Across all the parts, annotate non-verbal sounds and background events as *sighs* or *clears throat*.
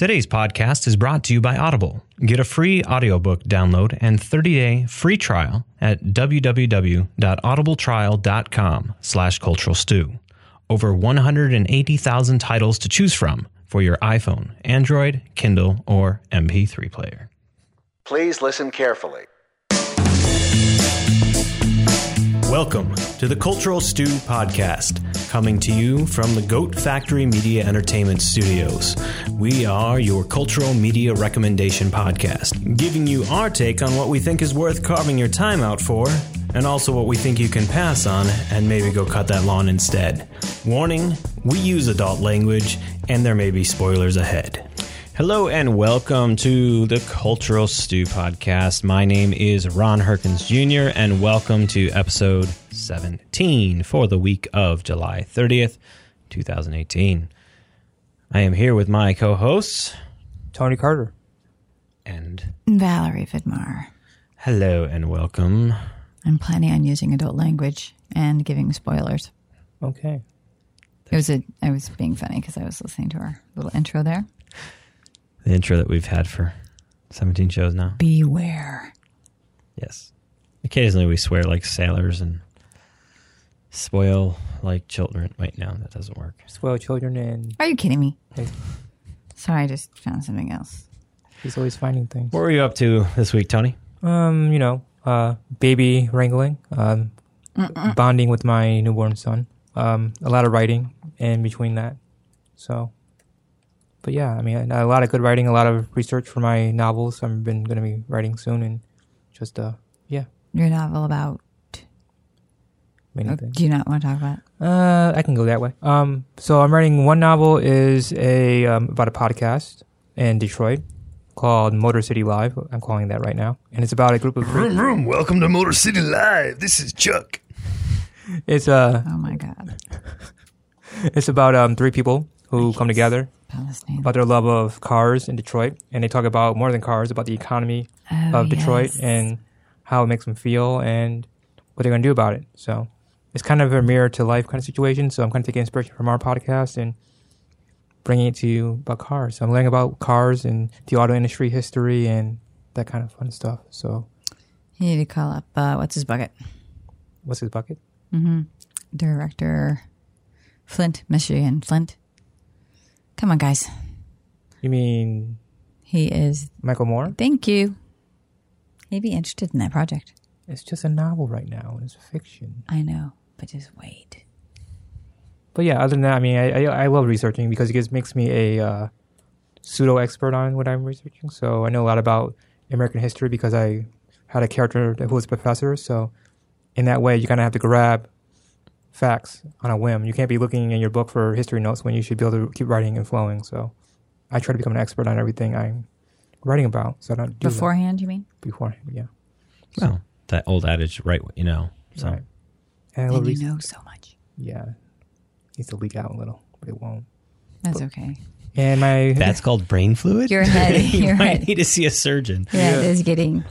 Today's podcast is brought to you by Audible. Get a free audiobook download and 30-day free trial at www.audibletrial.com slash cultural stew. Over 180,000 titles to choose from for your iPhone, Android, Kindle, or MP3 player. Please listen carefully. Welcome to the Cultural Stew Podcast, coming to you from the Goat Factory Media Entertainment Studios. We are your cultural media recommendation podcast, giving you our take on what we think is worth carving your time out for, and also what we think you can pass on and maybe go cut that lawn instead. Warning we use adult language, and there may be spoilers ahead. Hello and welcome to the Cultural Stew Podcast. My name is Ron Herkins Jr., and welcome to episode 17 for the week of July 30th, 2018. I am here with my co hosts Tony Carter. and Valerie Vidmar. hello and welcome. I'm planning on using adult language and giving spoilers. Okay. It was a I was being funny because I was listening to our little intro there. The intro that we've had for 17 shows now. Beware. Yes. Occasionally we swear like sailors and spoil like children. Wait, no, that doesn't work. Spoil children and Are you kidding me? Hey. Sorry, I just found something else. he's always finding things. What were you up to this week, Tony? Um, you know, uh, baby wrangling, um, bonding with my newborn son. Um, a lot of writing in between that. So, but yeah, I mean, a lot of good writing, a lot of research for my novels. I've been going to be writing soon, and just uh, yeah, Your novel about many things. do you not want to talk about? Uh, I can go that way. Um, so I'm writing one novel is a um, about a podcast in Detroit called Motor City Live. I'm calling that right now, and it's about a group of three. Room, welcome to Motor City Live. This is Chuck. *laughs* It's uh, Oh my god. *laughs* it's about um three people who come together Palestine. about their love of cars in Detroit, and they talk about more than cars, about the economy Oh, of Detroit yes. and how it makes them feel and what they're going to do about it. So it's kind of a mirror to life kind of situation. So I'm kind of taking inspiration from our podcast and bringing it to you about cars. So I'm learning about cars and the auto industry history and that kind of fun stuff. So You need to call up uh, what's his bucket? what's his bucket? Director Flint, Michigan Flint. Come on, guys. You mean He is. Michael Moore? Thank you. He'd be interested in that project. It's just a novel right now. and It's fiction. I know, but just wait. But yeah, other than that, I mean, I, I, I love researching because it just makes me a uh, pseudo expert on what I'm researching. So I know a lot about American history because I had a character who was a professor. So in that way, you kind of have to grab facts on a whim. You can't be looking in your book for history notes when you should be able to keep writing and flowing. So I try to become an expert on everything I'm writing about. So I don't do Beforehand, you mean? beforehand. Yeah. Well, that old adage, right? You know. So Right. And I love And you know so much. Yeah. Needs to leak out a little, but it won't. That's okay. And my that's *laughs* called brain fluid. Your head, *laughs* you your might head, need to see a surgeon. Yeah, head is getting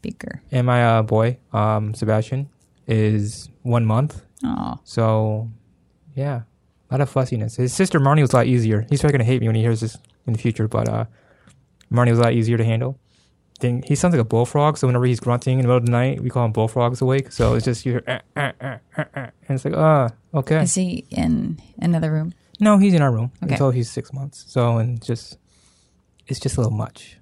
bigger. And my uh, boy, um, Sebastian, is one month. Oh, So, yeah, a lot of fussiness. His sister Marnie was a lot easier. He's probably gonna hate me when he hears this in the future, but uh, Marnie was a lot easier to handle. Then he sounds like a bullfrog, so whenever he's grunting in the middle of the night, we call him bullfrogs awake. So it's just you hear, "Ah, ah, ah, ah, ah," and it's like, ah, okay. is he in another room? No, he's in our room Okay. until he's six months. So and just it's just a little much,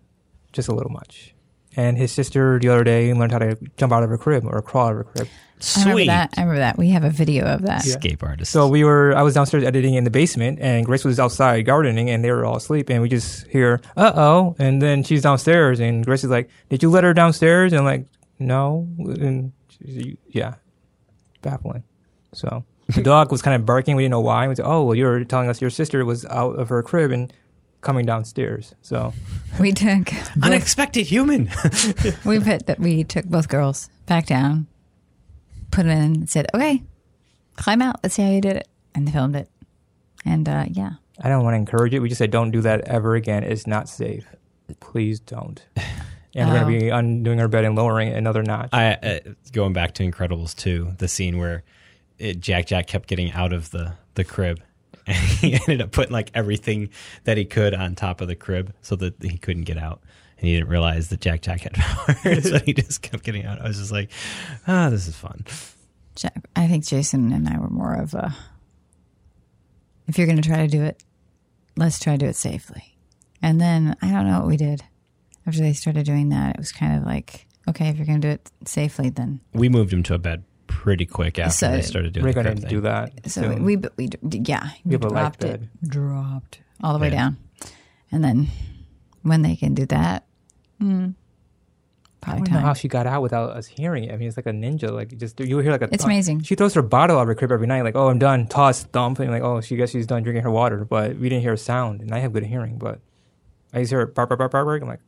just a little much. And his sister the other day learned how to jump out of her crib or crawl out of her crib. I remember Sweet. that. I remember that. We have a video of that. Escape artist. So we were, I was downstairs editing in the basement, and Grace was outside gardening, and they were all asleep, and we just hear, "Uh oh!" And then she's downstairs, and Grace is like, "Did you let her downstairs?" And I'm like, "No," and she, yeah, baffling. So *laughs* the dog was kind of barking. We didn't know why. We said, "Oh, well, you're telling us your sister was out of her crib and coming downstairs." So We took *laughs* Unexpected human. *laughs* we put that we took both girls back down, put them in, and said, "Okay, climb out. Let's see how you did it." And they filmed it. And uh, yeah, I don't want to encourage it. We just said, "Don't do that ever again. It's not safe. Please don't." And we're Oh. going to be undoing our bed and lowering it another notch. I uh, going back to Incredibles 2, the scene where it, Jack Jack kept getting out of the the crib And *laughs* he ended up putting like everything that he could on top of the crib so that he couldn't get out. And he didn't realize that Jack Jack had *laughs* power, so he just kept getting out. I was just like, "Ah, this is fun." Ja- I think Jason and I were more of a. If you're going to try to do it, let's try to do it safely. And then I don't know what we did after they started doing that. It was kind of like, okay, if you're going to do it safely, then We moved him to a bed pretty quick after So- they started doing We're the gonna thing. do that. so soon. we we yeah We have a light dropped it dropped all the way Yeah. down, and then when they can do that, hmm, I probably don't know how she got out without us hearing it. I mean, it's like a ninja. Like just you hear like a. It's amazing. She throws her bottle out of her crib every night. Like, oh, I'm done. Toss, thump, and like, oh, she guess she's done drinking her water. But we didn't hear a sound, and I have good hearing. But I just hear it bark, bark, bark, bark, bark. I'm like,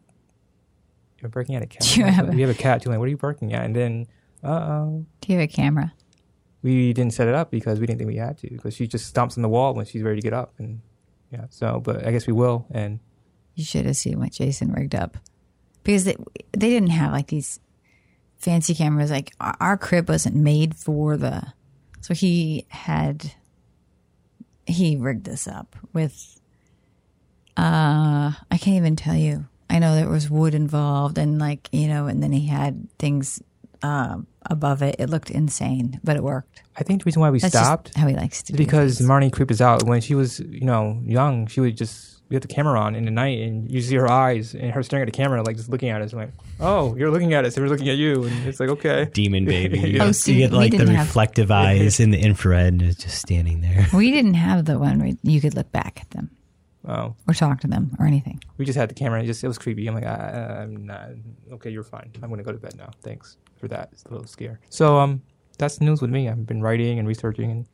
you're barking at *laughs* a cat. You have a- we have a cat too. Like, what are you barking at? And then, uh oh, Do you have a camera? we didn't set it up because we didn't think we had to. Because she just stomps on the wall when she's ready to get up, and yeah. So, but I guess we will. And You should have seen what Jason rigged up because they they didn't have like these fancy cameras. Like our, our crib wasn't made for the, so he had he rigged this up with. Uh, I can't even tell you. I know there was wood involved, and like you know, and then he had things um, above it. It looked insane, but it worked. I think the reason why we That's stopped just how he likes to because things. Marnie creeped us out when she was, you know, young. She would just we had the camera on in the night, and you see her eyes and her staring at the camera, like just looking at us. I'm like, oh, you're looking at us, and we're looking at you, and it's like, okay. Demon *laughs* baby. You, Oh, you see, get like the didn't have- reflective *laughs* eyes in the infrared, and it's just standing there. *laughs* we didn't have the one where you could look back at them Oh, or talk to them or anything. we just had the camera. It just it was creepy. I'm like, I, I'm not okay. You're fine. I'm gonna go to bed now. Thanks for that. It's a little scare. So um, that's news with me. I've been writing and researching and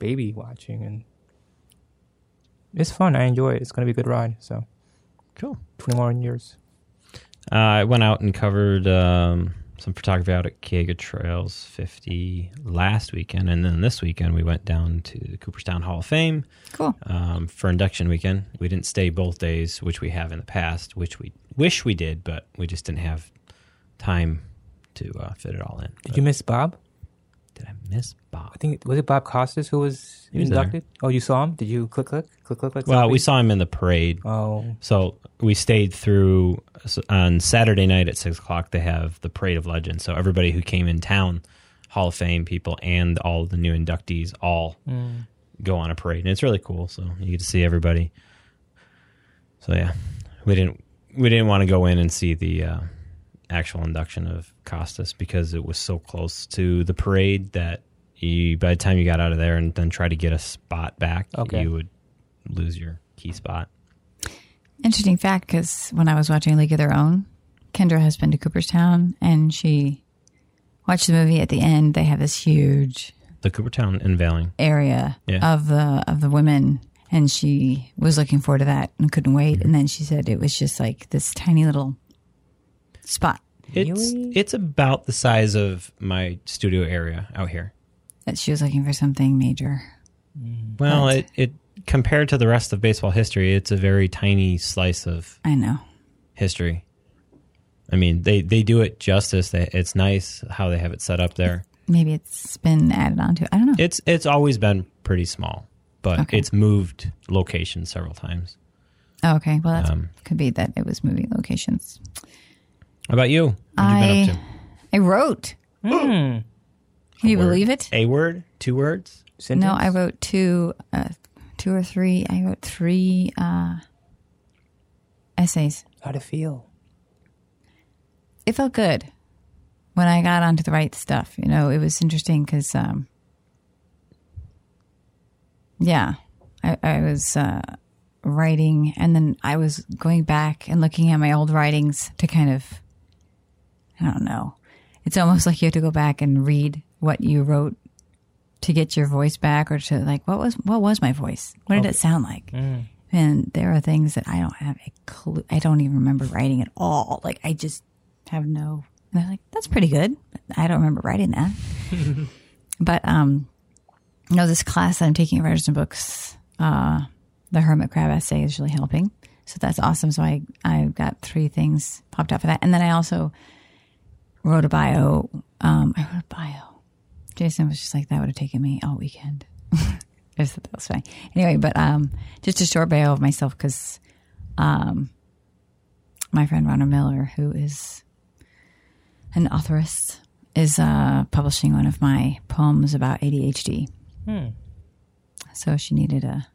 baby watching, and it's fun. I enjoy it. It's gonna be a good ride. So Cool. 20 more years. Uh, I went out and covered um, some photography out at Kiega Trails 50 last weekend, and then this weekend we went down to the Cooperstown Hall of Fame Cool. um, for induction weekend. We didn't stay both days, which we have in the past, which we wish we did, but we just didn't have time to uh, fit it all in. Did But you miss Bob? did I miss Bob? I think was it Bob Costas who was, was there. inducted. Oh, you saw him? Did you click click click click click? Well, we saw him in the parade. Oh, So we stayed through on Saturday night at six o'clock. They have the Parade of Legends. So everybody who came in town, Hall of Fame people, and all the new inductees all go on a parade, and it's really cool. So you get to see everybody. So yeah, we didn't we didn't want to go in and see the uh, actual induction of Costas because it was so close to the parade that you by the time you got out of there and then try to get a spot back, Okay. you would lose your key spot. Interesting fact because when I was watching League of Their Own, Kendra has been to Cooperstown and she watched the movie. At the end, they have this huge The Cooperstown unveiling. area Yeah. of the of the women, and she was looking forward to that and couldn't wait. Mm-hmm. And then she said it was just like this tiny little spot It's Really? it's about the size of my studio area out here. that she was looking for something major. Well, But- it it compared to the rest of baseball history, it's a very tiny slice of I know. history. I mean, they they do it justice. They, it's nice how they have it set up there. Maybe it's been added on to. I don't know. It's it's always been pretty small, but Okay. it's moved locations several times. oh, okay. Well, that Um, could be that it was moving locations. How about you? What have you been up I wrote. Can you word. believe it? A word, two words. sentence? No, I wrote two, uh, two or three. I wrote three uh, essays. How'd it feel? It felt good when I got onto the right stuff. You know, it was interesting because, um, yeah, I, I was uh, writing, and then I was going back and looking at my old writings to kind of, I don't know. It's almost like you have to go back and read what you wrote to get your voice back, or to like, what was what was my voice? What did it sound like? And there are things that I don't have a clue. I don't even remember writing at all. Like I just have no. And they're like, that's pretty good. I don't remember writing that. *laughs* but um, you know, this class that I'm taking Writers and Books, uh, the Hermit Crab essay is really helping. So that's awesome. So I I got three things popped out for that, and then I also wrote a bio. Um, I wrote a bio. Jason was just like, that would have taken me all weekend. I just thought that was funny. Anyway, but um, just a short bio of myself because um, my friend Rhonda Miller, who is an authoress, is uh, publishing one of my poems about ADHD. So she needed a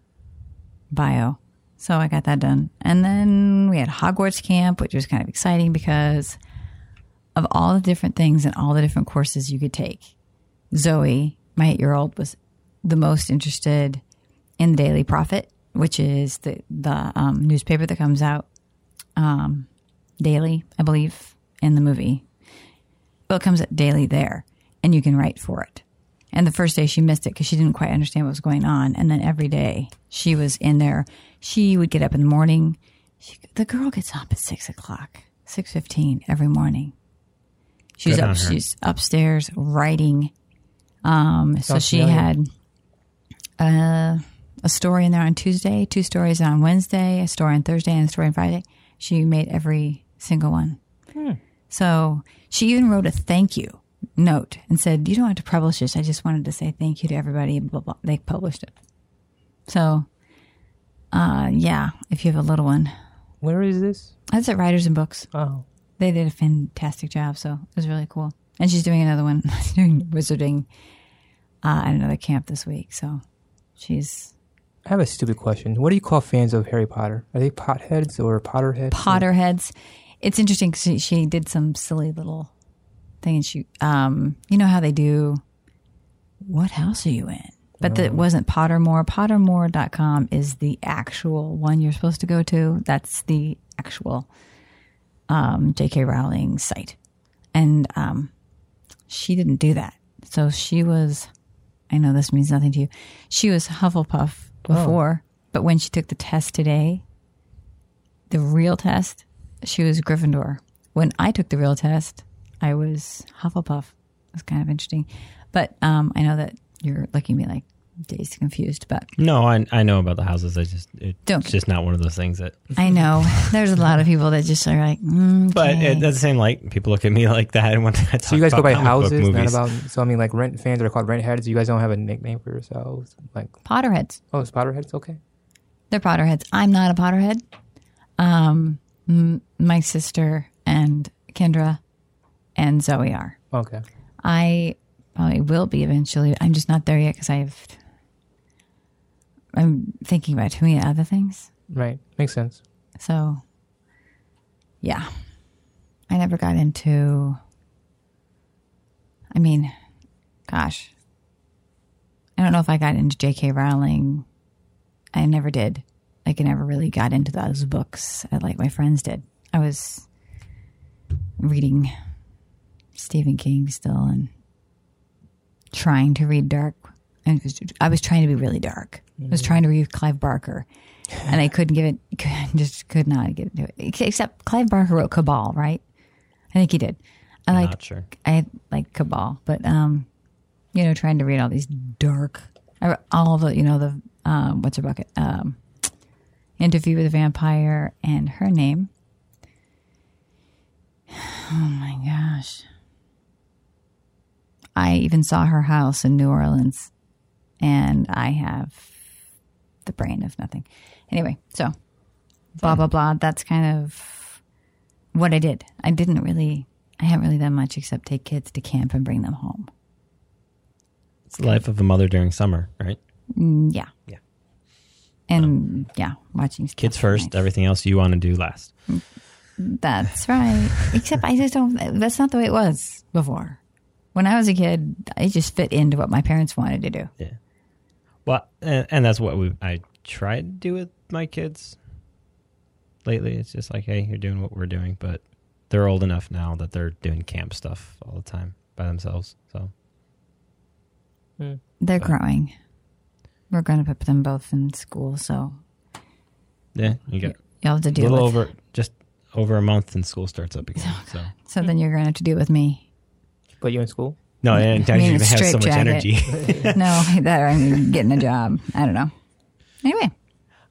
bio. So I got that done. And then we had Hogwarts camp, which was kind of exciting because of all the different things and all the different courses you could take. Zoe, my eight year old, was the most interested in the Daily Prophet, which is the, the um, newspaper that comes out um, daily, I believe, in the movie. Well, it comes out daily there, and you can write for it. And the first day she missed it because she didn't quite understand what was going on. And then every day she was in there. She would get up in the morning. She, the girl gets up at six o'clock, six fifteen every morning. She's Good up. She's upstairs writing. Um, so she had uh, a story in there on Tuesday, two stories on Wednesday, a story on Thursday, and a story on Friday. She made every single one. So she even wrote a thank you note and said, "You don't have to publish this. I just wanted to say thank you to everybody." Blah, blah. They published it. So, uh, yeah, if you have a little one, Where is this? that's at Writers and Books. Oh, They did a fantastic job, so it was really cool. And she's doing another one, *laughs* doing wizarding uh, at another camp this week. So she's I have a stupid question. What do you call fans of Harry Potter? Are they potheads or Potterheads? Potterheads. It's interesting because she, she did some silly little thing, and she, um, you know how they do. What house are you in? But that wasn't Pottermore. Pottermore.com is the actual one you're supposed to go to. That's the actual um, J.K. Rowling site, and um, she didn't do that. So she was. I know this means nothing to you. She was Hufflepuff before, but when she took the test today, the real test, she was Gryffindor. When I took the real test, I was Hufflepuff. It was kind of interesting. But um, I know that you're looking at me like dazed confused, but No, I I know about the houses. I just it's Don't- it's just not one of those things that. *laughs* I know there's a lot of people that just are like, mm, But okay. it, that's the same. Like people look at me *laughs* like that when I talk So you guys go about by comic book houses, not movies. about. So I mean, like rent fans are called rent heads. You guys don't have a nickname for yourselves, like Potterheads. oh, it's Potterheads. Okay, They're Potterheads. I'm not a Potterhead. Um, m- my sister and Kendra and Zoe are. okay. I probably will be eventually. I'm just not there yet because I've. I'm thinking about too many other things. Right, makes sense. So, yeah, I never got into. I mean, gosh, I don't know if I got into J.K. Rowling. I never did. Like, I never really got into those books like my friends did. I was reading Stephen King still and trying to read dark. And I was trying to be really dark. I was trying to read Clive Barker, and I couldn't give it. *laughs* Just could not get into it. Except Clive Barker wrote Cabal, right? I think he did. I like Not sure. I like Cabal, but um, you know, trying to read all these dark, all the you know the um, what's her bucket um, Interview with a Vampire and her name. *sighs* Oh my gosh! I even saw her house in New Orleans, and I have the brain of nothing. Anyway, so blah blah blah. That's kind of what I did. I didn't really. I haven't really done much except take kids to camp and bring them home. It's the life of a mother during summer, right? Mm, yeah. Yeah. And yeah, watching Kids first, night. everything else you want to do last. That's right. *laughs* Except I just don't. That's not the way it was before. When I was a kid, I just fit into what my parents wanted to do. Yeah. Well, and, and that's what we I tried to do with my kids lately. It's just like, hey, you're doing what we're doing, but they're old enough now that they're doing camp stuff all the time by themselves. So hmm. They're But- growing. We're going to put them both in school, so yeah, you get you'll have to do a little with. over just over a month and school starts up again. *laughs* So So then you're going to have to deal with me. But you in school? No, and Me in you a have so much straitjacket. energy. *laughs* no, that I'm getting a job. I don't know. Anyway,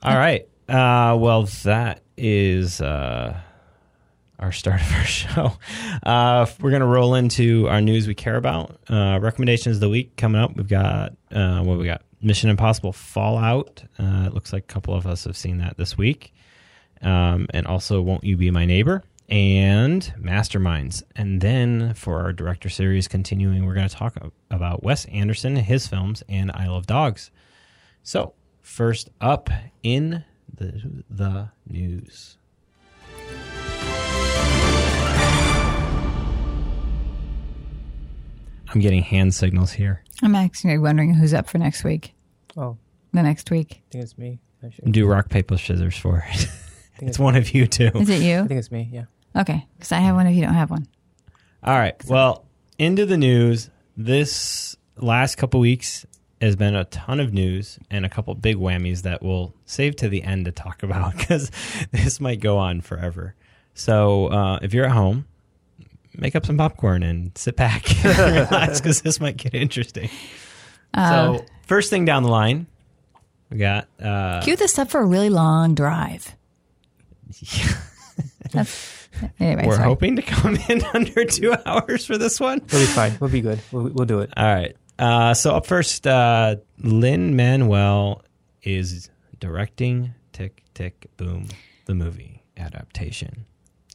All right. Uh, well, that is uh, our start of our *laughs* show. Uh, we're going to roll into our news we care about. Uh, recommendations of the week coming up. We've got, uh, what we got? Mission Impossible Fallout. Uh, it looks like a couple of us have seen that this week. Um, and also, Won't You Be My Neighbor? And Masterminds. And then for our director series continuing, we're going to talk about Wes Anderson, his films, and I Love Dogs. So, first up in the, the news. I'm getting hand signals here. I'm actually wondering who's up for next week. Oh, The next week. I think it's me. Do rock, paper, scissors for it. I think *laughs* it's one of you two. Is it you? I think it's me. Yeah. Okay, because I have one if you don't have one. All right. Well, into the news. This last couple weeks has been a ton of news and a couple big whammies that we'll save to the end to talk *laughs* about because this might go on forever. So uh, if you're at home, make up some popcorn and sit back *laughs* and relax because this might get interesting. so first thing down the line, we got uh, Cue this up for a really long drive. *laughs* That's, anyway, we're sorry. hoping to come *laughs* in under two hours for this one. We'll be fine. We'll be good. We'll, we'll do it. All right. Uh, so up first, uh, Lin-Manuel is directing Tick Tick Boom, the movie adaptation,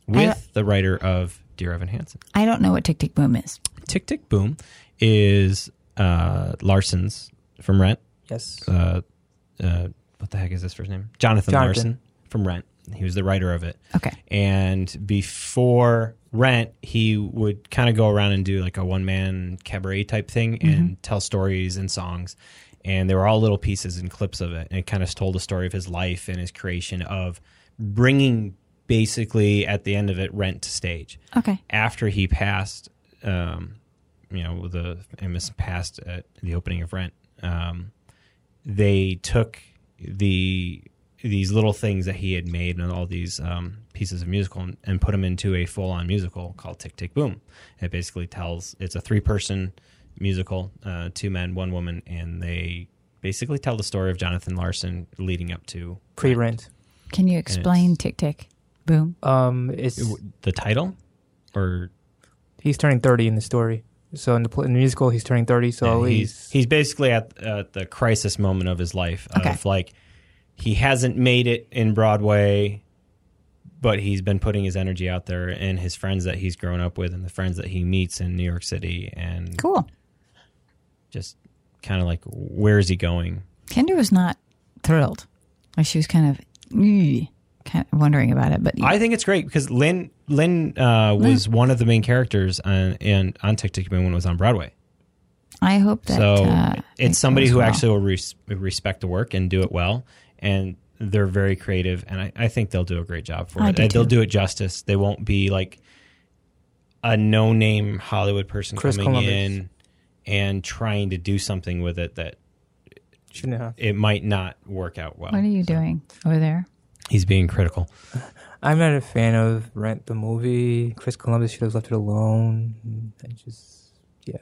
with the writer of Dear Evan Hansen. I don't know what Tick Tick Boom is. Tick Tick Boom is uh, Larson's from Rent. Yes. Uh, uh, what the heck is his first name? Jonathan, Jonathan. Larson from Rent. He was the writer of it. Okay. And before Rent, he would kind of go around and do like a one man cabaret type thing and tell stories and songs. And they were all little pieces and clips of it. And it kind of told the story of his life and his creation of bringing basically at the end of it Rent to stage. Okay. After he passed, um, you know, the famous passed at the opening of Rent, um, they took the these little things that he had made and all these um, pieces of musical and, and put them into a full on musical called Tick Tick Boom. It basically tells it's a three person musical, uh, two men, one woman, and they basically tell the story of Jonathan Larson leading up to Pre rent. Can you explain Tick Tick Boom? Um, it's the title, or he's turning thirty in the story. So in the, in the musical, he's turning thirty. So Yeah, he's, he's he's basically at, at the crisis moment of his life Okay. of like he hasn't made it in Broadway, but he's been putting his energy out there and his friends that he's grown up with and the friends that he meets in New York City and Cool. just kind of like where is he going? Kendra was not thrilled. Like she was kind of, kind of wondering about it. But I think it's great because Lin Lin uh, was one of the main characters on and on Tick Tick Boom when it was on Broadway. I hope that so uh, it it's somebody who well. actually will res- respect the work and do it well and they're very creative and i, I think they'll do a great job for I it do they'll too. do it justice they won't be like a no-name hollywood person Chris coming Columbus. in and trying to do something with it that shouldn't have. it might not work out well What are you doing over there? he's being critical I'm not a fan of Rent the movie. Chris Columbus should have left it alone. I just yeah,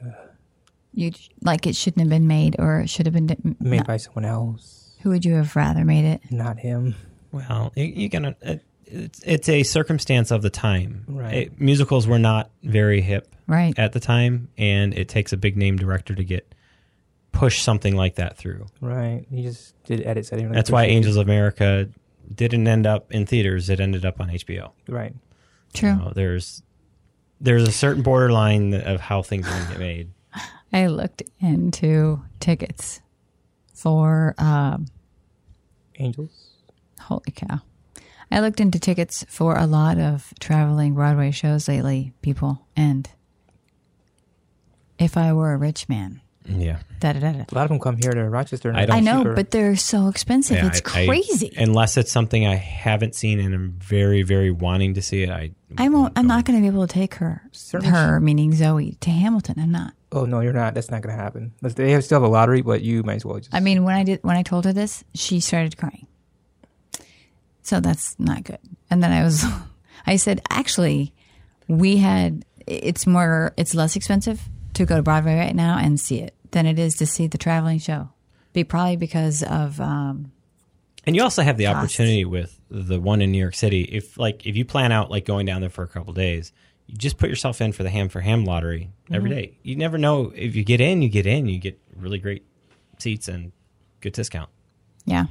You like it shouldn't have been made, or it should have been di- made not- by someone else, Who would you have rather made it? not him. well you, you gonna it, uh, it's, it's a circumstance of the time Right. It- musicals were not very hip Right. at the time and it takes a big name director to get push something like that through Right. He just did edits. I really That's why appreciate Angels of America didn't end up in theaters. It ended up on HBO. Right. True. You know, there's there's a certain borderline of how things are going to get made. I looked into tickets for um, Angels. holy cow. I looked into tickets for a lot of traveling Broadway shows lately, people, and if I were a rich man, Yeah, da da da da. A lot of them come here to Rochester. and I don't- I know, cheaper. but they're so expensive. Yeah, it's I- I- crazy. unless it's something I haven't seen and I'm very very wanting to see it. I I won't. I'm not going to be able to take her, Certain her meaning Zoe, to Hamilton. I'm not. Oh no, you're not. That's not going to happen. They have, still have a lottery, but you might as well just. I mean, when I did, when I told her this, she started crying. So that's not good. And then I was, *laughs* I said, actually, we had. It's more. It's less expensive to go to Broadway right now and see it than it is to see the traveling show. Be probably because of. um And you also have the Cost. opportunity with the one in New York City. If like if you plan out like going down there for a couple days, you just put yourself in for the ham for ham lottery every Mm-hmm. day. You never know if you get in, you get in, you get really great seats and good discount. Yeah.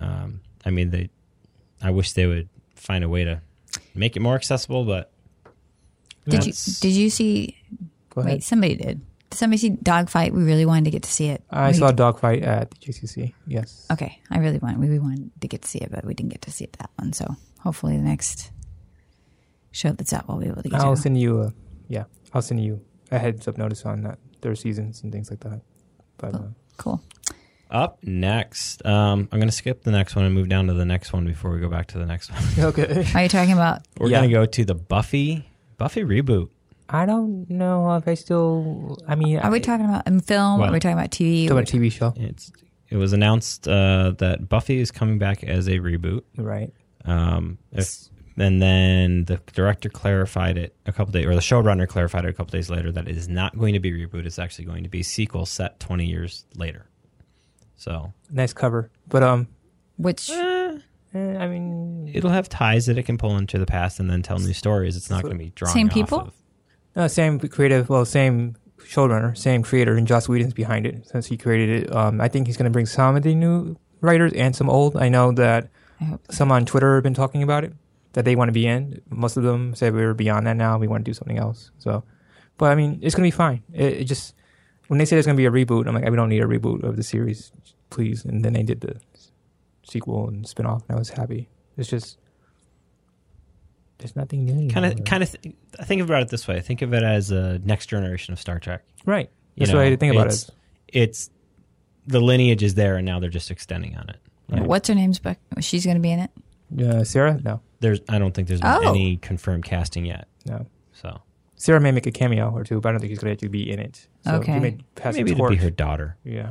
Um, I mean, they. I wish they would find a way to make it more accessible, but Did you That's- did you see? Go ahead. Wait, somebody did. Did somebody see Dogfight? We really wanted to get to see it. I We- saw Dogfight at the JCC. Yes. Okay, I really want. We really wanted to get to see it, but we didn't get to see it that one. So hopefully the next show that's out, we'll be able to get I'll to. send you a yeah. I'll send you a heads up notice on that their seasons and things like that. But uh, Cool. up next, um, I'm going to skip the next one and move down to the next one before we go back to the next one. *laughs* okay. Are you talking about? We're Yeah. going to go to the Buffy Buffy reboot. I don't know if I still. I mean, Are we talking about in film? Well, are we talking about TV? talking about a TV show? It's it was announced uh, that Buffy is coming back as a reboot. Right. Um, if, and then the director clarified it a couple days, or the showrunner clarified it a couple days later that it is not going to be reboot. It's actually going to be sequel set 20 years later. So Nice cover, but um, Which eh, I mean, it'll have ties that it can pull into the past and then tell new stories. It's not So- going to be drawn Same off people? of- no, same creative. Well, same showrunner, same creator, and Joss Whedon's behind it since he created it. Um, I think he's going to bring some of the new writers and some old. I know that I hope some on Twitter have been talking about it that they want to be in. Most of them said we're beyond that now. We want to do something else. So, but I mean, it's gonna be fine. It, it just when they say there's gonna be a reboot, I'm like, we don't need a reboot of the series, please. And then they did the sequel and spinoff, and I was happy. It's just there's nothing new. kind of kind of th- think about it this way think of it as a next generation of star trek right. You That's know, what I think about it's, it. it's the lineage is there and now they're just extending on it Right. what's her name's back? She's going to be in it. Uh, Sarah, no, there's i don't think there's been Oh. any confirmed casting yet no. so Sarah may make a cameo or two, but I don't think he's gonna actually be in it. So Okay. He may pass maybe the it'll be her daughter Yeah.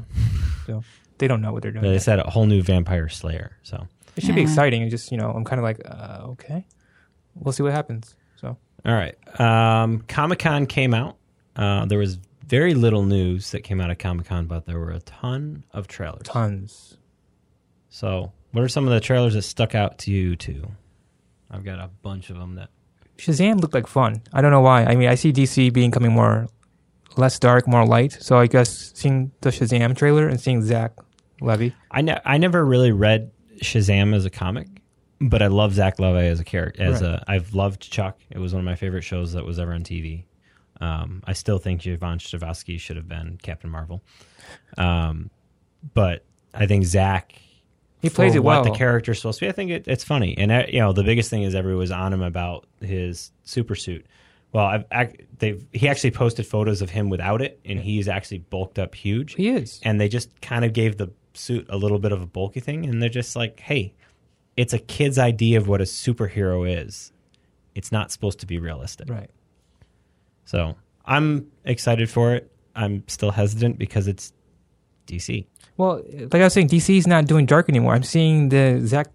So they don't know what they're doing. but they yet. said a whole new vampire slayer so It should be Yeah. exciting. It's just you know I'm kind of like uh, okay, we'll see what happens. So all right um, comic-con came out uh, there was very little news that came out of comic-con but there were a ton of trailers tons. so what are some of the trailers that stuck out to you too i've got a bunch of them that Shazam looked like fun. I don't know why. I mean I see DC being coming more less dark, more light. So I guess seeing the Shazam trailer and seeing Zach Levi. I ne- I never really read Shazam as a comic, but I love Zach Levi as a character. As Right. a, I've loved Chuck. It was one of my favorite shows that was ever on TV. Um, I still think Yvonne Strahovski should have been Captain Marvel, um, but I think Zach. He plays it what well. the character's supposed to be. I think it, it's funny, and uh, you know the biggest thing is everyone was on him about his super suit. Well, I've, they've he actually posted photos of him without it, and he's actually bulked up huge He is. and they just kind of gave the suit a little bit of a bulky thing and they're just like hey it's a kid's idea of what a superhero is it's not supposed to be realistic Right. so i'm excited for it i'm still hesitant because it's dc Well, like I was saying, DC's not doing dark anymore. I'm seeing the Zack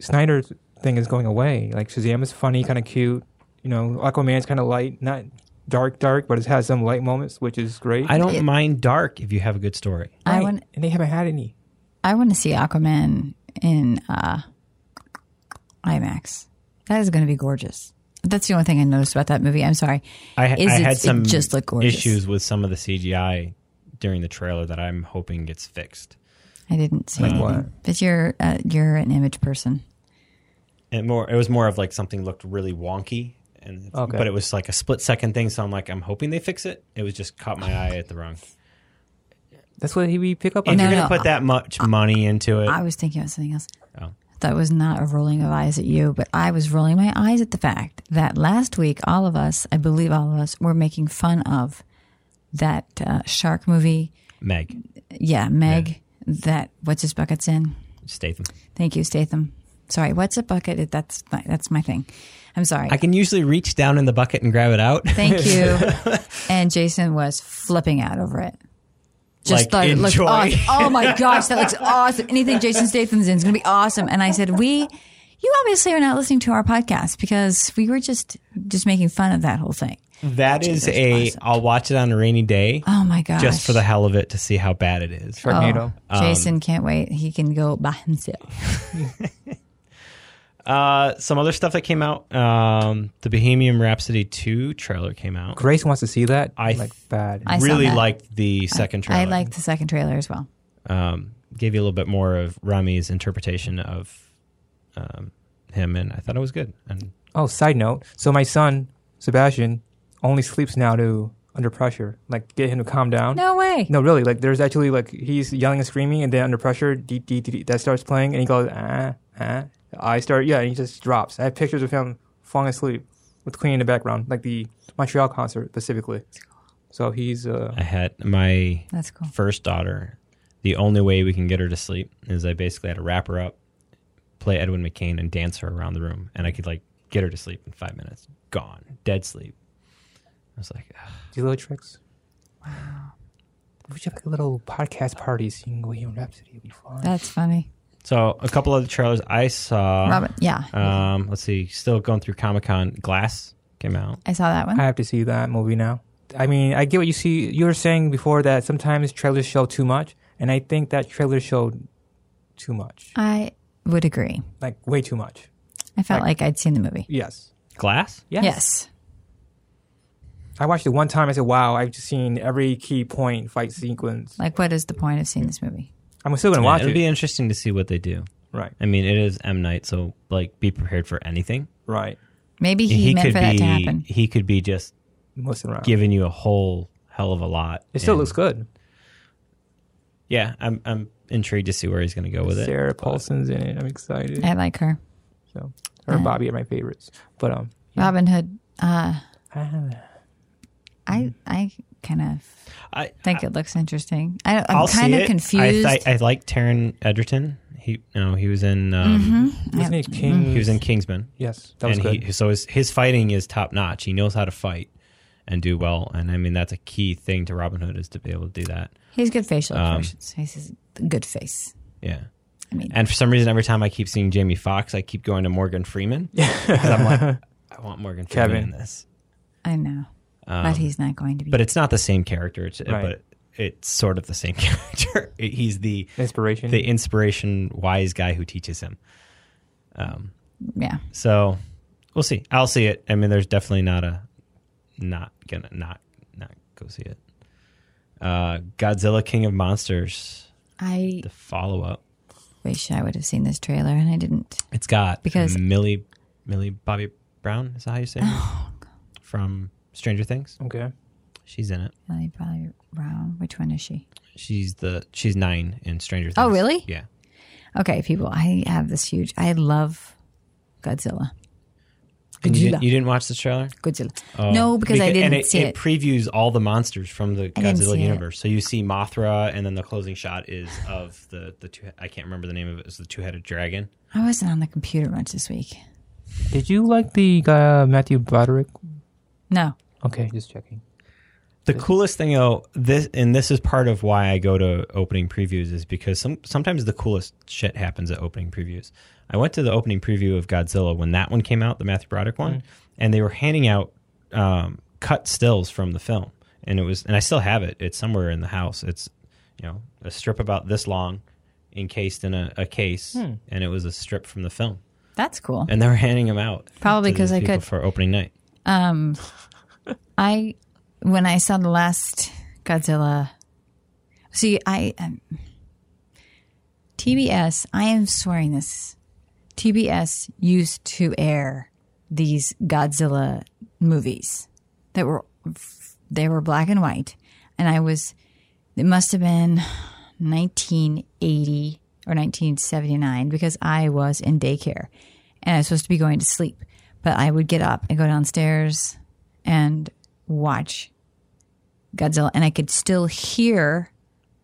Snyder thing is going away. Like Shazam is funny, kind of cute. You know, Aquaman's kind of light, not dark, dark, but it has some light moments, which is great. i don't It- mind dark if you have a good story I Right. want. and they haven't had any. I want to see Aquaman in uh, IMAX. That is going to be gorgeous. That's the only thing I noticed about that movie. I'm sorry. i, I Is it- had it some just looked gorgeous. issues with some of the cgi during the trailer that i'm hoping gets fixed I didn't see Like anything. what? But you're uh, you're an image person. it more it was more of like something looked really wonky and Okay. but it was like a split second thing so i'm like i'm hoping they fix it it was just caught my eye at the wrong That's what he we pick up if on. No, you're no, gonna put that much money into it I was thinking about something else. Oh. That was not a rolling of eyes at you, but I was rolling my eyes at the fact that last week, all of us, I believe all of us, were making fun of that uh, shark movie. meg Yeah, Meg. That what's his bucket's in. statham Thank you, Statham. Sorry, what's a bucket? That's my, that's my thing. I'm sorry. i can usually reach down in the bucket and grab it out Thank *laughs* you. and Jason was flipping out over it. Just Like, thought it looked awesome. Oh my *laughs* gosh, that looks awesome. Anything Jason Statham's in is going to be awesome. And I said, we, you obviously are not listening to our podcast because we were just, just making fun of that whole thing. That is Jesus, a awesome. i'll watch it on a rainy day Oh my gosh. just for the hell of it to see how bad it is Sharknado. Oh, Jason can't wait. He can go by himself. *laughs* uh some other stuff that came out um the bohemian rhapsody 2 trailer came out Grace wants to see that. I like bad. I really that. liked the second trailer I like the second trailer as well. um gave you a little bit more of Rami's interpretation of um, him, and I thought it was good. And Oh, side note. So my son Sebastian only sleeps now to under pressure, like get him to calm down. No way. No, really. Like there's actually like he's yelling and screaming, and then under pressure, deep, deep, deep, that starts playing, and he goes ah ah. I start yeah, and he just drops. I have pictures of him falling asleep with Queen in the background, like the Montreal concert specifically. So he's uh I had my That's cool. first daughter. The only way we can get her to sleep is I basically had to wrap her up, play Edwin McCain, and dance her around the room, and I could like get her to sleep in five minutes. Gone, dead sleep. I was like, "Ugh." these little tricks. Wow. We should have like a little podcast party singing Bohemian Rhapsody. It'd be fun. That's funny. so a couple of the trailers I saw. Robin, yeah, Um, let's see, still going through Comic Con. Glass came out. I saw that one. I have to see that movie now. I mean, I get what you see. You were saying before that sometimes trailers show too much, and I think that trailer showed too much, I would agree. like way too much. I felt Like- like I'd seen the movie. Yes. Glass. Yes. Yes. I watched it one time. I said, "Wow, I've just seen every key point fight sequence." Like, what is the point of seeing this movie? I'm still gonna Yeah, watch it'll it. be interesting to see what they do. right, I mean, it is M Night, so like, be prepared for anything. right. Maybe he, meant could for be that to happen. he could be just Listen around. giving you a whole hell of a lot. it still and- looks good. Yeah, I'm I'm intrigued to see where he's going to go with it. Sarah but- Paulson's in it. I'm excited. I like her. So her and Bobby are my favorites. But um, Robin Hood. Uh, ah, I I kind of I think it looks interesting. I, I'm I'll kind see of it. confused. I, th- I like Taron Egerton. He you know he was in um, wasn't he King? he was in Kingsman. Yes, that was and good. he so his his fighting is top notch. He knows how to fight and do well. And I mean that's a key thing to Robin Hood is to be able to do that. He's good facial Um, expressions. He's a good face. Yeah. I mean, And for some reason, every time I keep seeing Jamie Foxx, I keep going to Morgan Freeman *laughs* because I'm like, I want Morgan Freeman Kevin. in this. I know, Um, but he's not going to be. but it's not the same character. It's, Right. But it's sort of the same *laughs* character. He's the Inspiration. the inspiration wise guy who teaches him. Um, yeah, so we'll see. I'll see it. I mean, there's definitely not a not gonna not not go see it. Uh, Godzilla King of Monsters, I the follow up. wish I would have seen this trailer and I didn't. It's got Because- Millie Millie Bobby Brown. Is that how you say it? Oh, From Stranger Things. okay. She's in it. Millie Bobby Brown. Which one is she? She's the she's nine in Stranger Things. Oh, really? Yeah. Okay, people. I have this huge. I love Godzilla. And you, Godzilla. didn't, you didn't watch the trailer? Godzilla. Oh. no, because I didn't and it, see it. it. previews all the monsters from the I Godzilla see it. universe. So you see Mothra, and then the closing shot is of the the two. I can't remember the name of it. It's the two headed dragon. I wasn't on the computer much this week. Did you like the uh, Matthew Broderick? No. Okay, just checking. The coolest thing, though, this and this is part of why I go to opening previews is because some sometimes the coolest shit happens at opening previews. I went to the opening preview of Godzilla when that one came out, the Matthew Broderick one, and they were handing out um, cut stills from the film, and it was, and I still have it. It's somewhere in the house. It's you know a strip about this long, encased in a, a case, and it was a strip from the film, That's cool. and they were handing them out Probably because these I could. for opening night. Um, I when I saw the last Godzilla. See, I um, TBS. I am swearing this. TBS used to air these Godzilla movies that were they were black and white, and I was. It must have been 1980 or 1979 because I was in daycare and I was supposed to be going to sleep. But I would get up and go downstairs and watch Godzilla, and I could still hear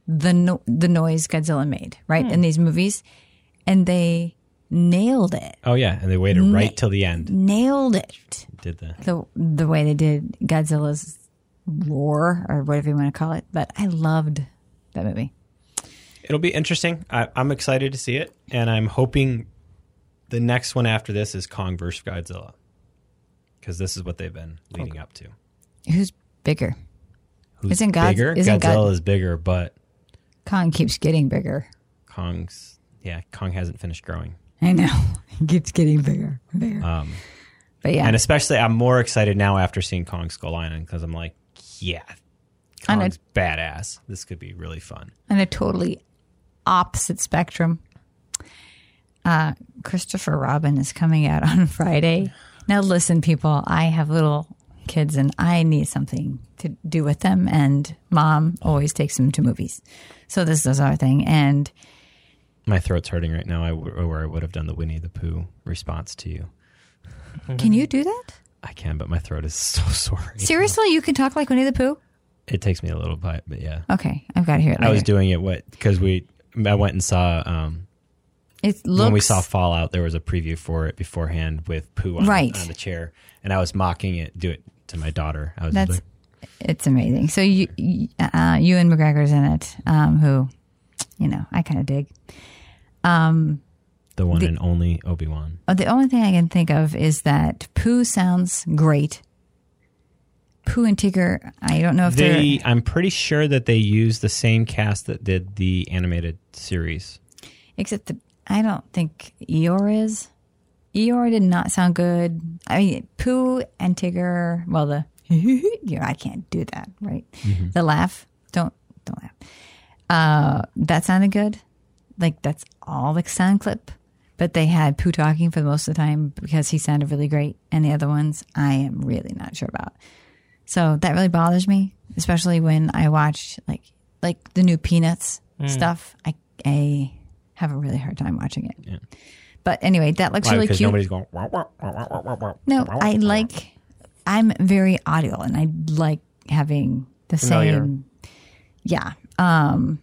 the no- the noise Godzilla made right hmm. in these movies, and they nailed it, Oh yeah, and they waited right till the end. nailed it. Did the The the way they did Godzilla's roar or whatever you want to call it, but I loved that movie. It'll be interesting. I, I'm excited to see it, and I'm hoping the next one after this is Kong versus Godzilla, because this is what they've been leading up to. Who's bigger? Who's Isn't God- bigger? isn't Godzilla God- is bigger, but Kong keeps getting bigger. Kong's yeah, Kong hasn't finished growing. I know. *laughs* He keeps getting bigger and bigger. Um, but yeah. And especially, I'm more excited now after seeing Kong Skull Island because I'm like, yeah, Kong's badass. This could be really fun. and a totally opposite spectrum. Uh, Christopher Robin is coming out on *laughs* Friday. Now, listen, people, I have little kids and I need something to do with them, and mom always takes them to movies. So, this is our thing. And My throat's hurting right now. I w- or I would have done the Winnie the Pooh response to you. can you do that? I can, but my throat is *laughs* so sore. Seriously, you can talk like Winnie the Pooh? It takes me a little bit, but yeah. Okay, I've got to hear it. I was doing it what because we I went and saw um It looks when we saw Fallout there was a preview for it beforehand with Pooh on, Right. on the chair and I was mocking it do it to my daughter. I was That's like, it's amazing. So you, uh, Ewan McGregor's in it, um, who, you know, I kind of dig. Um, the one the- and only Obi Wan. uh, the only thing I can think of is that Pooh sounds great. Pooh and Tigger, I don't know if They they're I'm pretty sure that they used the same cast that did the animated series. except that I don't think Eeyore is. Eeyore did not sound good. I mean, Pooh and Tigger. Well, the *laughs* you know, I can't do that, right? The laugh. Don't don't laugh. Uh, that sounded good. Like that's all the sound clip. But they had Pooh talking for the most of the time because he sounded really great, and the other ones I am really not sure about. So that really bothers me, especially when I watch like like the new Peanuts stuff. I I have a really hard time watching it. But anyway, that looks Why? really cute. nobody's going "Wah, wah, wah, wah, wah, wah, wah." No, I like. I'm very audio, and I like having the Familiar. same. Yeah. Um.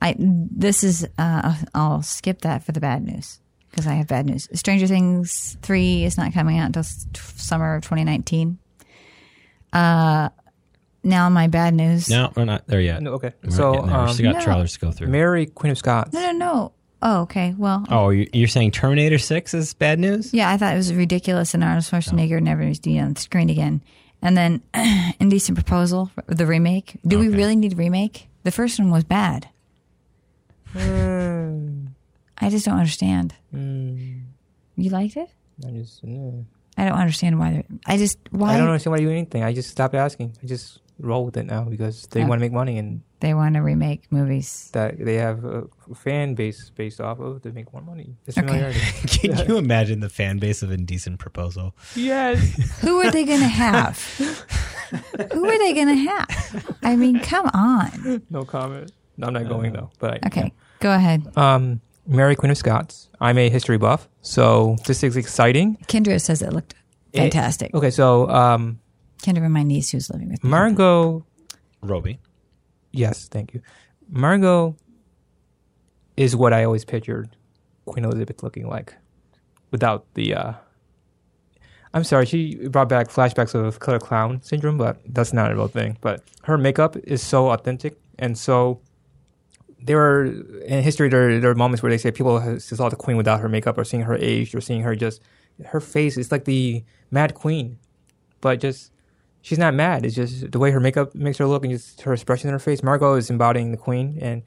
I this is. Uh. I'll skip that for the bad news because I have bad news. Stranger Things three is not coming out until summer of 2019. Uh. Now my bad news. No, we're not there yet. No, okay. We're not So, getting there. we um, still got No. trailers to go through. Mary, Queen of Scots. No, no, no. Oh, okay. Well, oh, you- you're saying Terminator Six is bad news? Yeah, I thought it was ridiculous, and Arnold Schwarzenegger never needs to be on the screen again. And then *clears throat* Indecent Proposal, the remake. Do we Okay. really need a remake? The first one was bad. Mm, I just don't understand. mm, You liked it? I just, no. I don't understand why. they're- I just why I don't understand why you do anything. I just stopped asking. I just roll with it now because they Oh. want to make money and they want to remake movies. that they have a fan base based off of to make more money. It's Okay. familiarity. *laughs* Can you imagine the fan base of Indecent Proposal? yes. *laughs* Who are they going to have? Who are they going to have? I mean, come on. No comment. No, I'm not going though. But I, Okay, go ahead. Um, Mary Queen of Scots. I'm a history buff, so this is exciting. Kendra says it looked fantastic. Okay, so um, Kendra and my niece who's living with me. Margot. Robbie. Yes, thank you. Margot is what I always pictured Queen Elizabeth looking like, without the. uh I'm sorry, she brought back flashbacks of Killer Clown syndrome, but that's not a real thing. But her makeup is so authentic, and so there are in history there, there are moments where they say people have- saw the queen without her makeup, or seeing her aged, or seeing her just her face. It's like the Mad Queen, but just she's not mad. It's just the way her makeup makes her look and just her expression in her face. Margot is embodying the queen, and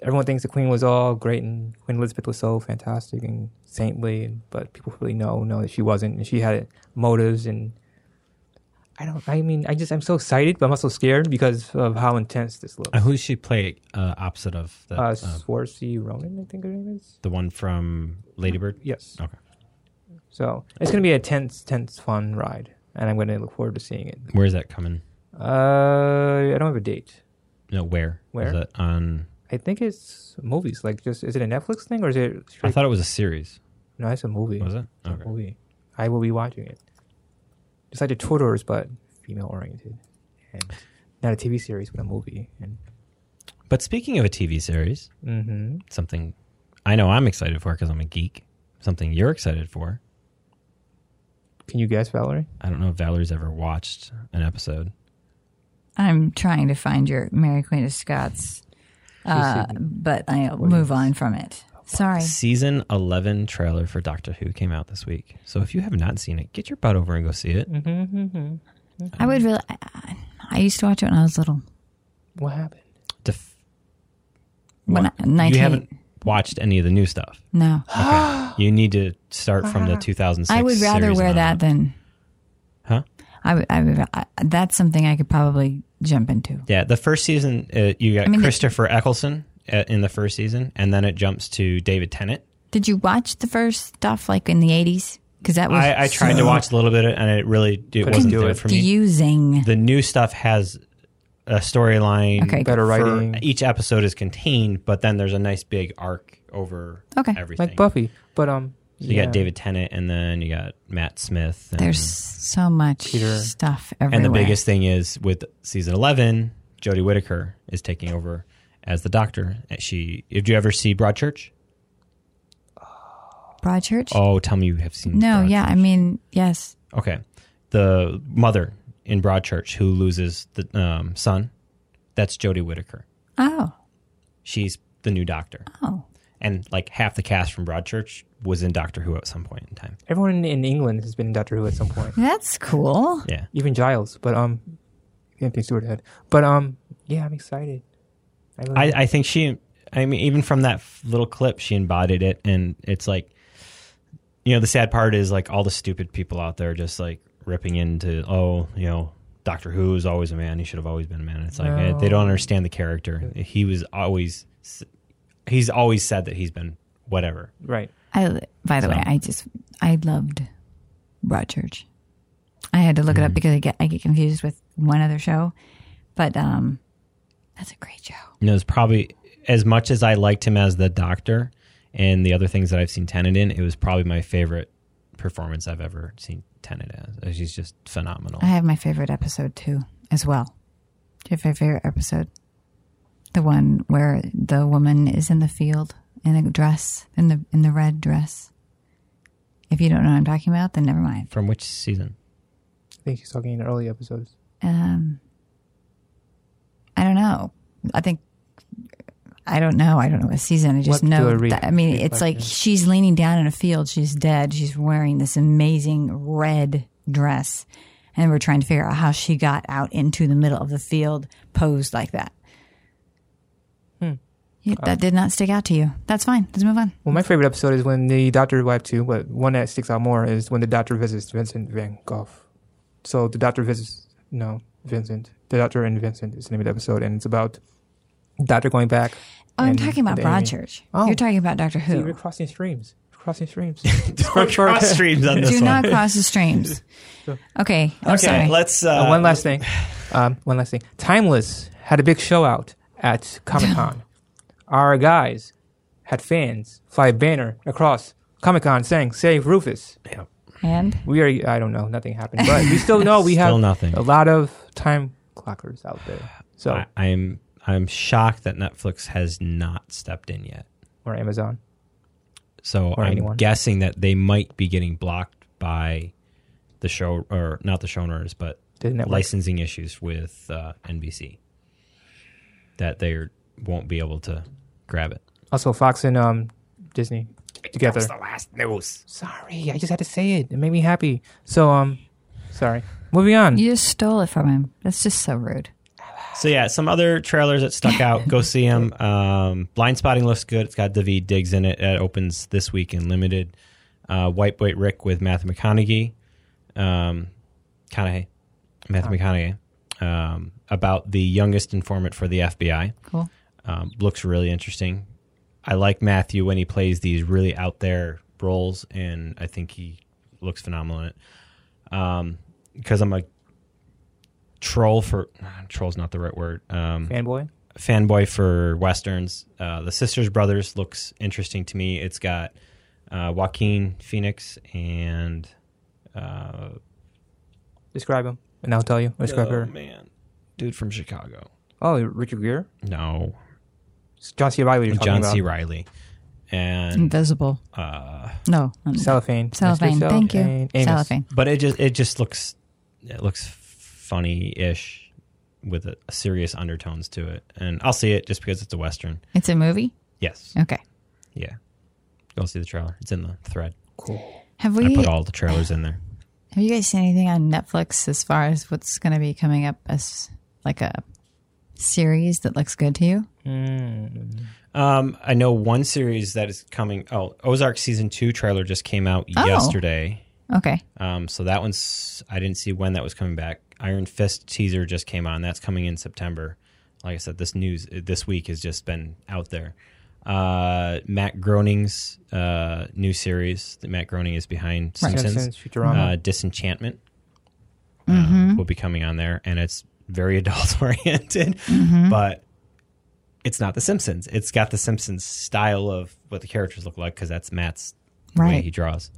everyone thinks the queen was all great and Queen Elizabeth was so fantastic and saintly, but people really know know that she wasn't, and she had motives and. I don't. I mean, I just. I'm so excited, but I'm also scared because of how intense this looks. Uh, who does she play uh, opposite of the, Uh, uh, Saoirse Ronan, I think her name is. the one from Ladybird? Yes. Okay. So it's going to be a tense, tense, fun ride, and I'm going to look forward to seeing it. Where is that coming? Uh, I don't have a date. No, where? Where? Is it on? I think it's movies. Like, just is it a Netflix thing or is it? I thought it was a series. no, it's a movie. Was it? It's a movie. I will be watching it. It's like the Tudors, but female oriented, and not a TV series, but a movie. And But speaking of a TV series, mm-hmm. something I know I'm excited for because I'm a geek. Something you're excited for. Can you guess, Valerie? I don't know if Valerie's ever watched an episode. I'm trying to find your Mary Queen of Scots, uh, but I'll move on from it. Sorry. Season 11 trailer for Doctor Who came out this week. So if you have not seen it, get your butt over and go see it. Mm-hmm. I would really. I, I used to watch it when I was little. What happened? Def- When What? I, 19, you haven't watched any of the new stuff. No. Okay. *gasps* you need to start from the 2006 I would rather wear that up. than. Huh? I would. I would. I, that's something I could probably jump into. Yeah, the first season, uh, you got I mean, the- Christopher Eccleston uh, in the first season, and then it jumps to David Tennant. Did you watch the first stuff like in the 80s? Because that was I, I tried to watch a little bit, and it really it Couldn't wasn't do there it. for me. confusing. the new stuff has a storyline. Okay. Better for- writing. Each episode is contained, but then there's a nice big arc over Okay. everything. like Buffy. But um, So you got David Tennant, and then you got Matt Smith. And, There's so much Peter. stuff everywhere. and the biggest thing is with season 11, Jodie Whittaker is taking over as the Doctor. And She, did you ever see Broadchurch? Broadchurch? Oh, tell me you have seen. Broadchurch. No, Broadchurch. yeah, I mean, yes. Okay, the mother in Broadchurch who loses the um, son, that's Jodie Whittaker. Oh, She's the new Doctor. oh. and like half the cast from Broadchurch was in Doctor Who at some point in time. Everyone in, in England has been in Doctor Who at some point. That's cool. Yeah, Even Giles. But um, Anthony Stewart Head. But um, yeah, I'm excited. I, really I, I think she. I mean, even from that little clip, she embodied it, and it's like, you know, the sad part is like all the stupid people out there just like ripping into, oh, you know, Doctor Who is always a man. He should have always been a man. It's like eh, they don't understand the character. He was always. He's always said that he's been whatever. right. I, by the So- way, I just, I loved Broadchurch. I had to look it Mm-hmm. up because I get, I get confused with one other show. But um, that's a great show. You know, it's probably as much as I liked him as the Doctor and the other things that I've seen Tennant in. It was probably my favorite performance I've ever seen Tennant as. He's just phenomenal. I have my favorite episode too, as well. Do you have a favorite episode? The one where the woman is in the field in a dress, in the in the red dress. If you don't know what I'm talking about, then never mind. From which season? I think she's talking in early episodes. Um, I don't know. I think I don't know. I don't know what season. I just We'll have to do know. re- that, I mean, it's reflection. like she's leaning down in a field. She's dead. She's wearing this amazing red dress, and we're trying to figure out how she got out into the middle of the field, posed like that. Hmm. Yeah, that did not stick out to you. That's fine. Let's move on. Well, my favorite episode is when the Doctor, I have two, but one that sticks out more is when the Doctor visits Vincent Van Gogh. So the Doctor visits, no, Vincent. The Doctor and Vincent is the name of the episode, and it's about Doctor going back. Oh, I'm talking about. Broadchurch. Oh. You're talking about Doctor See, we're Who. crossing streams. We're crossing streams. *laughs* Cross streams on *laughs* this Do one. not *laughs* cross the streams. Okay. I'm okay, sorry. let's. Uh, Uh, one last thing. Um, one last thing. Timeless had a big show out at Comic Con. Our guys had fans fly a banner across Comic Con saying "Save Rufus." Yeah. and We are. I don't know. Nothing happened, but we still know we have Still nothing. a lot of time clockers out there. So I, I'm I'm shocked that Netflix has not stepped in yet. or Amazon. So Or I'm anyone. guessing that they might be getting blocked by the show or not the showrunners, but The licensing issues with uh, NBC that they won't be able to grab it. Also, Fox and um, Disney together. That's the last news. Sorry, I just had to say it. It made me happy. So um, sorry. Moving on. you just stole it from him. That's just so rude. So yeah, some other trailers that stuck out. Go see them. Um, Blind Spotting looks good. It's got Daveed Diggs in it. It opens this week in limited. Uh, White Boy Rick with Matthew McConaughey. Um, McConaughey. Matthew McConaughey. Um, about the youngest informant for the FBI. Cool. Um, looks really interesting. I like Matthew when he plays these really out there roles, and I think he looks phenomenal in it. Um, because I'm a troll for troll's not the right word. Um, Fanboy. fanboy for westerns. Uh, the Sisters Brothers looks interesting to me. It's got uh, Joaquin Phoenix and uh, Describe him, and I'll tell you. Describe oh, her. man, dude from Chicago. Oh, Richard Gere. No, It's John C. Reilly. You're John about. C. Reilly, and Invisible. uh, No. not- Cellophane. Cellophane. Thank you. Amos. Cellophane. but it just it just looks it looks funny-ish with a, a serious undertones to it, and I'll see it just because it's a western. It's a movie? Yes, Okay. yeah. Go see the trailer. It's in the thread. Cool. Have I we put all the trailers in there. *sighs* have you guys seen anything on Netflix as far as what's going to be coming up as like a series that looks good to you? Um, I know one series that is coming. Oh, Ozark season two trailer just came out Oh. yesterday. Okay. Um, so that one's I didn't see when that was coming back. Iron Fist teaser just came on. That's coming in September. like I said, this news this week has just been out there. Uh, Matt Groening's uh, new series that Matt Groening is behind Simpsons, Simpsons, Futurama. uh, Disenchantment um, will be coming on there, and it's very *laughs* adult oriented, but it's not The Simpsons. It's got The Simpsons style of what the characters look like because that's Matt's the way he draws.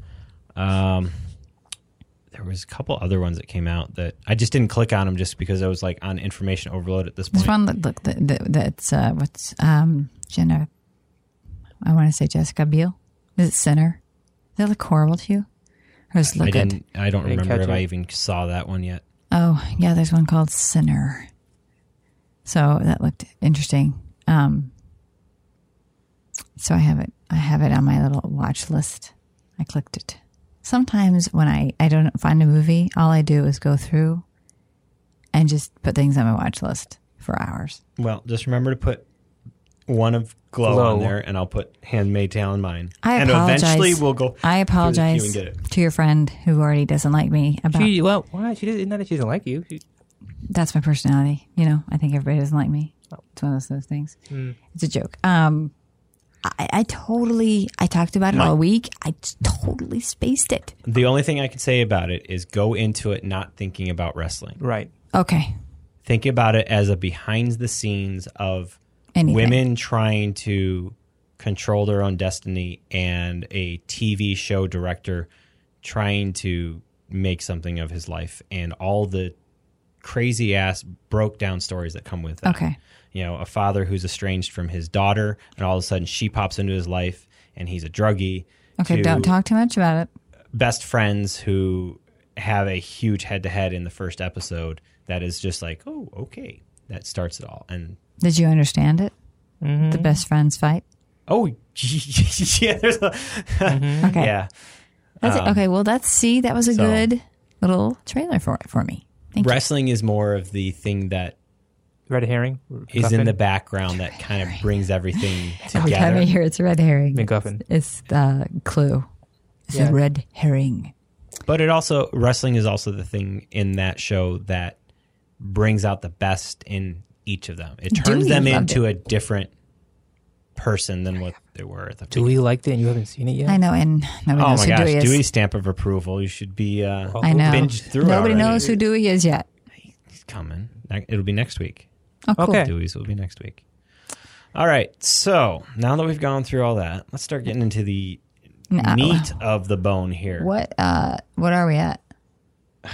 Um, there was a couple other ones that came out that I just didn't click on them just because I was like on information overload at this point. This one, look, look the, the, that's uh, what's um, Jenna. I want to say Jessica Biel. Is it Sinner? Does it look horrible to you? Or does it I look good? didn't. I don't I remember catch if I even saw that one yet. Oh, yeah, there's one called Sinner. So that looked interesting. Um, so I have it. I have it on my little watch list. I clicked it. Sometimes when I I don't find a movie, all I do is go through and just put things on my watch list for hours. Well, just remember to put one of Glow, Glow. on there, and I'll put Handmaid Tale in mine. I and apologize. eventually we'll go. I through the queue apologize and get it. to your friend who already doesn't like me about She well, why she didn't? Not that she doesn't like you. She, that's my personality. You know, I think everybody doesn't like me. It's one of those, those things. It's a joke. Um, I, I totally, I talked about it My- all week. I totally spaced it. The only thing I can say about it is go into it not thinking about wrestling. right. Okay. Think about it as a behind the scenes of Anything. women trying to control their own destiny and a TV show director trying to make something of his life and all the crazy ass broke down stories that come with that. Okay. You know, a father who's estranged from his daughter and all of a sudden she pops into his life and he's a druggie. Okay. to Don't talk too much about it. best friends who have a huge head to head in the first episode that is just like, oh, okay. That starts it all. And Did you understand it? The mm-hmm. best friends fight. oh, *laughs* yeah, there's a, mm-hmm. Okay. yeah. That's it. Um, okay. Well, that's see. That was a so- good little trailer for it for me. Thank you. Wrestling is more of the thing that Red herring. is in the background that kind of brings everything *laughs* Every time I hear it's a red herring, MacGuffin. it's the clue. It's Yeah. a red herring. But it also wrestling is also the thing in that show that brings out the best in each of them. It turns Dewey them loved into a different person than what they were at the beginning. Dewey liked it, and you haven't seen it yet. I know, and nobody Oh knows my who gosh, Dewey is. Dewey's stamp of approval. You should be uh. I know. binge through. Nobody already. knows who Dewey is yet. He's coming. Ne- It'll be next week. Oh, cool. Okay. Dewey's will be next week. All right. So now that we've gone through all that, let's start getting into the No. meat of the bone here. What uh what are we at? *sighs*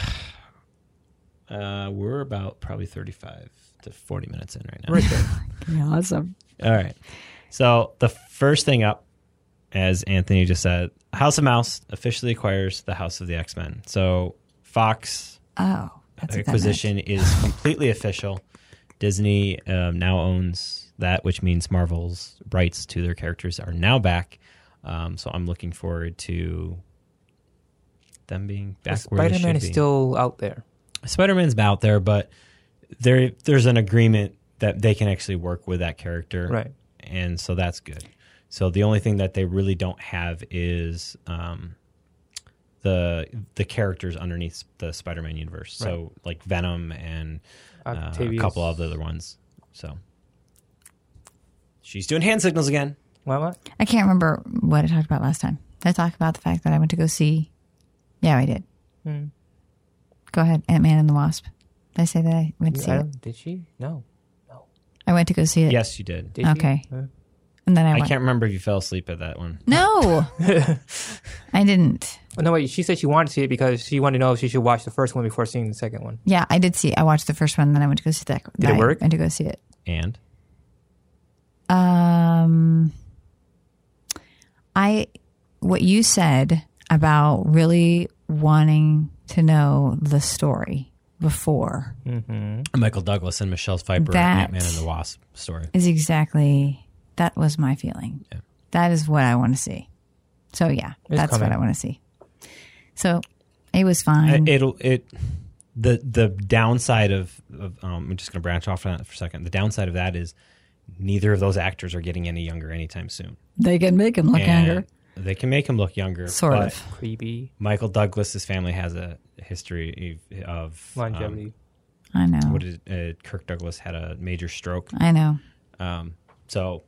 Uh, we're about probably thirty-five to forty minutes in right now. Right there. *laughs* Awesome. All right. So the first thing up, as Anthony just said, House of Mouse officially acquires the House of the X Men. So Fox Oh, that's what that acquisition is completely official. *laughs* Disney um, now owns that, which means Marvel's rights to their characters are now back. Um, so I'm looking forward to them being back Spider Man is be. still out there. Spider-Man's out there, but there there's an agreement that they can actually work with that character, Right. And so that's good. So the only thing that they really don't have is um, the the characters underneath the Spider-Man universe. So like Venom and uh, a couple of the other ones. So she's doing hand signals again. What? What? I can't remember what I talked about last time. Did I talk about the fact that I went to go see? Yeah, I did. Hmm. Go ahead, Ant Man and the Wasp. Did I say that I went to see I it? did she? No. No. I went to go see it. Yes, you did. Did she? Okay. Uh, And then I, I went. can't remember if you fell asleep at that one. No, *laughs* I didn't. No, wait. She said she wanted to see it because she wanted to know if she should watch the first one before seeing the second one. Yeah, I did see. I watched the first one, then I went to go see that. Did it work? I work? went to go see it. And Um, I what you said about really wanting to know the story before Michael Douglas and Michelle Pfeiffer, That- Ant Man and the Wasp story. is exactly that was my feeling. Yeah. That is what I want to see. So yeah, It's that's coming. what I want to see. So it was fine. It'll it the the downside of, of um, I'm just going to branch off on that for a second. The downside of that is neither of those actors are getting any younger anytime soon. they can make him look And younger, They can make him look younger, sort of. Creepy. Michael Douglas's family has a history of um, Longevity. I know. what did uh, Kirk Douglas had a major stroke. I know. Um, so,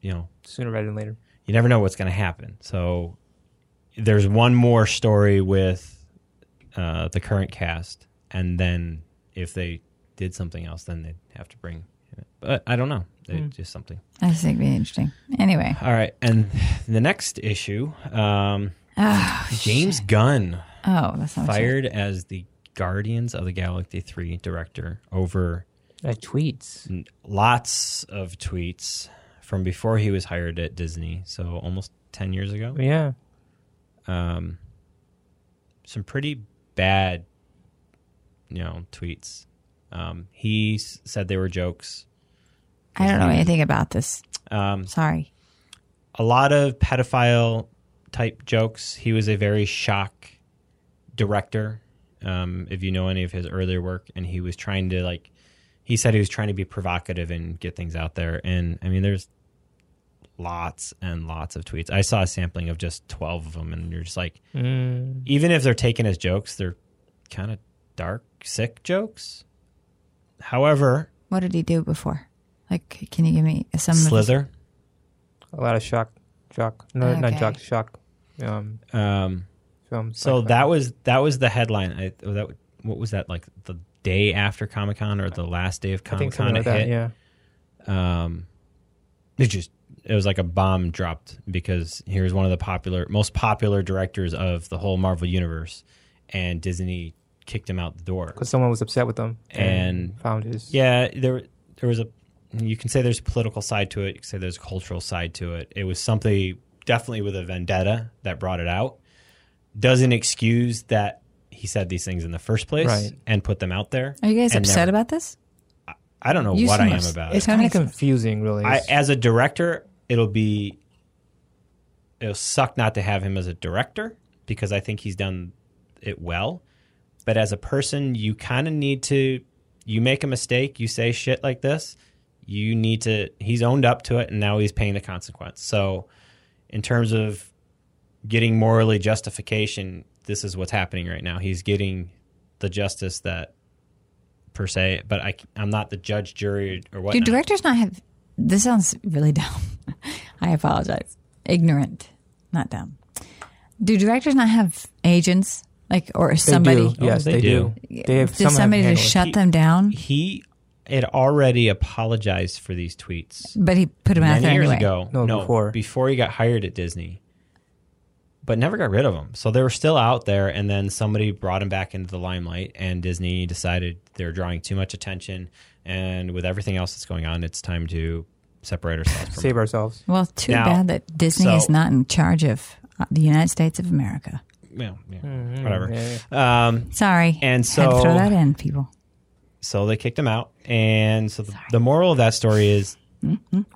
you know, Sooner rather than later. you never know what's going to happen. So, there's one more story with uh, the current cast, and then if they did something else, then they'd have to bring. But I don't know. It's just something. I think it'd be interesting. Anyway. All right, and the next issue, um, Oh, James Gunn oh that's not fired as the Guardians of the Galaxy three director over Like tweets. n- lots of tweets from before he was hired at Disney, so almost ten years ago. Yeah. Um, some pretty bad, you know, tweets. Um, he s- said they were jokes. I don't know anything about this. Um, Sorry. a lot of pedophile type jokes. He was a very shock director. Um, if you know any of his earlier work, and he was trying to like, he said he was trying to be provocative and get things out there. And I mean, there's lots and lots of tweets. I saw a sampling of just twelve of them, and you're just like, Mm. even if they're taken as jokes, they're kind of dark, sick jokes. However, What did he do before? Like, can you give me some? of Slither. A lot of shock, shock. No, not shock, shock. Um, Um, films. So like that was that was the headline. I, that what was that like the day after Comic Con or the last day of I Comic Con something it like that. hit? Yeah. Um, it just it was like a bomb dropped because here's one of the popular most popular directors of the whole Marvel universe, and Disney kicked him out the door. Because someone was upset with them And- found his. Yeah, there there was a you can say there's a political side to it. You can say there's a cultural side to it. It was something definitely with a vendetta that brought it out. Doesn't excuse that he said these things in the first place Right. and put them out there. Are you guys upset never- about this? I don't know You what I am ups- about It's it. kind of That makes sense. confusing, really. I, as a director, it'll be it'll suck not to have him as a director because I think he's done it well. But as a person, you kind of need to you make a mistake, you say shit like this, you need to he's owned up to it and now he's paying the consequence. So in terms of getting morally justification, this is what's happening right now. He's getting the justice that per se, but I I'm not the judge, jury or what. Do directors not have? This sounds really *laughs* dumb. I apologize. Ignorant, not dumb. Do directors not have agents, like or they somebody? do. Yes, they they, do. do. They have Does some have somebody just shut He- them down? he had already apologized for these tweets But he put them out many there years anyway. ago. No, before. he got hired at Disney, but never got rid of them. So they were still out there, and then somebody brought him back into the limelight, and Disney decided they're drawing too much attention. And with everything else that's going on, it's time to separate ourselves from. Save ourselves. Well, too Now, bad that Disney so- is not in charge of uh, the United States of America. Yeah, yeah, Mm-hmm. whatever. Yeah, Um, Sorry, And had to so- throw that in, people. so they kicked him out, and so the, the moral of that story is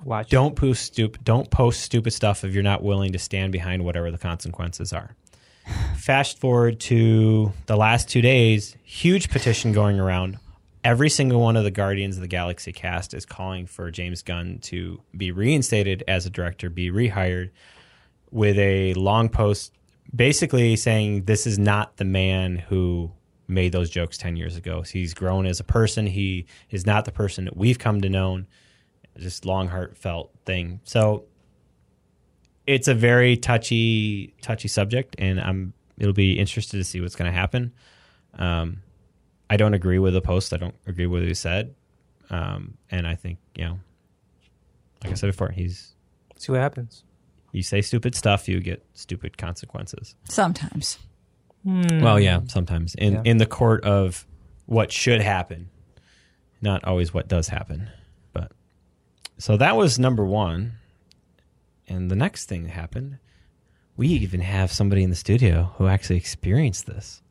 Watch. don't post stupid don't post stupid stuff if you're not willing to stand behind whatever the consequences are *sighs* fast forward to the last two days huge petition going around every single one of the guardians of the galaxy cast is calling for james gunn to be reinstated as a director be rehired with a long post basically saying this is not the man who made those jokes 10 years ago he's grown as a person he is not the person that we've come to know just long heartfelt thing. So it's a very touchy touchy subject, and I'm it'll be interested to see what's going to happen. Um, I don't agree with the post. I don't agree with what he said, um, and I think you know, like I said before, he's See what happens. you say stupid stuff, you get stupid consequences. Sometimes. Well, yeah, sometimes in Yeah. in the court of what should happen, not always what does happen. But so that was number one, and the next thing that happened, we even have somebody in the studio who actually experienced this.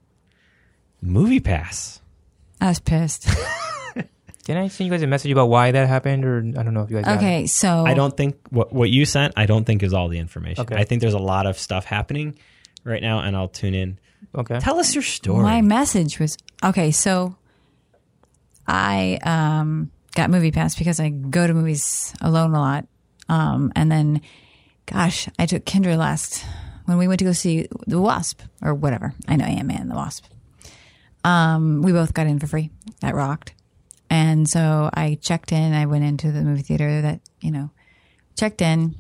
Movie Pass. I was pissed. *laughs* Didn't I send you guys a message about why that happened, or I don't know if you guys. got it. okay, so I don't think what what you sent. I don't think is all the information. Okay. I think there's a lot of stuff happening right now, and I'll tune in. Okay. Tell us your story. My message was okay. So I um, got Movie Pass because I go to movies alone a lot, um, and then, gosh, I took Kendra last when we went to go see the Wasp or whatever. I know Ant Man and the Wasp. Um, we both got in for free. That rocked. And so I checked in. I went into the movie theater that, you know, checked in.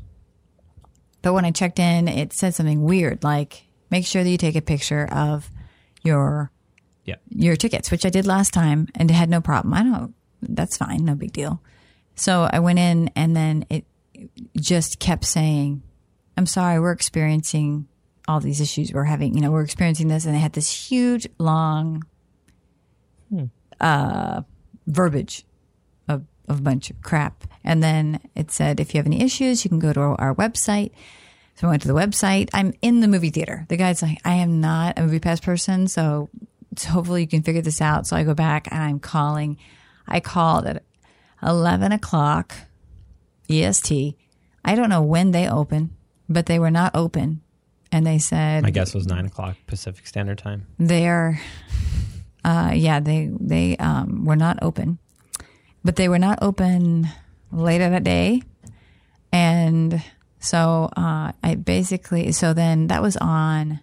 But when I checked in, it said something weird like, make sure that you take a picture of your Yeah. your tickets, which I did last time and it had no problem. I don't, that's fine, no big deal. So I went in and then it just kept saying, I'm sorry, we're experiencing all these issues. We're having, you know, we're experiencing this. And they had this huge, long uh, verbiage of, of a bunch of crap. And then it said, if you have any issues, you can go to our, our website. So I went to the website. I'm in the movie theater. The guy's like, I am not a movie pass person. So, so hopefully you can figure this out. So I go back and I'm calling. I called at 11 o'clock EST. I don't know when they open, but they were not open. And they said, My guess it was nine o'clock Pacific Standard Time. they're uh yeah they they um were not open. But they were not open later that day. And so uh i basically so then that was on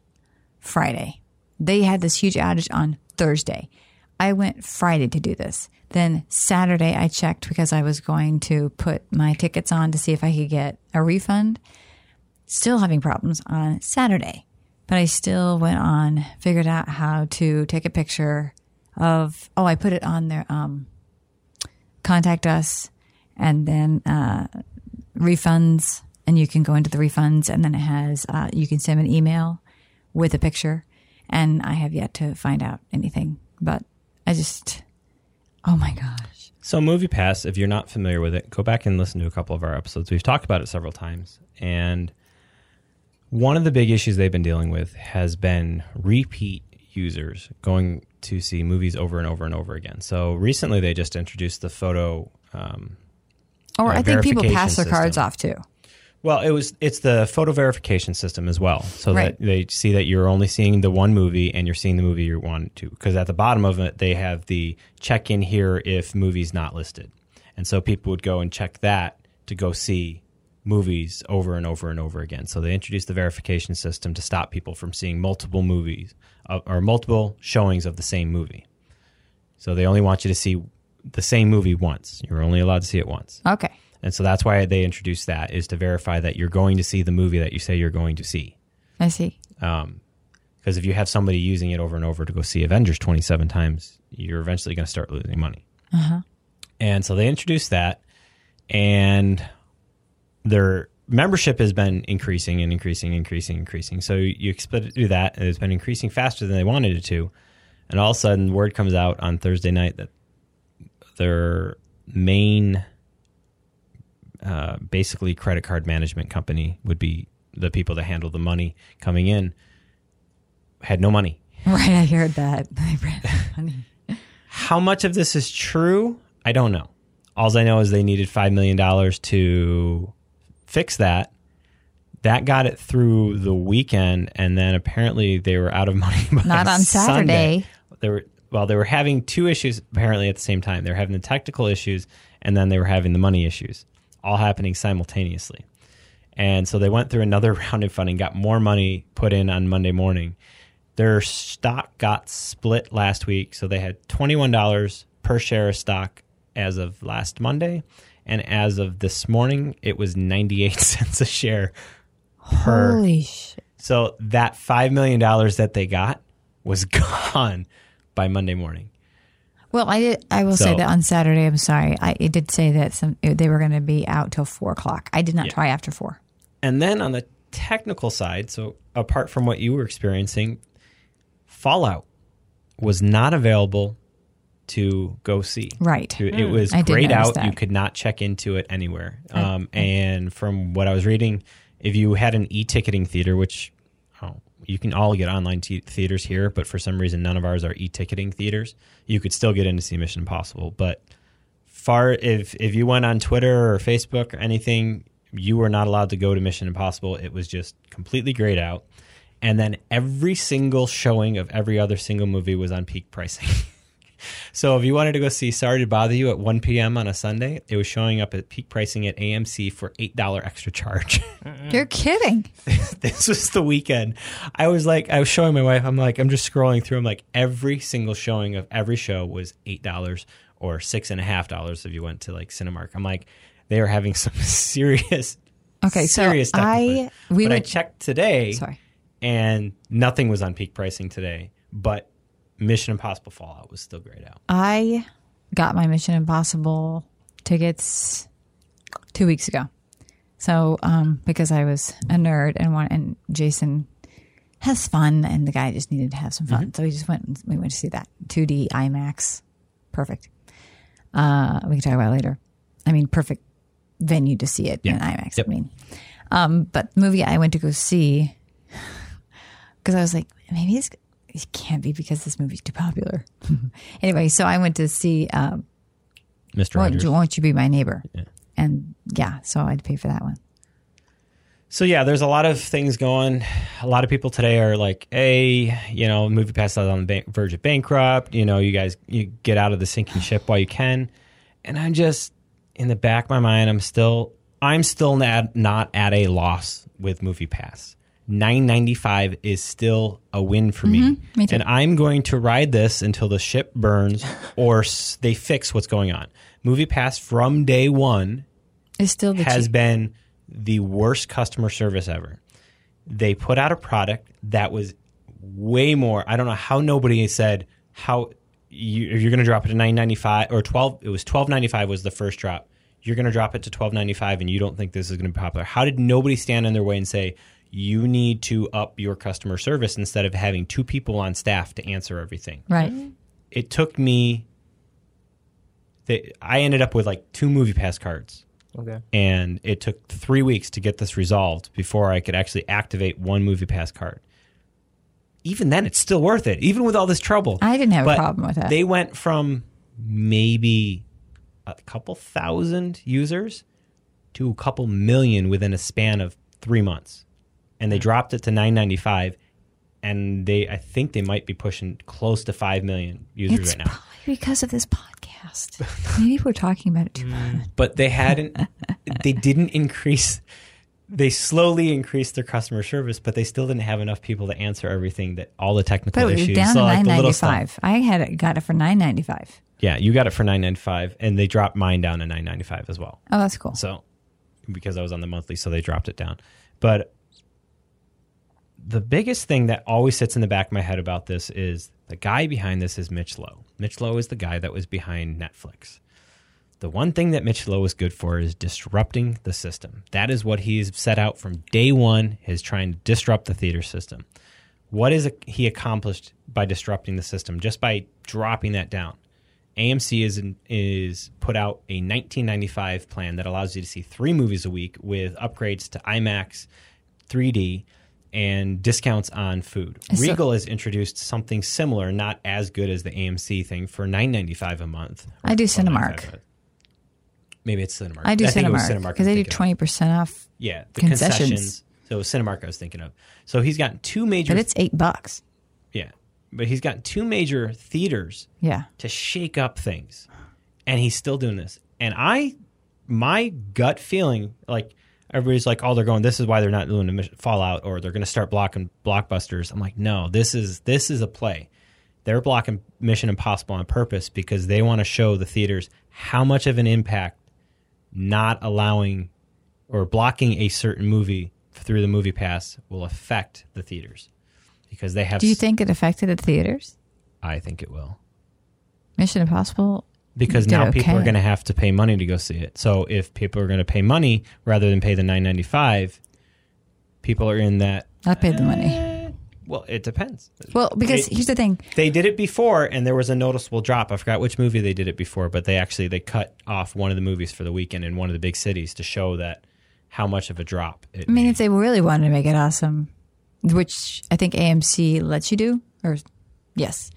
friday. They had this huge outage on thursday. I went friday to do this. Then saturday i checked because i was going to put my tickets on to see if i could get a refund still having problems on Saturday, but I still went on, figured out how to take a picture of, oh, I put it on their, um, contact us and then, uh, refunds and you can go into the refunds and then it has, uh, you can send an email with a picture and I have yet to find out anything, but I just, oh my gosh. So, Movie Pass, if you're not familiar with it, go back and listen to a couple of our episodes. We've talked about it several times. And one of the big issues they've been dealing with has been repeat users going to see movies over and over and over again. So, recently they just introduced the photo. Um, Or Uh, I think people pass their cards off too. well, it was it's the photo verification system as well, so Right. that they see that you're only seeing the one movie and you're seeing the movie you want to. Because at the bottom of it, they have the check in here if movie's not listed, and so people would go and check that to go see movies over and over and over again. So they introduced the verification system to stop people from seeing multiple movies uh, or multiple showings of the same movie. So they only want you to see the same movie once. You're only allowed to see it once. Okay. And so that's why they introduced that is to verify that you're going to see the movie that you say you're going to see. I see. Because if you have somebody using it over and over to go see Avengers 27 times, you're eventually going to start losing money. Uh-huh. And so they introduced that, and their membership has been increasing and increasing, increasing, increasing. So you expect it to do that, and it's been increasing faster than they wanted it to. And all of a sudden, word comes out on Thursday night that their main, uh, basically, credit card management company would be the people that handle the money coming in had no money. *laughs* Right. I heard that. *laughs* They ran out money. How much of this is true? I don't know. All I know is they needed $5 million to fix that. That got it through the weekend, and then apparently they were out of *laughs* money. By Not on Sunday. Saturday. They were well. They were having two issues apparently at the same time. They were having the technical issues, and then they were having the money issues, all happening simultaneously. And so they went through another *laughs* round of funding, got more money put in on Monday morning. Their stock got split last week, so they had twenty-one dollars per share of stock as of last Monday, and as of this morning, it was ninety-eight *laughs* cents a share per. Holy shit. So that five million dollars that they got was *laughs* gone by Monday morning. Well, I did. I will say that on Saturday. I'm sorry. I it did say that some they were going to be out till four o'clock. I did not Yeah. try after four. And then on the technical side, so apart from what you were experiencing, Fallout was not available to go see. Right. It was I grayed out. that. You could not check into it anywhere. Um, and from what I was reading, if you had an e-ticketing theater, which oh, you can all get online t- theaters here, but for some reason none of ours are e-ticketing theaters, you could still get in to see Mission Impossible. But far if if you went on Twitter or Facebook or anything, you were not allowed to go to Mission Impossible. It was just completely grayed out. And then every single showing of every other single movie was on peak pricing. *laughs* So if you wanted to go see Sorry to Bother You at 1 p.m. on a Sunday, it was showing up at peak pricing at AMC for $8 extra charge. *laughs* You're kidding. *laughs* this was the weekend. I was like, I was showing my wife, I'm like, I'm just scrolling through. I'm like, every single showing of every show was $8 or six and a half dollars if you went to like Cinemark. I'm like, they are having some *laughs* serious, Okay, serious technical I we but I checked today Sorry. and nothing was on peak pricing today, but Mission Impossible Fallout was still grayed out. I got my Mission Impossible tickets two weeks ago. So, um, because I was a nerd and want, and Jason has fun, and the guy just needed to have some fun, so we just went. We went to see that 2D IMAX, perfect. Uh, we can talk about it later. I mean, perfect venue to see it in IMAX. Yep. I mean, um, but the movie I went to go see *laughs* because I was like, maybe it's, it can't be because this movie's too popular. *laughs* anyway, so I went to see um, Mr. won't you, won't you be my neighbor? And yeah, so I had to pay for that one. So yeah, there's a lot of things going. A lot of people today are like, "Hey, you know, movie pass is on the bank, verge of bankrupt. You know, you guys, you get out of the sinking ship while you can." And I'm just in the back of my mind, I'm still, I'm still not not at a loss with Movie Pass. Nine ninety five is still a win for me, Mm-hmm. me and I'm going to ride this until the ship burns *laughs* or s- they fix what's going on. Movie Pass from day one It's still the has cheap- been the worst customer service ever. They put out a product that was way more. I don't know how nobody said how you, you're going to drop it to nine ninety five or twelve. It was twelve ninety five was the first drop. You're going to drop it to twelve ninety five, and you don't think this is going to be popular. How did nobody stand in their way and say you need to up your customer service instead of having two people on staff to answer everything? right. Mm-hmm. It took me. They, I ended up with like two movie pass cards Okay. and it took three weeks to get this resolved before I could actually activate one movie pass card. Even then, it's still worth it, even with all this trouble. I didn't have a problem with that. They went from maybe a couple thousand users to a couple million within a span of three months, and they hmm. dropped it to nine ninety five. And they, I think they might be pushing close to five million users it's right now. probably because of this podcast. Maybe we're talking about it too hmm. much. but they hadn't they didn't increase they slowly increased their customer service but they still didn't have enough people to answer everything that all the technical But issues down So, to like, nine ninety five. I had it, got it for nine ninety five. yeah you got it for 995 and they dropped mine down to 995 as well Oh, that's cool. so because i was on the monthly so they dropped it down but the biggest thing that always sits in the back of my head about this is the guy behind this is mitch lowe mitch lowe is the guy that was behind netflix the one thing that Mitch Lowe is good for is disrupting the system. That is what he's set out from day one, is trying to disrupt the theater system. What is he accomplished by disrupting the system? Just by dropping that down. AMC is is put out a 1995 plan that allows you to see three movies a week with upgrades to IMAX, 3D, and discounts on food. So- Regal has introduced something similar, not as good as the AMC thing, for 9.95 a month. I do Cinemark. Maybe it's Cinemark. I do think Cinemark because they do twenty percent off, Yeah, the concessions. concessions. So Cinemark I was thinking of. So he's got two major. but it's eight bucks. yeah, but he's got two major theaters Yeah. to shake up things, and he's still doing this. And I, my gut feeling, like everybody's like, oh, they're going. This is why they're not doing Fallout, or they're going to start blocking blockbusters. I'm like, no, this is this is a play. They're blocking Mission Impossible on purpose because they want to show the theaters how much of an impact not allowing or blocking a certain movie through the movie pass will affect the theaters because they have Do you think it affected the theaters? I think it will Mission Impossible. Because now people are going to have to pay money to go see it. So if people are going to pay money rather than pay the 9.95, people are in that I paid the money. Eh, well, it depends. Well, because It- here's the thing. They did it before and there was a noticeable drop. I forgot which movie they did it before, but they actually they cut off one of the movies for the weekend in one of the big cities to show that how much of a drop it I mean, made. if they really wanted to make it awesome, which I think AMC lets you do, or yes,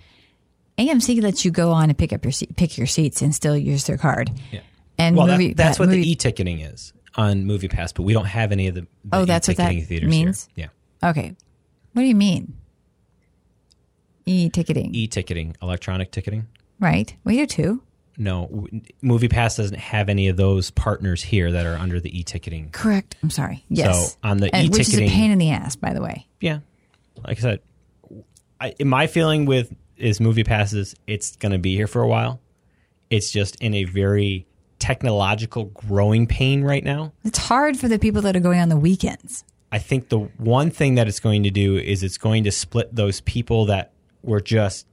AMC lets you go on and pick up your seat, pick your seats, and still use their card. Yeah. And well, movie, that, that's that what movie, the e-ticketing is on Movie Pass, but we don't have any of the, the Oh, that's what that e-ticketing theaters means? here. Yeah. Okay, what do you mean? E-ticketing. E-ticketing, electronic ticketing. Right. We do too. No, w- MoviePass doesn't have any of those partners here that are under the e-ticketing. Correct. I'm sorry. Yes. So, on the e-ticketing And- which is a e-ticketing- pain in the ass, by the way. Yeah, like I said, I, my feeling with is movie passes. It's going to be here for a while. It's just in a very technological growing pain right now. It's hard for the people that are going on the weekends. I think the one thing that it's going to do is it's going to split those people that were just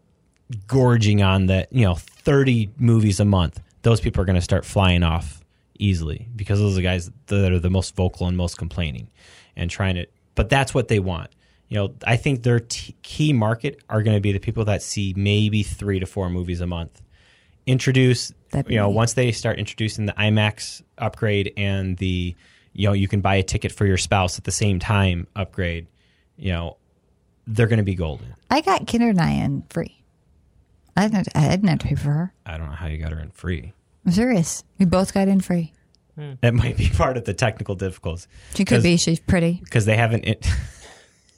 gorging on that, you know, 30 movies a month. Those people are going to start flying off easily because those are the guys that are the most vocal and most complaining and trying to, but that's what they want. You know, I think their t- key market are going to be the people that see maybe three to four movies a month. Introduce, That'd you know, be- once they start introducing the IMAX upgrade and the, you know, you can buy a ticket for your spouse at the same time upgrade, you know, they're going to be golden. I got Kinder Kindernayan free. I didn't, I didn't have to pay for her. I don't know how you got her in free. I'm serious. We both got in free. That might be part of the technical difficulties She could be. She's pretty. *laughs* because they haven't in,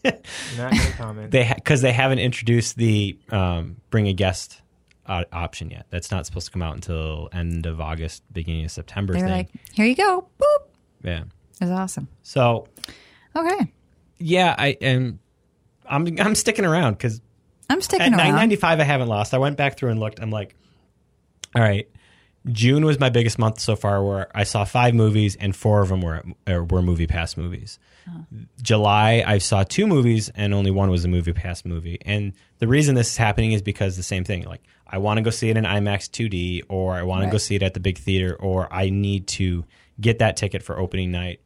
Not gonna comment. they because they haven't introduced the um, bring a guest uh, option yet. That's not supposed to come out until end of August, beginning of September. They were thing. like, here you go. Boop. yeah. It was awesome. So Okay. yeah, I am. I'm I'm sticking around because I'm at sticking around. 995 I haven't lost. I went back through and looked. I'm like, all right. June was my biggest month so far, where I saw five movies and four of them were uh, were Movie Pass movies. July, I saw two movies and only one was a Movie Pass movie. And the reason this is happening is because the same thing. Like, I want to go see it in IMAX 2D, or I want to go see it at the big theater, or I need to get that ticket for opening night.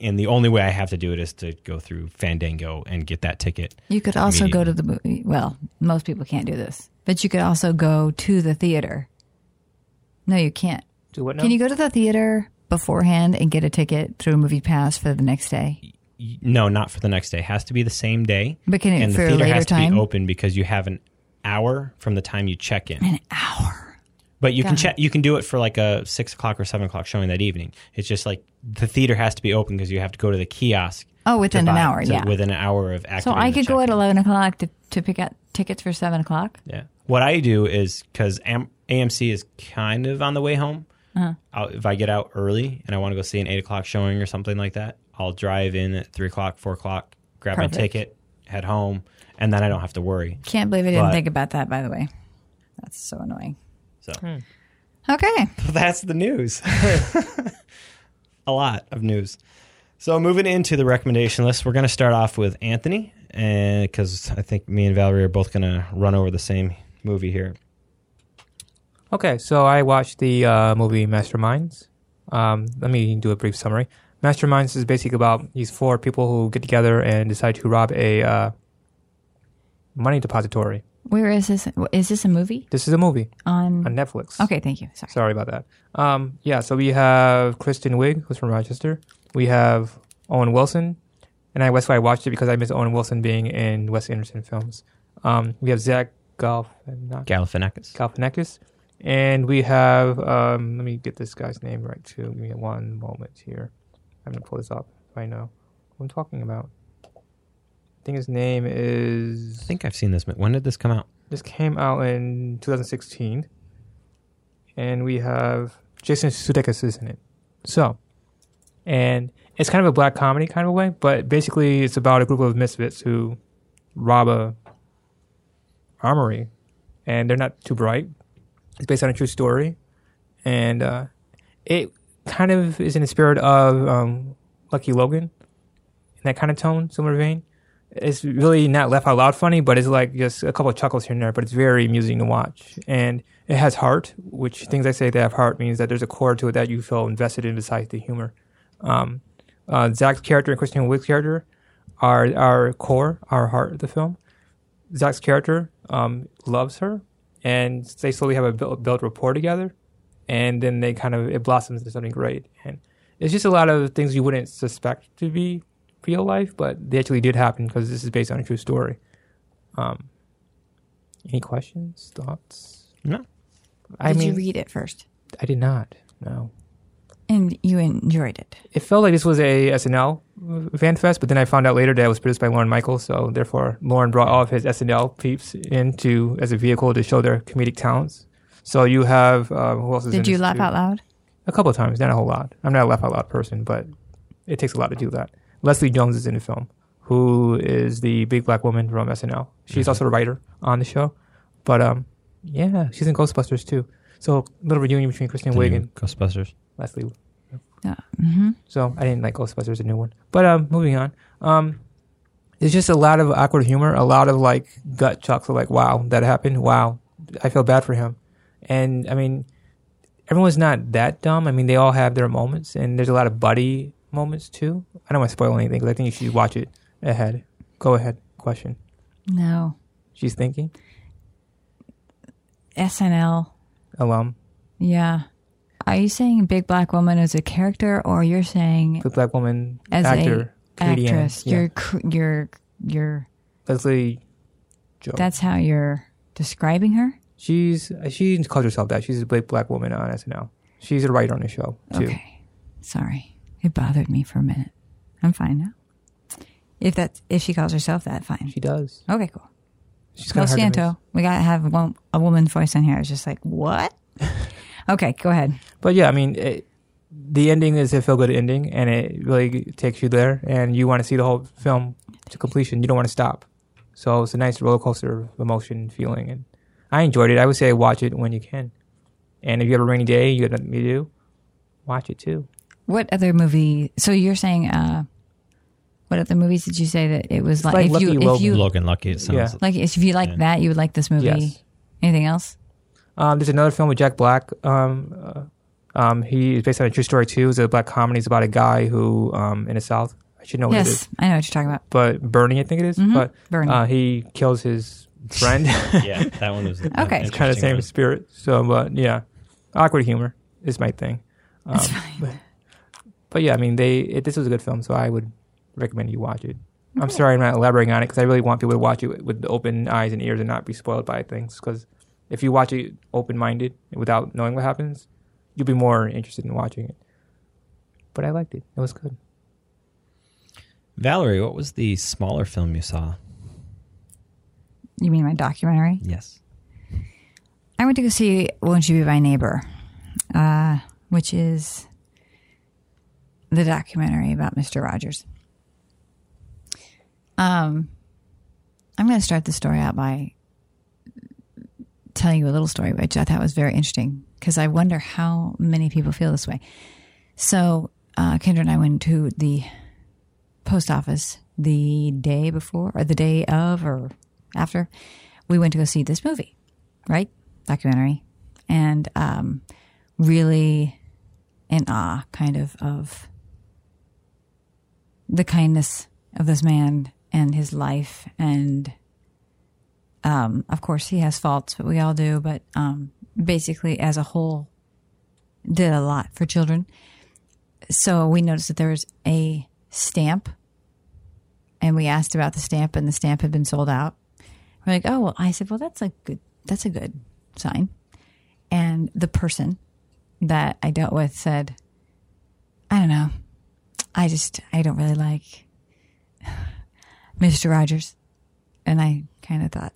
And the only way I have to do it is to go through Fandango and get that ticket. You could also go to the movie. Well, most people can't do this, but you could also go to the theater. No, you can't. Do what now? Can you go to the theater beforehand and get a ticket through Movie Pass for the next day? No, not for the next day. It has to be the same day. But can it and for the a theater later has to time? be open because you have an hour from the time you check in. An hour. But you can God. check. You can do it for like a six o'clock or seven o'clock showing that evening. It's just like the theater has to be open because you have to go to the kiosk. Oh, within an buy- hour, to- yeah. within an hour of So activating. I the could go at check-in. eleven o'clock to to pick up tickets for seven o'clock. Yeah. What I do is because Am- AMC is kind of on the way home. Uh-huh. I'll, if I get out early and I want to go see an eight o'clock showing or something like that, I'll drive in at three o'clock, four o'clock, grab Perfect. my ticket, head home, and then I don't have to worry. Can't believe I didn't But- think about that. By the way, that's so annoying. So Okay, *laughs* that's the news. *laughs* a lot of news. So moving into the recommendation list, we're going to start off with Anthony, and because I think me and Valerie are both going to run over the same movie here. Okay, so I watched the uh, movie Masterminds. Um, let me do a brief summary. Masterminds is basically about these four people who get together and decide to rob a uh, money depository. where is this? Is this a movie This is a movie on? on Netflix. Okay, thank you. Sorry. Sorry about that. Um, yeah, so we have Kristen Wiig, who's from Rochester. We have Owen Wilson, and I that's why I watched it because I miss Owen Wilson being in Wes Anderson films. Um, we have Zach Galifianakis, Galifianakis. Galifianakis, and we have um, let me get this guy's name right too. Give me one moment here. I'm gonna pull this up if I know who I'm talking about. I think his name is. I think I've seen this. When did this come out? This came out in 2016, and we have Jason Sudeikis is in it. So, and it's kind of a black comedy kind of a way, but basically it's about a group of misfits who rob a armory, and they're not too bright. It's based on a true story, and uh, it kind of is in the spirit of um, Lucky Logan, in that kind of tone, similar vein it's really not laugh out loud funny, but it's like just a couple of chuckles here and there, but it's very amusing to watch. And it has heart, which things I say that have heart means that there's a core to it that you feel invested in besides the humor. Um, uh, Zach's character and Kristen Wiig's character are our core, our heart of the film. Zach's character um, loves her, and they slowly have a built, built rapport together, and then they kind of it blossoms into something great. And it's just a lot of things you wouldn't suspect to be real life, but they actually did happen because this is based on a true story. Um, any questions, thoughts? No. I Did mean, you read it first? I did not. No, And you enjoyed it. it felt like this was a SNL fan fest, but then I found out later that it was produced by Lorne Michaels. So therefore, Lorne brought all of his SNL peeps into as a vehicle to show their comedic talents. So you have uh, who else is in Did you this laugh too? out loud? A couple of times, not a whole lot. I'm not a laugh out loud person, but it takes a lot to do that. Leslie Jones is in the film, who is the big black woman from SNL. She's also a writer on the show. But um, yeah, she's in Ghostbusters too. So a little reunion between Kristen The Wiig new and Ghostbusters. Leslie. Yeah. hmm So I didn't like Ghostbusters, the new one. But um, moving on. Um, there's just a lot of awkward humor, a lot of like gut chucks of like, wow, that happened. Wow, I feel bad for him. And I mean, everyone's not that dumb. I mean, they all have their moments, and there's a lot of buddy moments too. I don't want to spoil anything because I think you should watch it ahead. Go ahead. Question. No. She's thinking. SNL. Alum. Yeah. Are you saying Big Black Woman as a character, or you're saying The black woman as actor. a comedian. actress? Yeah. You're you're you're. Leslie. Jones. That's how you're describing her. She's she calls herself that. She's a big black woman on SNL. She's a writer on the show too. Okay. Sorry, it bothered me for a minute. I'm fine now. If that if she calls herself that, fine. She does. Okay, cool. She's No kinda hard to miss. Santo. We gotta have one, a woman's voice in here. It's just like what? *laughs* okay, go ahead. But yeah, I mean, it, the ending is a feel good ending, and it really takes you there, and you want to see the whole film to completion. You don't want to stop. So it's a nice roller coaster of emotion feeling, and I enjoyed it. I would say watch it when you can, and if you have a rainy day, you got nothing to do, watch it too. What other movie? So you're saying, uh, what other movies did you say that it was like? like if you Lucky if Logan. you Logan Lucky. It sounds Yeah. like if you like Yeah. that, you would like this movie. Yes. Anything else? Um, there's another film with Jack Black. Um, uh, um, he is based on a true story too. It's a black comedy. It's about a guy who, um, in the South, I should know what it is. yes, I know what you're talking about. but Bernie, I think it is. Mhm, But Bernie. Uh, he kills his friend. *laughs* yeah, that *laughs* one was Okay. it's kind of the same spirit. So, but yeah, awkward humor is my thing. Um, It's fine. But, but yeah, I mean, they it, this was a good film, so I would recommend you watch it. I'm sorry I'm not elaborating on it because I really want people to watch it with open eyes and ears and not be spoiled by things. Because if you watch it open minded without knowing what happens, you'll be more interested in watching it. But I liked it. It was good. Valerie, what was the smaller film you saw? You mean my documentary? Yes. I went to go see Won't You Be My Neighbor, uh, which is the documentary about Mr. Rogers. Um, I'm going to start the story out by telling you a little story, which I thought was very interesting because I wonder how many people feel this way. So, uh, Kendra and I went to the post office the day before, or the day of, or after. We went to go see this movie, right? Documentary, and um, really in awe, kind of, of the kindness of this man and his life. And um, of course he has faults but we all do. But um, basically as a whole did a lot for children. So we noticed that there was a stamp and we asked about the stamp and the stamp had been sold out. We're like oh well i said well that's a good that's a good sign. And the person that i dealt with said i don't know. I just I don't really like Mr. Rogers, and I kind of thought,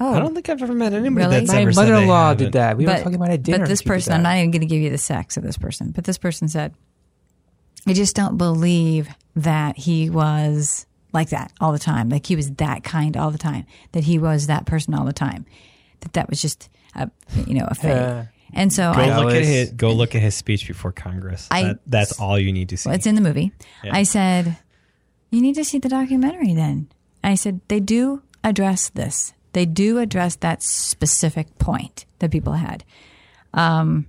oh, I don't think I've ever met anybody Really? that's My ever mother-in-law haven't. did that. We were but, talking about at dinner. but this person, I'm not even going to give you the sex of this person, but this person said, I just don't believe that he was like that all the time, like he was that kind all the time, that he was that person all the time, that that was just a you know a fake. Yeah. and so Go I, look at his go look at his speech before Congress. I- That- that's all you need to see. Well, it's in the movie. Yeah. I said, you need to see the documentary then. I said, they do address this. They do address that specific point that people had. Um,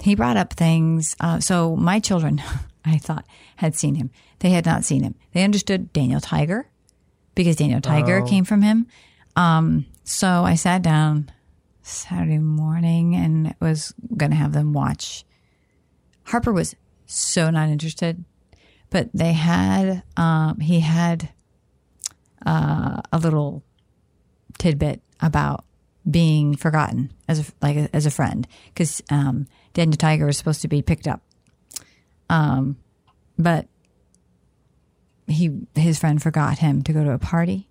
he brought up things. Uh, so my children, *laughs* I thought, had seen him. They had not seen him. They understood Daniel Tiger because Daniel Tiger Oh. came from him. Um, so I sat down Saturday morning and was going to have them watch. Harper was so not interested, but they had, um, he had uh, a little tidbit about being forgotten as a, like as a friend because um, Daniel Tiger was supposed to be picked up, um, but he his friend forgot him to go to a party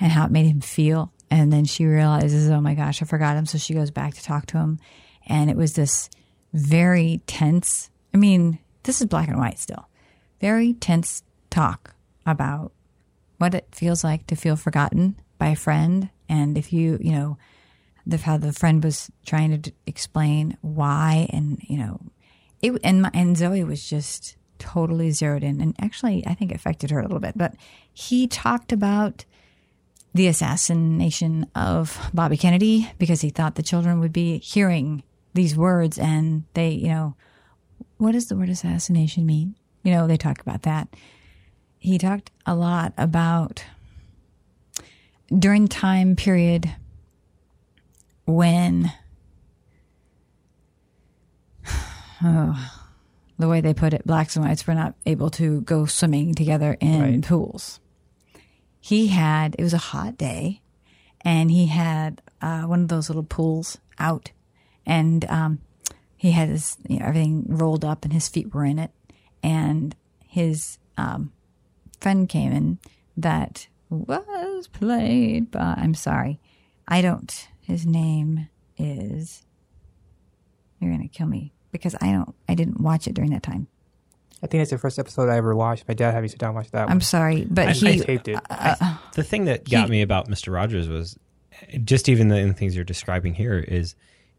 and how it made him feel And then she realizes, oh my gosh, I forgot him. So she goes back to talk to him. And it was this very tense, I mean, this is black and white still, very tense talk about what it feels like to feel forgotten by a friend. And if you, you know, the, how the friend was trying to d- explain why and, you know, it, and, my, and Zoe was just totally zeroed in. And actually, I think affected her a little bit, but he talked about the assassination of Bobby Kennedy because he thought the children would be hearing these words and they, you know, what does the word assassination mean? You know, they talk about that. He talked a lot about during time period when *sighs* oh, the way they put it, blacks and whites were not able to go swimming together in Right. pools. He had, it was a hot day, and he had uh, one of those little pools out, and um, he had his, you know, everything rolled up, and his feet were in it, and his um, friend came in that was played by, I'm sorry, I don't, his name is, you're going to kill me because I don't, I didn't watch it during that time. I think that's the first episode I ever watched. My dad had me sit down and watch that I'm one. sorry, but I, he, I taped it. The thing that got He- me about Mr. Rogers was just even the, the things you're describing here is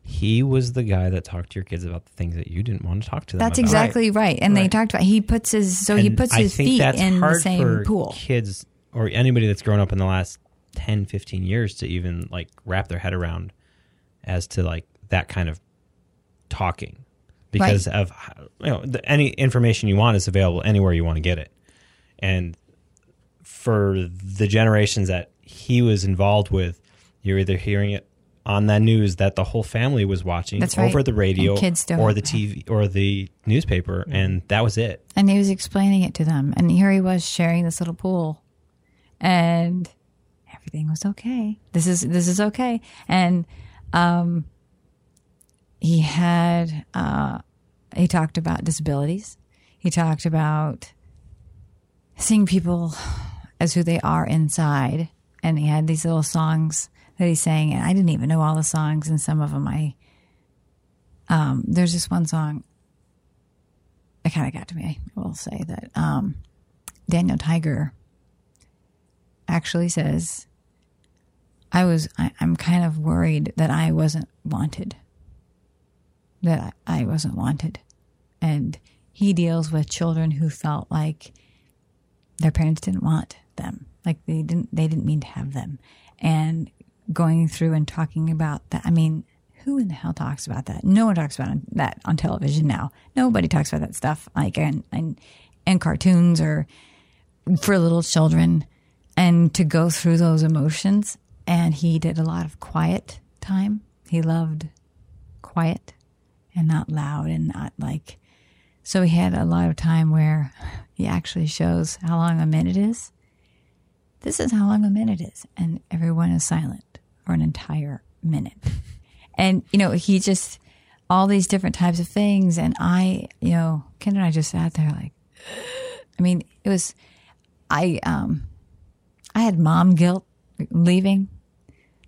he was the guy that talked to your kids about the things that you didn't want to talk to them that's about. exactly right. And they talked about, he puts his, so he puts I his think feet that's in the same for pool. kids or anybody that's grown up in the last 10 15 years to even like wrap their head around as to like that kind of talking because of you know the, any information you want is available anywhere you want to get it and for the generations that he was involved with you're either hearing it on that news that the whole family was watching That's right. over the radio And kids don't- or the TV or the newspaper and that was it. And he was explaining it to them. And here he was sharing this little pool. And everything was okay. This is this is okay. And um he had uh he talked about disabilities. He talked about seeing people as who they are inside. And he had these little songs that he sang and i didn't even know all the songs and some of them i um there's this one song it kind of got to me. I will say that um, Daniel Tiger actually says, "I was. I, I'm kind of worried that I wasn't wanted. That I, I wasn't wanted," and he deals with children who felt like their parents didn't want them, like they didn't. They didn't mean to have them, and going through and talking about that. I mean, who in the hell talks about that? No one talks about that on television now. Nobody talks about that stuff like in in, in cartoons or for little children. And to go through those emotions, and he did a lot of quiet time. He loved quiet and not loud and not like. So he had a lot of time where he actually shows how long a minute is. This is how long a minute is, and everyone is silent for an entire minute. *laughs* And you know he just all these different types of things. And i you know ken and i just sat there like *gasps* i mean it was i um i had mom guilt leaving.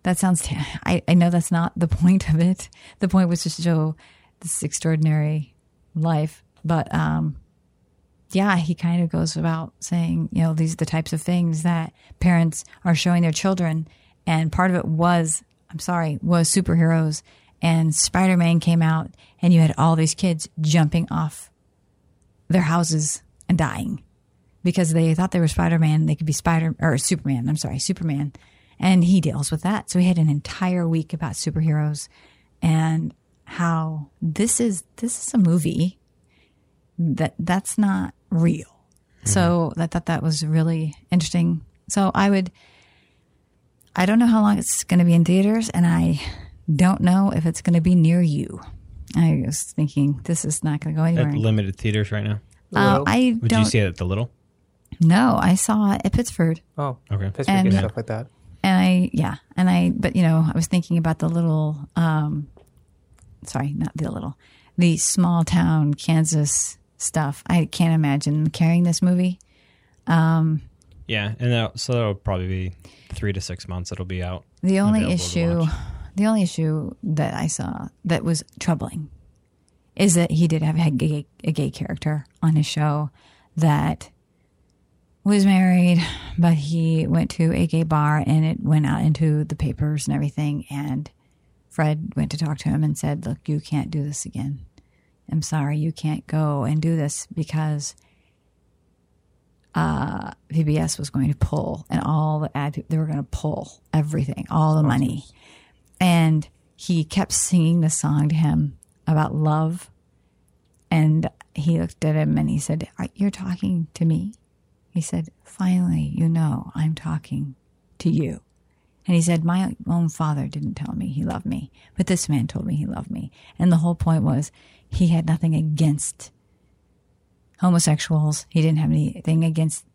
That sounds t- *laughs* I, I know that's not the *laughs* point of it. The point was to show this extraordinary life. But um yeah he kind of goes about saying you know these are the types of things that parents are showing their children and part of it was i'm sorry was superheroes. And spider-man came out and you had all these kids jumping off their houses and dying because they thought they were spider-man. They could be spider or superman i'm sorry superman. And he deals with that. So he had an entire week about superheroes and how this is this is a movie that that's not real. So mm-hmm. i thought that was really interesting. So i would I don't know how long it's going to be in theaters, and I don't know if it's going to be near you. I was thinking this is not going to go anywhere. at limited theaters right now Uh, I would don't you see it at the little No, I saw it at Pittsford, Oh, Okay. Pittsburgh And- and stuff like that. and I yeah, and I but you know I was thinking about the little, um, sorry, not the little, the small town Kansas stuff. I can't imagine carrying this movie. Yeah, and that, so that'll probably be three to six months. It'll be out. The only issue, the only issue that I saw that was troubling is that he did have a gay, a gay character on his show that was married, but he went to a gay bar and it went out into the papers and everything. And Fred went to talk to him and said, Look, you can't do this again. I'm sorry, you can't go and do this because uh, PBS was going to pull and all the ad, they were going to pull everything, all the money. And he kept singing the song to him about love. And he looked at him and he said, You're talking to me? He said, Finally, you know, I'm talking to you. And he said, My own father didn't tell me he loved me, but this man told me he loved me. And the whole point was he had nothing against homosexuals. He didn't have anything against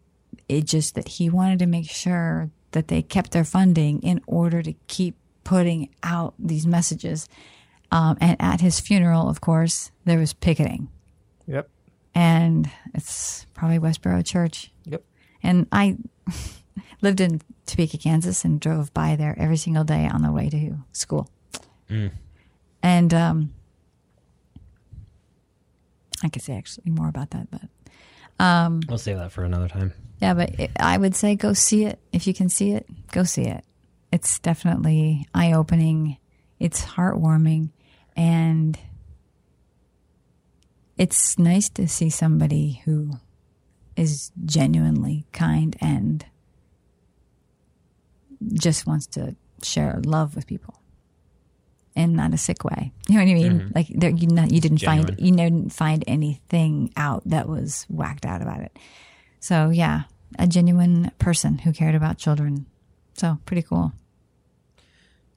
it, just that he wanted to make sure that they kept their funding in order to keep putting out these messages. Um, and at his funeral, of course, there was picketing. Yep. And it's probably Westboro Church. Yep. And I *laughs* lived in Topeka, Kansas, and drove by there every single day on the way to school. And um, I could say actually more about that, but um, We'll save that for another time. yeah, but it, I would say go see it if you can see it. Go see it. It's definitely eye opening. It's heartwarming, and it's nice to see somebody who is genuinely kind and just wants to share love with people in not a sick way. You know what I mean? Like there, you not, you didn't find you didn't find anything out that was whacked out about it. So yeah, a genuine person who cared about children. So pretty cool.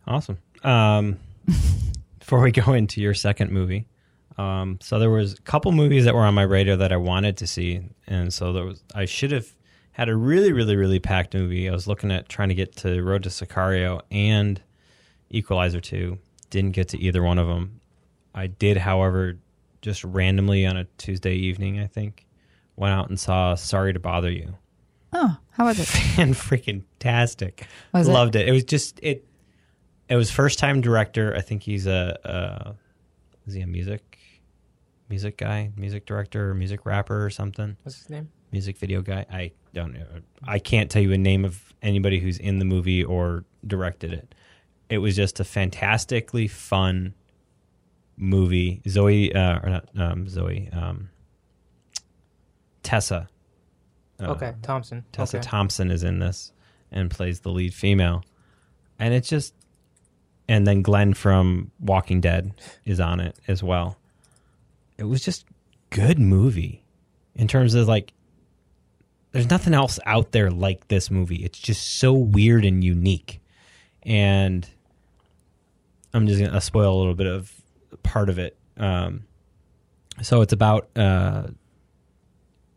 Awesome. Um, *laughs* before we go into your second movie, um, so there was a couple movies that were on my radar that I wanted to see, and so there was I should have had a really, really, really packed movie. I was looking at trying to get to Road to Sicario and Equalizer two. Didn't get to either one of them. I did, however, just randomly on a Tuesday evening, I think, went out and saw Sorry to Bother You Oh, how was it? *laughs* and freaking tastic. Was it? Loved it? it. was just it. It was first time director. I think he's a, uh is he a music music guy, music director, or music rapper or something, What's his name? music video guy. I don't know. I can't tell you a name of anybody who's in the movie or directed it. It was just a fantastically fun movie. Zoe, uh, or not um, Zoe, um, Tessa. uh, okay, Thompson. Tessa okay. Thompson is in this and plays the lead female. And it's just and then Glenn from Walking Dead is on it as well. It was just good movie in terms of like there's nothing else out there like this movie. It's just so weird and unique. And I'm just going to spoil a little bit of part of it. Um, so it's about uh,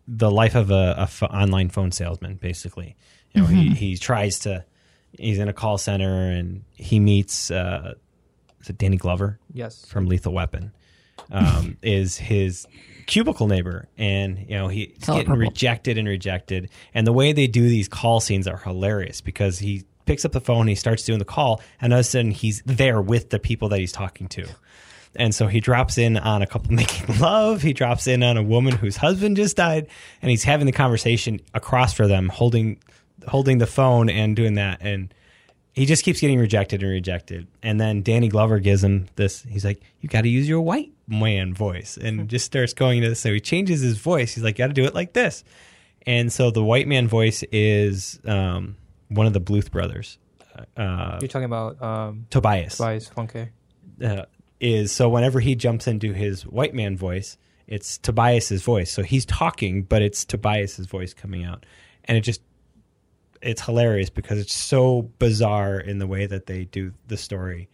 the life of a, a online phone salesman, basically. You know, he, he tries to, he's in a call center and he meets, uh, is it Danny Glover Yes. from Lethal Weapon, um, *laughs* is his cubicle neighbor. And, you know, he's Color getting purple. rejected and rejected. And the way they do these call scenes are hilarious because he picks up the phone, and he starts doing the call, and all of a sudden he's there with the people that he's talking to. And so he drops in on a couple *laughs* making love. He drops in on a woman whose husband just died, and he's having the conversation across for them, holding holding the phone and doing that. And he just keeps getting rejected and rejected. And then Danny Glover gives him this. He's like, "You got to use your white man voice," and just starts going into this. So he changes his voice. He's like, "Got to do it like this." And so the white man voice is um, one of the Bluth brothers, uh, You're talking about um, Tobias Tobias Funke. uh, is so whenever he jumps into his white man voice, it's Tobias's voice. So he's talking, but it's Tobias's voice coming out, and it just it's hilarious because it's so bizarre in the way that they do the story.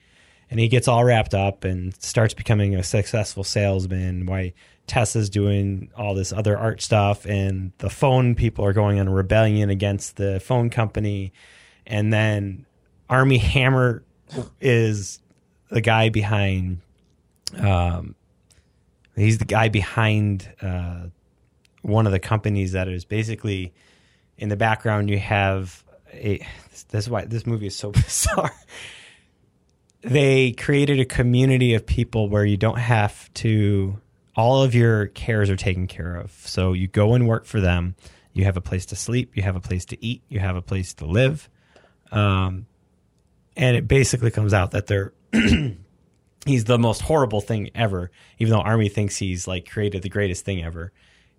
And he gets all wrapped up and starts becoming a successful salesman. Why Tessa's doing all this other art stuff, and the phone people are going on a rebellion against the phone company. And then Armie Hammer is the guy behind um he's the guy behind uh one of the companies that is basically in the background you have it, this is why this movie is so *laughs* bizarre. They created a community of people where you don't have to. All of your cares are taken care of. So you go and work for them. You have a place to sleep. You have a place to eat. You have a place to live. Um, and it basically comes out that they're *clears throat* he's the most horrible thing ever. Even though Armie thinks he's like created the greatest thing ever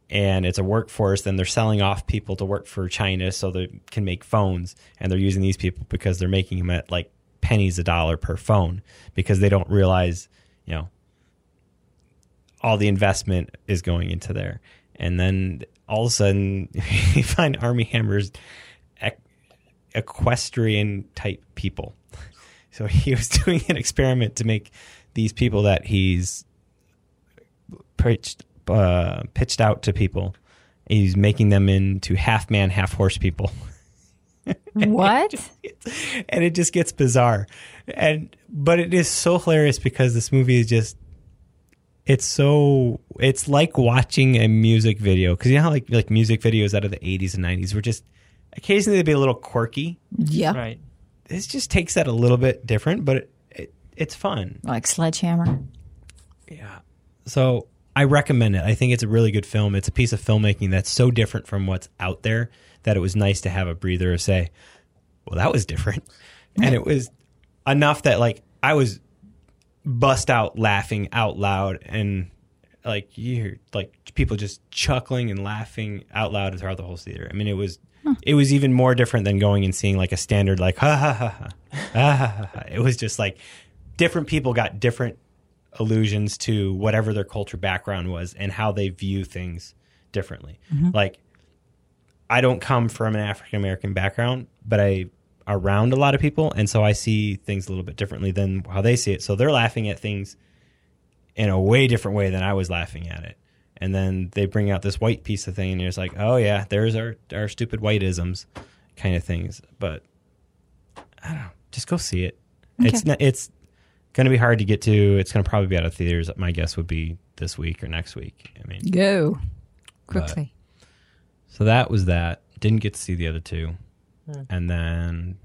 and it's a workforce then they're selling off people to work for china so they can make phones and they're using these people because they're making them at like pennies a dollar per phone because they don't realize you know all the investment is going into there. And then all of a sudden *laughs* you find Armie Hammer's eq- equestrian type people. So he was *laughs* doing an experiment to make these people that he's pitched uh, pitched out to people. He's making them into half man, half horse people, *laughs* What? *laughs* and it just gets bizarre. And but it is so hilarious because this movie is just it's so it's like watching a music video because you know how like like music videos out of the 80s and 90s were just occasionally they'd be a little quirky yeah. Right. this just takes that a little bit different but it, it, it's fun Like Sledgehammer. Yeah. So I recommend it. I think it's a really good film. It's a piece of filmmaking that's so different from what's out there that it was nice to have a breather to say, well, that was different. And it was enough that like I was bust out laughing out loud and like you hear like people just chuckling and laughing out loud throughout the whole theater. I mean, it was it was even more different than going and seeing like a standard like ha ha ha ha, ha, ha, ha, ha. It was just like different people got different allusions to whatever their culture background was and how they view things differently. Mm-hmm. Like I don't come from an African American background, but I around a lot of people and so I see things a little bit differently than how they see it. So they're laughing at things in a way different way than I was laughing at it. And then they bring out this white piece of thing and you're just like, "Oh yeah, there's our our stupid whiteisms kind of things." But I don't know, just go see it. It's not, it's going to be hard to get to. It's going to probably be out of theaters. My guess would be this week or next week. I mean, Go. Quickly. So that was that. Didn't get to see the other two. And then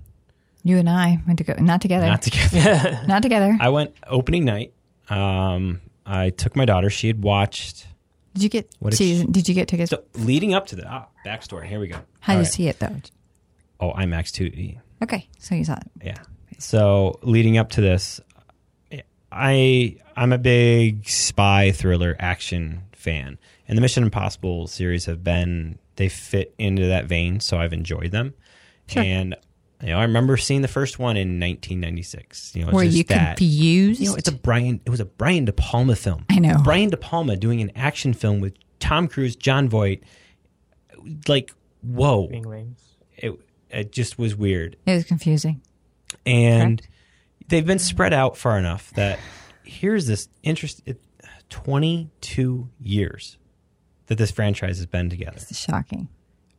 You and I went to go. Not together. not together. *laughs* Not together. I went opening night. Um, I took my daughter. She had watched. did you get What did season? Did you get tickets? So leading up to the ah, backstory. Here we go. How All did you right. see it though? Oh, IMAX 2D. Okay, so you saw it. Yeah. So leading up to this, I I'm a big spy thriller action fan, and the Mission Impossible series have been they fit into that vein, so I've enjoyed them. And you know, I remember seeing the first one in 1996. You know, Were just you that. confused? You know, it's a Brian. It was a Brian De Palma film. I know. Brian De Palma doing an action film with Tom Cruise, Jon Voight. Like, whoa! Being It it just was weird it was confusing. and they've been spread out far enough that here's this interest it, 22 years that this franchise has been together. It's shocking.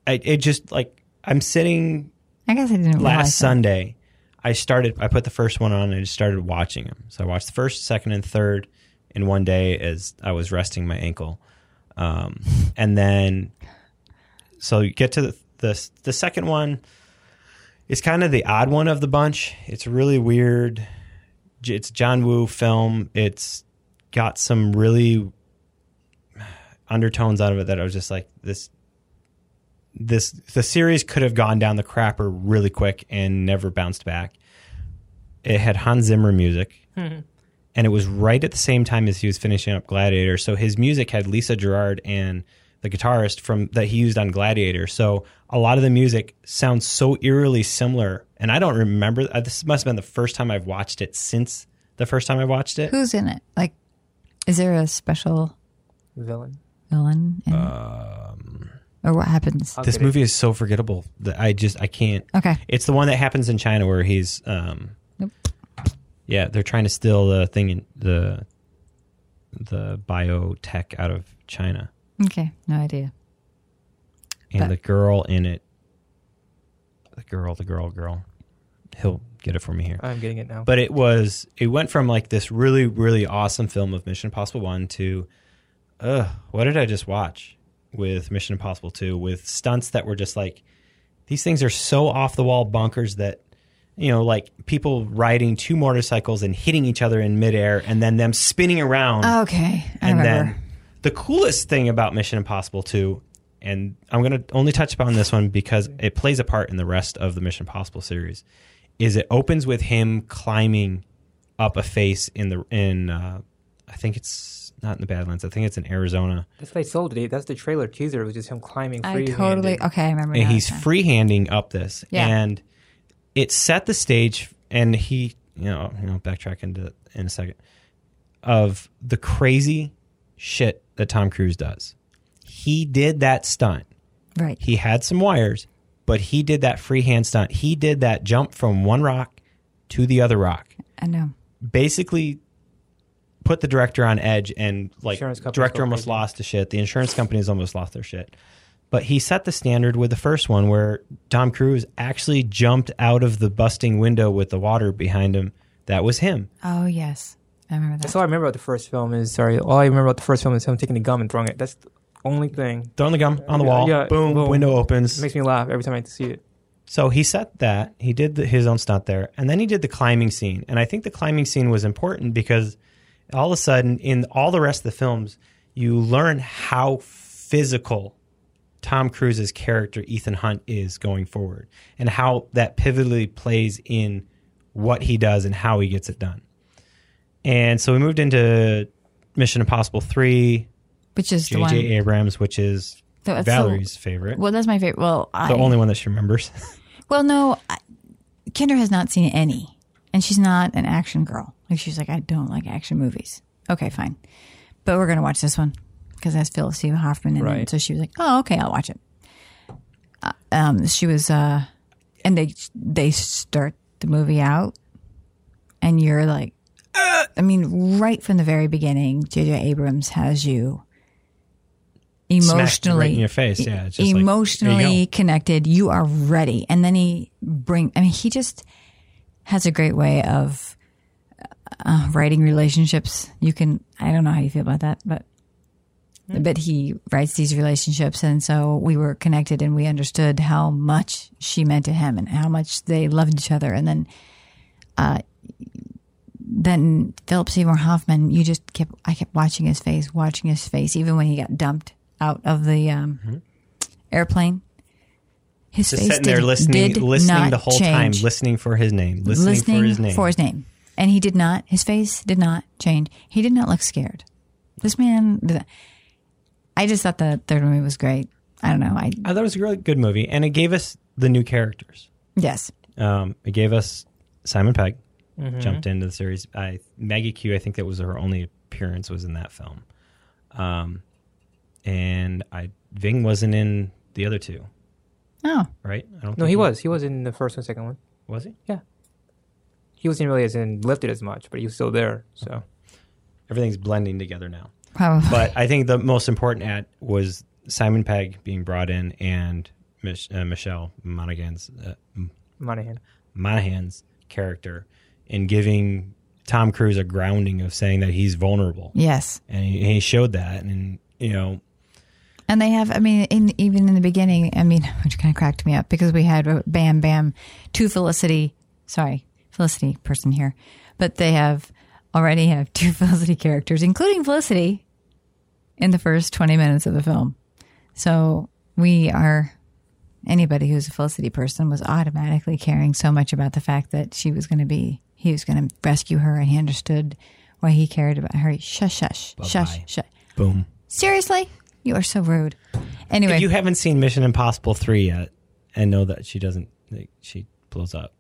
I, it just like i'm sitting I guess I didn't last that. sunday i started i put the first one on and i just started watching them. So i watched the first second and third in one day as i was resting my ankle. Um, *laughs* and then so you get to the, the the second one it's kind of the odd one of the bunch. It's really weird. It's john woo film. It's got some really undertones out of it that i was just like this this the series could have gone down the crapper really quick and never bounced back. It had Hans Zimmer music, and it was right at the same time as he was finishing up Gladiator. So his music had Lisa Gerrard and the guitarist from that he used on Gladiator. So a lot of the music sounds so eerily similar, and I don't remember. uh, This must have been the first time I've watched it since the first time I watched it. Who's in it? Like, is there a special Villain. Villain? In Um. Or what happens? I'll this get it. movie is so forgettable that I just I can't. Okay. It's the one that happens in China where he's um Nope. Yeah, they're trying to steal the thing in the the biotech out of China. Okay. No idea. And But- the girl in it the girl, the girl, girl. He'll get it for me here. I'm getting it now. But it was it went from like this really, really awesome film of Mission Impossible One to uh what did I just watch with Mission Impossible Two with stunts that were just like these things are so off the wall bunkers that you know, like people riding two motorcycles and hitting each other in midair, and then them spinning around. Okay, I and remember. then the coolest thing about Mission Impossible 2, and I'm going to only touch upon this one because it plays a part in the rest of the Mission Impossible series, is it opens with him climbing up a face in the in uh, I think it's not in the Badlands. I think it's in Arizona, That's what I sold it. That's the trailer teaser. It was just him climbing I free. totally okay. I remember. and now, he's okay. freehanding up this, Yeah. and it set the stage. And he, you know, you know, backtrack into in a second of the crazy shit that Tom Cruise does. He did that stunt. right. He had some wires, but he did that freehand stunt. He did that jump from one rock to the other rock. I know. Basically put the director on edge and like director almost crazy. lost the shit. The insurance companies almost lost their shit. But he set the standard with the first one where Tom Cruise actually jumped out of the busting window with the water behind him. That was him. Oh yes, I remember that. That's all I remember about the first film. Is sorry, all I remember about the first film is him taking the gum and throwing it. That's the only thing. Throwing the gum on the Yeah, wall. yeah, boom, boom. Window opens. It makes me laugh every time I see it. So he set that. He did the, his own stunt there, and then he did the climbing scene. And I think the climbing scene was important because all of a sudden, in all the rest of the films, you learn how physical Tom Cruise's character Ethan Hunt is going forward, and how that pivotally plays in what he does and how he gets it done. And so we moved into Mission Impossible Three, Which is. J.J. Abrams, which is that's the- Valerie's favorite, well, that's my favorite. Well, I, the only one that she remembers. *laughs* Well, no, I, Kendra has not seen any, and she's not an action girl. Like she's like, I don't like action movies. Okay, fine, but we're gonna watch this one because that's Philip Seymour Hoffman in it. Right. So she was like, Oh, okay, I'll watch it. Uh, um, she was, uh, and they they start the movie out, and you're like, I mean, right from the very beginning, J.J. Abrams has you emotionally right in your face. Yeah, it's just like, you emotionally go. connected. You are ready, and then he bring. I mean, he just has a great way of uh, writing relationships. You can. I don't know how you feel about that, but but he writes these relationships, and so we were connected, and we understood how much she meant to him, and how much they loved each other, and then. Uh, then Philip Seymour Hoffman, you just kept. I kept watching his face, watching his face, even when he got dumped out of the um, airplane. His Mm-hmm. Just face sitting there did- listening, did listening not the whole change. time, listening for his name, listening, for his name. for his name. And he did not. His face did not change. He did not look scared. This man. I just thought the third movie was great. I don't know. I I thought it was a really good movie, and it gave us the new characters. yes. Um, it gave us Simon Pegg jumped into the series. I Maggie Q. I think that was her only appearance was in that film. Um, and I Ving wasn't in the other two, Oh, right? I don't. No, think he was. He was in the first and second one. Was he? He wasn't really as in lifted as much, but he was still there. So Everything's blending together now. probably. But I think the most important ad was Simon Pegg being brought in and Mich- uh, Michelle Monaghan's uh, Monahan. Monahan's character in giving Tom Cruise a grounding of saying that he's vulnerable, yes. and he, he showed that. And you know, And they have, I mean, in, even in the beginning, I mean, *laughs* which kind of cracked me up because we had Bam Bam, to Felicity, sorry, Felicity person here, but they have already have two *laughs* Felicity characters, including Felicity, in the first 20 minutes of the film. So we are, anybody who's a Felicity person was automatically caring so much about the fact that she was going to be, he was going to rescue her and he understood why he cared about her. Shush, shush, shush, Bye-bye. shush. boom. Seriously? You are so rude. Anyway, If you haven't seen Mission Impossible three yet, and know that she doesn't, like, she blows up.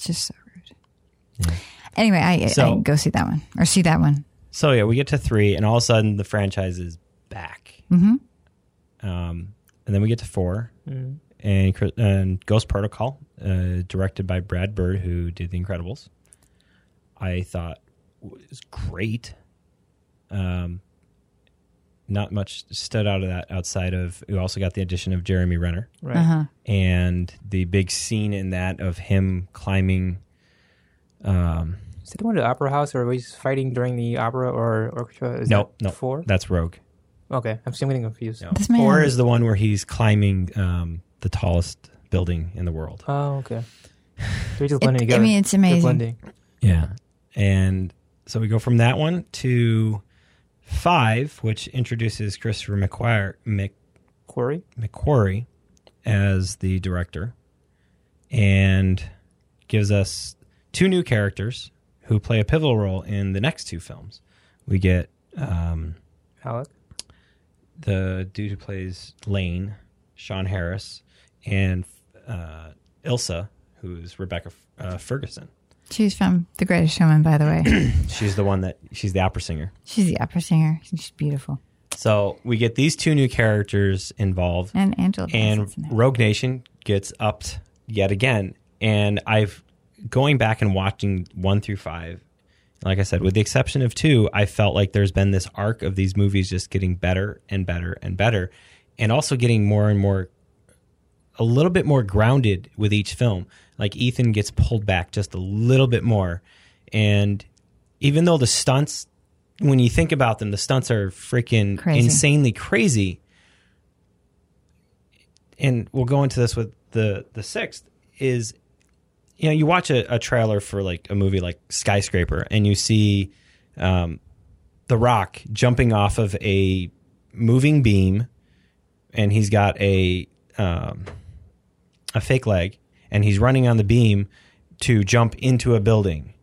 It's just so rude. Anyway, I, So- I go see that one or see that one. So yeah, we get to three, and all of a sudden the franchise is back. Mm-hmm. Um, and then we get to 4 and, and Ghost Protocol, uh, directed by Brad Bird, who did The Incredibles. I thought was great. Um, not much stood out of that outside of we also got the addition of Jeremy Renner Right. Uh-huh. and the big scene in that of him climbing. Um, Is it the one at the opera house, or was he fighting during the opera or orchestra? Is no, that no, four. that's Rogue. Okay, I'm still getting confused. No. This man- Four is the one where he's climbing um, the tallest building in the world. Oh, okay. *sighs* They're just It- blending I mean, it's amazing. blending. Yeah. And so we go from that one to five, which introduces Christopher McQuire, Mc, Quarry. McQuarrie as the director and gives us two new characters who play a pivotal role in the next two films. We get um, Alec. the dude who plays Lane, Sean Harris, and uh, Ilsa, who's Rebecca uh, Ferguson. She's from The Greatest Showman, by the way. *clears throat* She's the one that she's the opera singer. She's the opera singer. She's beautiful. So we get these two new characters involved, And Angela and Bassett's in it. Rogue Nation gets upped yet again. And I've going back and watching one through five. Like I said, with the exception of two, I felt like there's been this arc of these movies just getting better and better and better, and also getting more and more, a little bit more grounded with each film. Like Ethan gets pulled back just a little bit more, and even though the stunts, when you think about them, the stunts are freaking Crazy. insanely crazy. And we'll go into this with the the sixth is you know you watch a, a trailer for like a movie like skyscraper and you see um, the rock jumping off of a moving beam and he's got a um, a fake leg and he's running on the beam to jump into a building.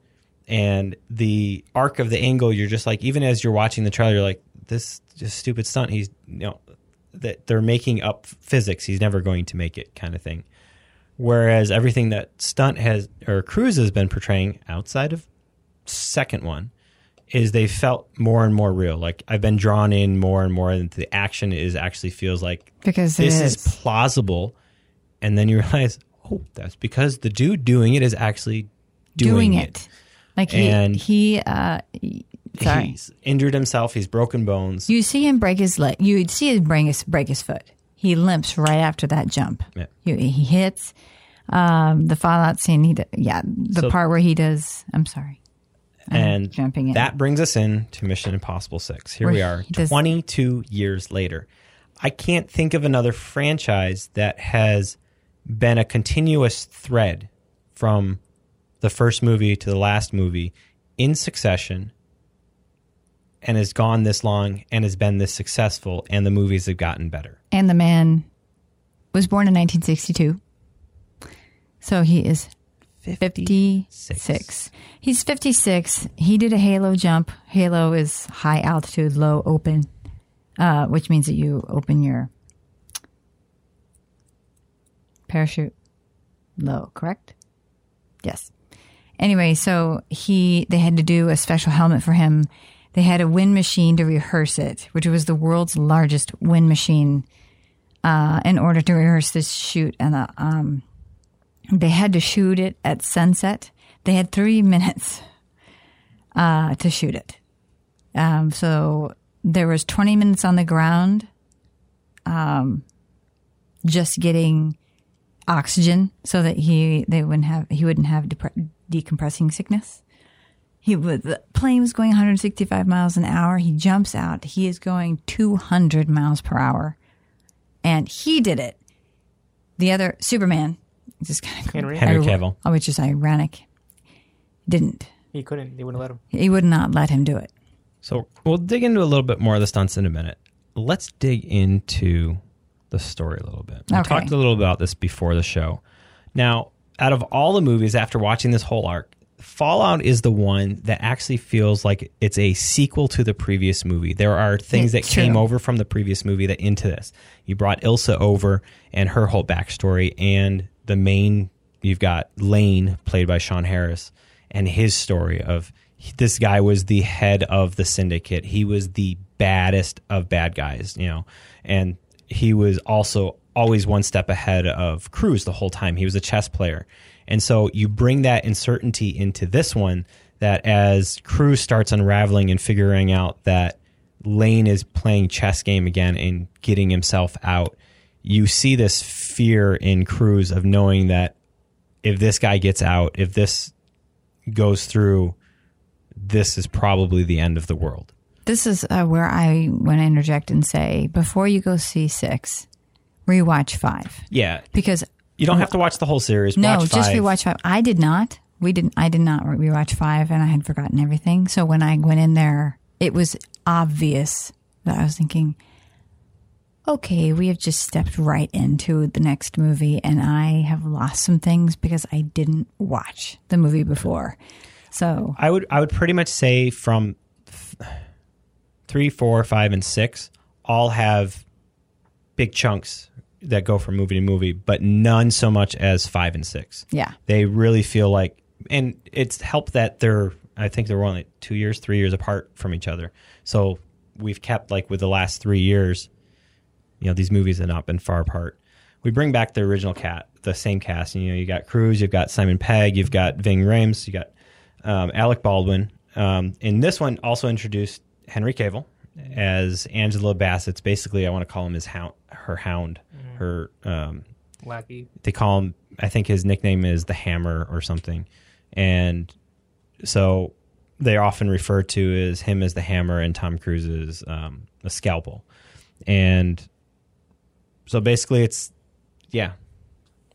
And the arc of the angle you're just like even as you're watching the trailer you're like this just stupid stunt he's you know that they're making up physics he's never going to make it kind of thing. Whereas everything that stunt has or cruise has been portraying outside of second one is they felt more and more real. Like i've been drawn in more and more and the action is actually feels like Because this is. is. plausible and then you realize *laughs* oh that's because the dude doing it is actually doing, doing it. Like he, And- he, uh, sorry. He's injured himself. He's broken bones. You see him break his leg. You'd see him break his, break his foot. He limps right after that jump. Yeah. He, he hits. Um, the Fallout scene, he, yeah, the So- part where he does, I'm sorry. I'm and jumping in. that brings us in to Mission Impossible 6. Here Where we are, he does- 22 years later. I can't think of another franchise that has been a continuous thread from the first movie to the last movie in succession and has gone this long and has been this successful and the movies have gotten better. and the man was born in 1962. So he is 56. He's 56. He did a halo jump. Halo is high altitude, low open, uh, which means that you open your parachute low, correct? Yes. Anyway, so he they had to do a special helmet for him. They had a wind machine to rehearse it, which was the world's largest wind machine uh, in order to rehearse this shoot. And uh, um, they had to shoot it at sunset. They had three *laughs* minutes uh, to shoot it. Um, so there was 20 minutes on the ground, um, just getting oxygen so that he they wouldn't have he wouldn't have depre- decompressing sickness. He was, the plane was going 165 miles an hour. He jumps out. He is going 200 miles per hour, and he did it. The other Superman, just kind of Henry? Henry Cavill. oh, which is ironic, didn't. He couldn't. They wouldn't let him. He would not let him do it. So we'll dig into a little bit more of the stunts in a minute. Let's dig into the story a little bit. We Okay. talked a little about this before the show. Now, out of all the movies, after watching this whole arc, Fallout is the one that actually feels like it's a sequel to the previous movie. There are things that came over from the previous movie that into this. You brought Ilsa over and her whole backstory, and the main you've got Lane played by Sean Harris and his story of this guy was the head of the syndicate. He was the baddest of bad guys, you know, and he was also always one step ahead of Cruise the whole time. He was a chess player. And so you bring that uncertainty into this one that as Cruise starts unraveling and figuring out that Lane is playing chess game again and getting himself out, you see this fear in Cruise of knowing that if this guy gets out, if this goes through, this is probably the end of the world. This is uh, where I want to interject and say before you go see six, rewatch five Yeah, because you don't have to watch the whole series. no, watch just rewatch five. I did not. We didn't. I did not rewatch five, and I had forgotten everything. So when I went in there, it was obvious that I was thinking, okay, we have just stepped right into the next movie, and I have lost some things because I didn't watch the movie before. So I would I would pretty much say from three, four, five, and six all have big chunks that go from movie to movie, but none so much as five and six. yeah, They really feel like, and it's helped that they're I think they're only two years, three years apart from each other. So we've kept like with the last three years, you know, these movies have not been far apart. We bring back the original cat, the same cast. You know, you got Cruise, you've got Simon Pegg, you've got Ving Rhames, you got um, Alec Baldwin. Um, in this one, also introduced Henry Cavill as Angela Bassett's. Basically, I want to call him his hound, her hound, her. Um, Wacky. they call him. I think his nickname is the Hammer or something, and so they often refer to as him as the Hammer and Tom Cruise as um, the Scalpel, and so basically it's yeah.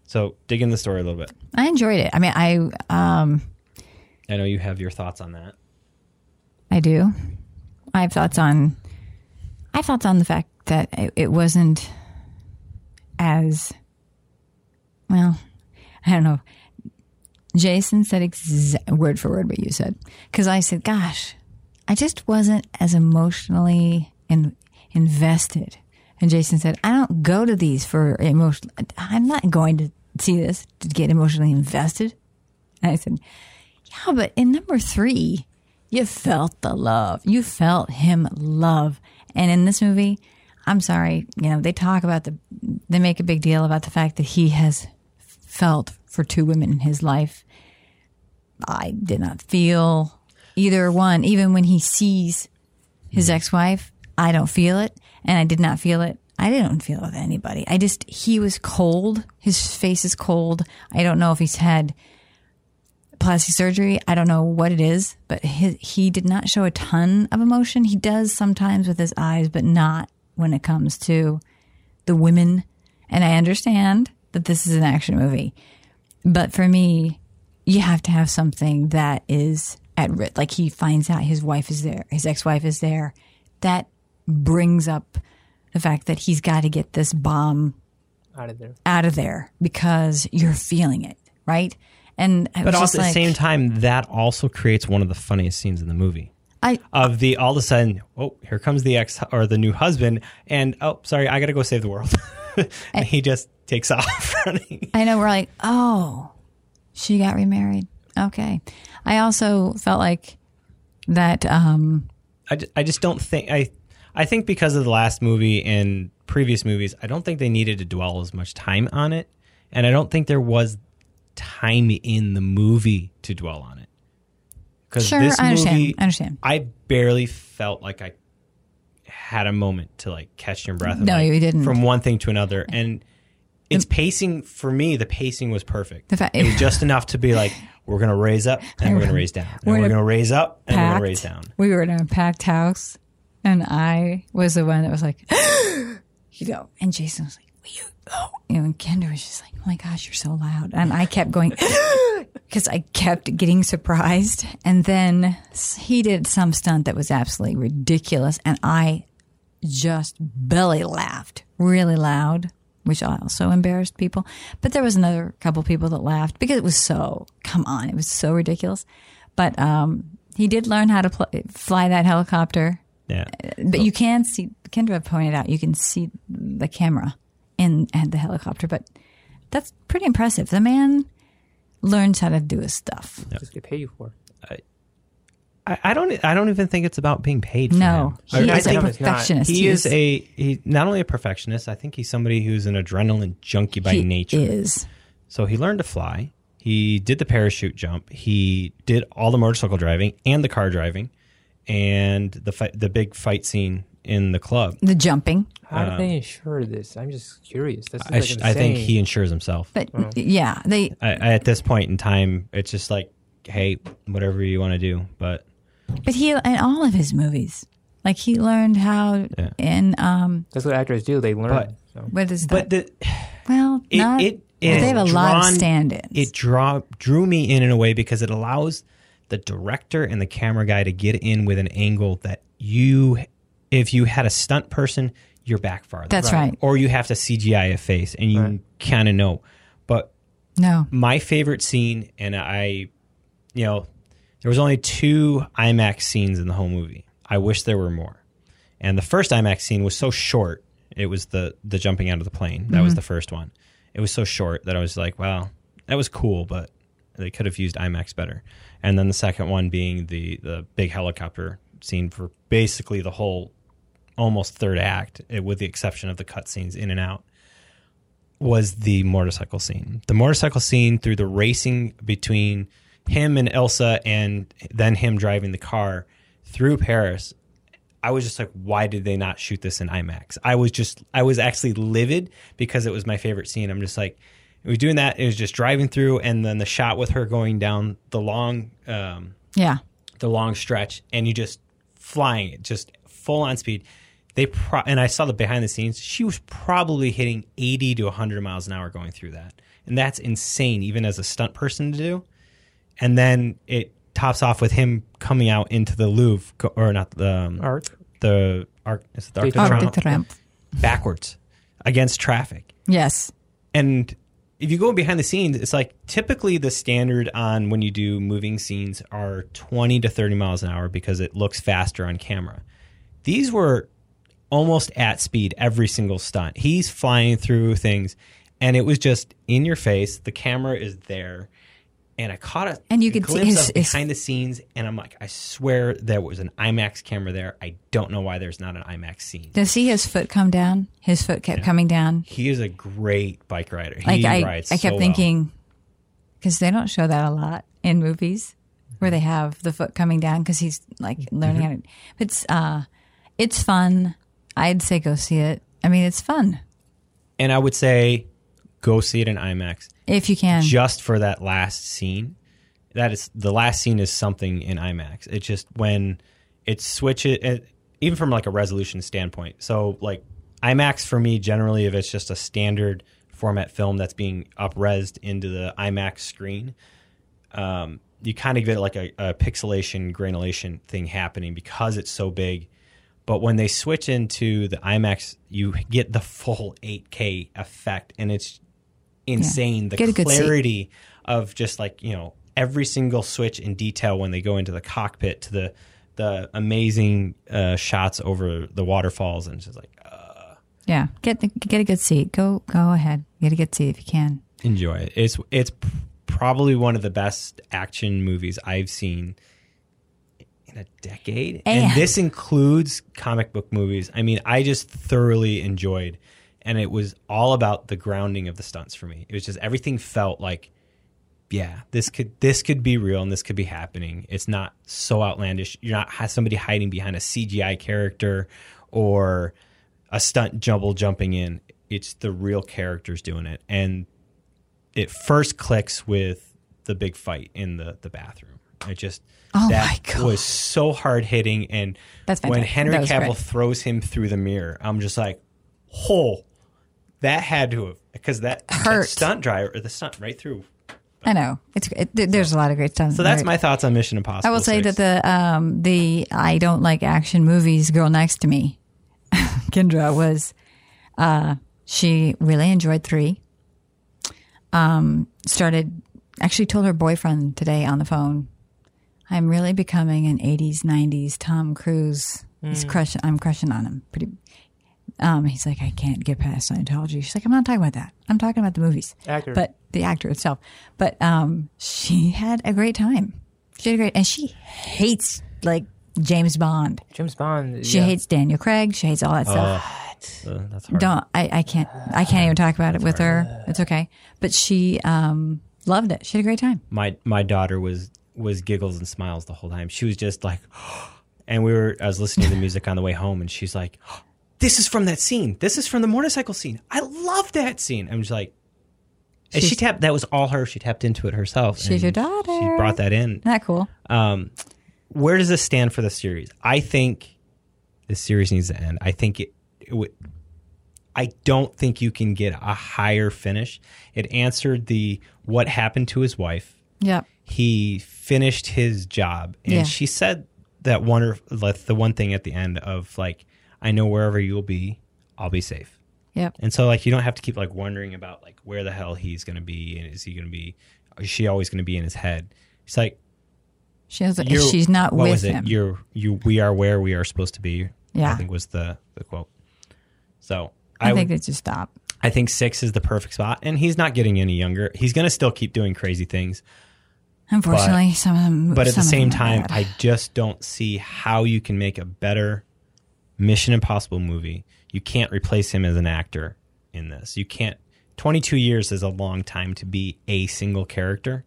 So dig in the story a little bit. I enjoyed it. I mean, I um, I know you have your thoughts on that. I do. I have thoughts on. I have thoughts on the fact that it, it wasn't as well. I don't know. Jason said exa- word for word what you said because I said, "Gosh, I just wasn't as emotionally in, invested." And Jason said, "I don't go to these for emotion. I'm not going to see this to get emotionally invested." And I said, yeah, but in number three, you felt the love. You felt him love. And in this movie, I'm sorry, you know, they talk about the, they make a big deal about the fact that he has felt for two women in his life. I did not feel either one, even when he sees his mm-hmm. ex wife. I don't feel it. And I did not feel it. I didn't feel it with anybody. I just, he was cold. His face is cold. I don't know if he's had plastic surgery. I don't know what it is, but his, he did not show a ton of emotion. He does sometimes with his eyes, but not when it comes to the women. And I understand that this is an action movie, but for me, you have to have something that is at risk. Like he finds out his wife is there, his ex-wife is there. That brings up the fact that he's got to get this bomb Out of there. out of there because you're feeling it, right? And I But was also just at the like, same time, that also creates one of the funniest scenes in the movie. I Of the all of a sudden, oh, here comes the ex or the new husband, and oh, sorry, I got to go save the world. *laughs* and he just takes off *laughs* running. I know we're like, oh, she got remarried. Okay. I also felt like that. Um, I, ju- I just don't think I I think because of the last movie and previous movies, I don't think they needed to dwell as much time on it, and I don't think there was time in the movie to dwell on it. Because Sure, this I understand. movie, I understand. I barely felt like I had a moment to like catch your breath. No, like, you didn't. From one thing to another, and its pacing for me, the pacing was perfect. Fact- it was just enough to be like, *laughs* we're gonna raise up and we're gonna raise down, and We're we're, gonna raise up and we're gonna raise down. We were in a packed house, and I was the one that was like, *gasps* you know, and Jason was like, will you go? You know, and Kendra was just like, oh my gosh, you're so loud. And I kept going, *gasps* because I kept getting surprised. And then he did some stunt that was absolutely ridiculous. And I just belly laughed really loud, which also embarrassed people. But there was another couple people that laughed because it was so, come on, it was so ridiculous. But um, he did learn how to pl- fly that helicopter. Yeah. But you can see, Kendra pointed out, you can see the camera in and the helicopter. But that's pretty impressive. The man learns how to do his stuff. Just get paid for. I, I don't. I don't even think it's about being paid. For No, him. he I, I is a think it's not. perfectionist. he is a he. Not only a perfectionist. I think he's somebody who's an adrenaline junkie by he nature. Is So he learned to fly. He did the parachute jump. He did all the motorcycle driving and the car driving, and the fight, the big fight scene in the club. the jumping. How do they insure this? I'm just curious. This is I, like I think he insures himself. But yeah, they I, I, at this point in time, it's just like, hey, whatever you want to do. But But he in all of his movies, Like he learned how Yeah. in um That's what actors do. They learn. But- so. what is that? But the *sighs* well, it not, it, it they have a lot of stand-ins. It draw drew me in in a way because it allows the director and the camera guy to get in with an angle that you, if you had a stunt person, you're back farther. That's right. Or you have to CGI a face, and you Right. kind of know. But no, my favorite scene, and I, you know, there was only two IMAX scenes in the whole movie. I wish there were more. And the first IMAX scene was so short. It was the the jumping out of the plane. That was mm-hmm. the first one. It was so short that I was like, wow, that was cool, but they could have used IMAX better. And then the second one being the the big helicopter scene for basically the whole almost third act, eh, with the exception of the cut scenes in and out was the motorcycle scene. The motorcycle scene through the racing between him and Ilsa and then him driving the car through Paris. I was just like, why did they not shoot this in IMAX? I was just, I was actually livid because it was my favorite scene. I'm just like, it was doing that. It was just driving through, and then the shot with her going down the long, um, yeah, the long stretch and you just flying it just full on speed they pro- and i saw the behind the scenes she was probably hitting 80 to 100 miles an hour going through that and that's insane even as a stunt person to do and then it tops off with him coming out into the louvre or not the um, Art. the arc is it the Arc de Arc de Triomphe? Triomphe. backwards against traffic Yes, and if you go behind the scenes, it's like typically the standard on when you do moving scenes are 20 to 30 miles an hour because it looks faster on camera. These were almost at speed every single stunt. He's flying through things and it was just in your face. The camera is there. And I caught a And you could see his- behind the scenes, and I'm like, I swear there was an IMAX camera there. I don't know why there's not an IMAX scene. to see his foot come down, his foot kept coming down. He is a great bike rider. He Like I, rides I kept so thinking because they don't show that a lot in movies where they have the foot coming down because he's like learning how to. It's uh, it's fun. I'd say go see it. I mean, it's fun and I would say go see it in IMAX if you can. just for that last scene. That is the last scene is something in IMAX. It just when it switches, it, even from like a resolution standpoint. So like IMAX for me generally, if it's just a standard format film that's being upresed into the IMAX screen, um, you kind of get like a, a pixelation granulation thing happening because it's so big. But when they switch into the IMAX, you get the full 8K effect, and it's insane. A The clarity of just like you know every single switch in detail when they go into the cockpit to the the amazing uh, shots over the waterfalls, and it's just like uh, yeah, get the, get a good seat. Go go ahead. Get a good seat if you can. enjoy it. It's it's probably one of the best action movies I've seen in a decade, and, And- this includes comic book movies. I mean, I just thoroughly enjoyed, and it was all about the grounding of the stunts for me. It was just everything felt like, yeah, this could this could be real and this could be happening. It's not so outlandish. You're not ha- somebody hiding behind a CGI character or a stunt jumble jumping in. It's the real characters doing it, and it first clicks with the big fight in the the bathroom. I just Oh that my God. was so hard hitting, and That's when fantastic. Henry That was Cavill great. throws him through the mirror, I'm just like, oh, that had to have because that, that Hurt. stunt driver or the stunt right through. I know it's it, there's a lot of great stuff. So that's my thoughts on Mission Impossible. I will say 6. that the um the I don't like action movies girl next to me, *laughs* Kendra was uh she really enjoyed three. Um started actually told her boyfriend today on the phone, I'm really becoming an eighties, nineties Tom Cruise. He's crushing I'm crushing on him. Pretty um he's like, I can't get past Scientology. She's like, I'm not talking about that. I'm talking about the movies. Actor. But the actor itself. But um she had a great time. She had a great and she hates like James Bond. James Bond. She yeah. hates Daniel Craig. She hates all that stuff. Uh, that's hard. Don't I, I can't I can't even talk about it with her. It's okay. But she um loved it. She had a great time. my my daughter was was giggles and smiles the whole time. She was just like, *gasps* and we were. I was listening to the music on the way home, and she's like, *gasps* "This is from that scene. This is from the motorcycle scene. I love that scene." I'm just like, and she tapped. That was all her. She tapped into it herself. She's your daughter. She brought that in. Isn't that cool? Um, where does this stand for the series? I think this series needs to end. I think it, it would. I don't think you can get a higher finish. It answered the what happened to his wife. Yep. He finished his job, and Yeah. she said that one like the one thing at the end of like, I know wherever you'll be, I'll be safe. Yep. And so like you don't have to keep like wondering about like where the hell he's to be and is he to be is she always to be in his head. It's like She you're- she's not what with was it? him. You're you we are where we are supposed to be. Yeah. I think was the the quote. So I, I think would- they just stop. I think 6 is the perfect spot and he's not getting any younger. He's to still keep doing crazy things, Unfortunately, some of them. but at the same time bad. I just don't see how you can make a better Mission Impossible movie. You can't replace him as an actor in this. You can't 22 years is a long time to be a single character.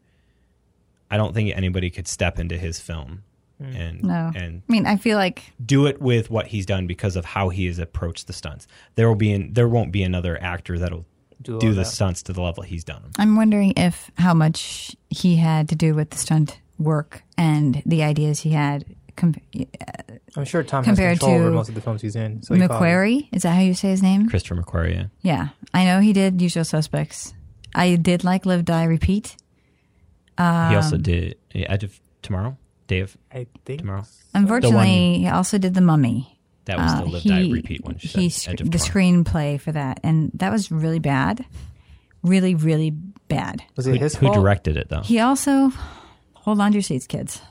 I don't think anybody could step into his film hmm. and no. and I mean, I feel like do it with what he's done because of how he has approached the stunts. There will be an, there won't be another actor that'll Do do, the that. stunts to the level he's done them. I'm wondering if how much he had to do with the stunt work and the ideas he had. Com- I'm sure Tom Compared has control over to most of the films he's in. So he probably- McQuarrie, is that how you say his name? Christopher McQuarrie, yeah. Yeah, I know he did Usual Suspects. I did like Live, Die, Repeat. he Um, also did Edge of Tomorrow, Day of I think Tomorrow. Unfortunately, he also did The Mummy. That was Uh, the Live he, Die Repeat one. She He said, sc- the screenplay for that, and that was really bad, really, really bad. was it his who fault? directed it though? He also, hold on to your seats, kids.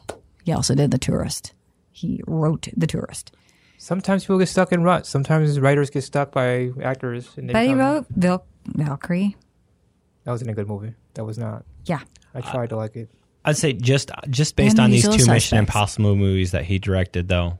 He also did The Tourist. He wrote The Tourist, Sometimes people get stuck in ruts. Sometimes writers get stuck by actors. And they but he wrote Val- Valkyrie. That wasn't a good movie. That was not. Yeah, I tried to like it. I'd say just just based And on these Usual two Mission Impossible movies that he directed, though,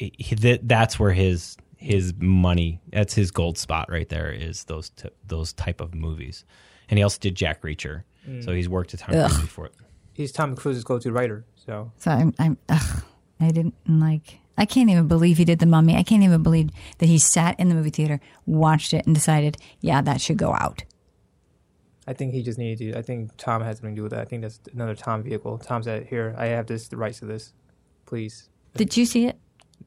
he, he- that, that's where his his money that's his gold spot right there is those t- those type of movies, and he also did Jack Reacher, so mm. he's worked a ton of Ugh. movies before. He's Tom Cruise's go-to writer. So so I'm, I'm ugh, I didn't like. I can't even believe he did The Mummy. I can't even believe that he sat in the movie theater, watched it, and decided, yeah, that should go out. I think he just needed to. I think Tom has something to do with that. I think that's another Tom vehicle. Tom's at "Here, I have this the rights to this. Please." Did you see it?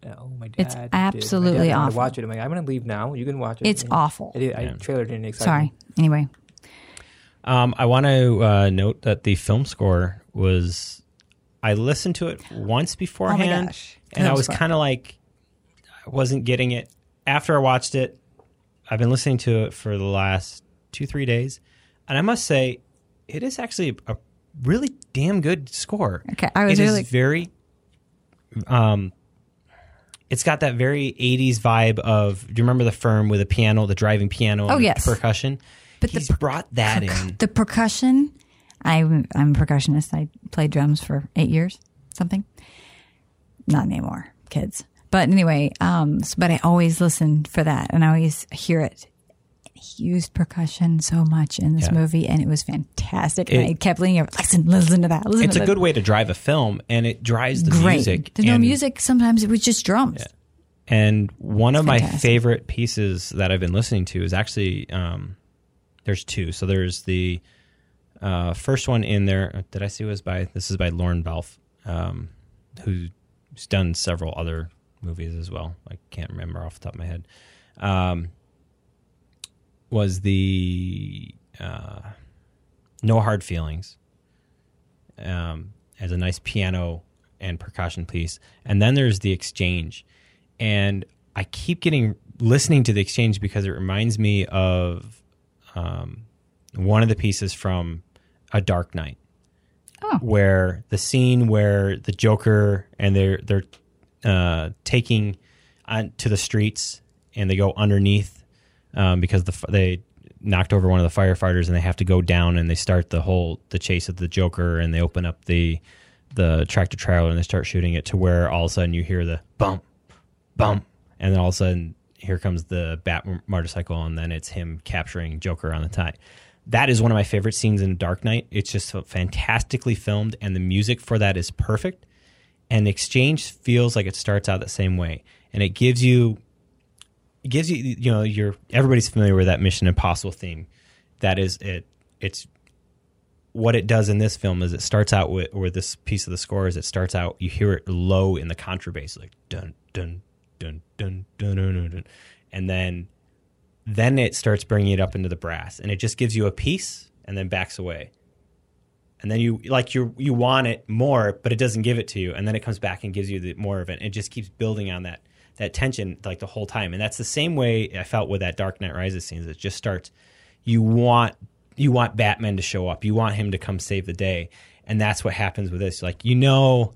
Oh, my dad. It's absolutely my dad wanted awful. Watch it. I'm like, I'm gonna leave now. You can watch it. It's And awful. I did. I, Yeah. trailer didn't excite Sorry. me. Anyway, Um, I want to uh, note that the film score was. I listened to it once beforehand, gosh. and I was kind of like, I wasn't getting it. After I watched it, I've been listening to it for the last two three days, and I must say, it is actually a really damn good score. Okay, I was It is really- very. Um, it's got that very '80s vibe of. Do you remember the firm with the piano, the driving piano, and Oh, the yes. percussion? But the He's per- brought that in. the percussion. I'm I'm a percussionist. I played drums for eight years, something. Not anymore, kids. But anyway, um, but I always listen for that, and I always hear it. Used percussion so much in this Yeah. movie, and it was fantastic. and I kept leaning over, listen, listen to that. Listen it's to a that. good way to drive a film, and it drives the Great. music. There's no music. Sometimes it was just drums. And one of my favorite pieces that I've been listening to is actually um, there's two. So there's the uh, first one in there. Did I see was by this is by Lorne Balfe, um, who's done several other movies as well. I can't remember off the top of my head. Um, was the uh, No Hard Feelings um, as a nice piano and percussion piece. And then there's the exchange. And I keep getting listening to the exchange because it reminds me of um, one of the pieces from A Dark Knight. Oh. Where the scene where the Joker and they're they're uh, taking on to the streets and they go underneath um, because the they knocked over one of the firefighters and they have to go down and they start the whole the chase of the Joker and they open up the the tractor trailer and they start shooting it to where all of a sudden you hear the bump bump and then all of a sudden here comes the bat motorcycle and then it's him capturing Joker on the tie. That is one of my favorite scenes in Dark Knight. It's just fantastically filmed and the music for that is perfect. And Exchange feels like it starts out the same way and it gives you it gives you you know you're everybody's familiar with that Mission Impossible theme. That is it. It's what it does in this film is it starts out with where this piece of the score is. It starts out you hear it low in the contrabass, like dun dun dun dun dun dun dun, dun. and then then it starts bringing it up into the brass, and it just gives you a piece and then backs away. And then you like you you want it more, but it doesn't give it to you, and then it comes back and gives you the more of it. It just keeps building on that that tension like the whole time, and that's the same way I felt with that Dark Knight Rises scenes. It just starts. You want you want Batman to show up. You want him to come save the day, and that's what happens with this. Like you know,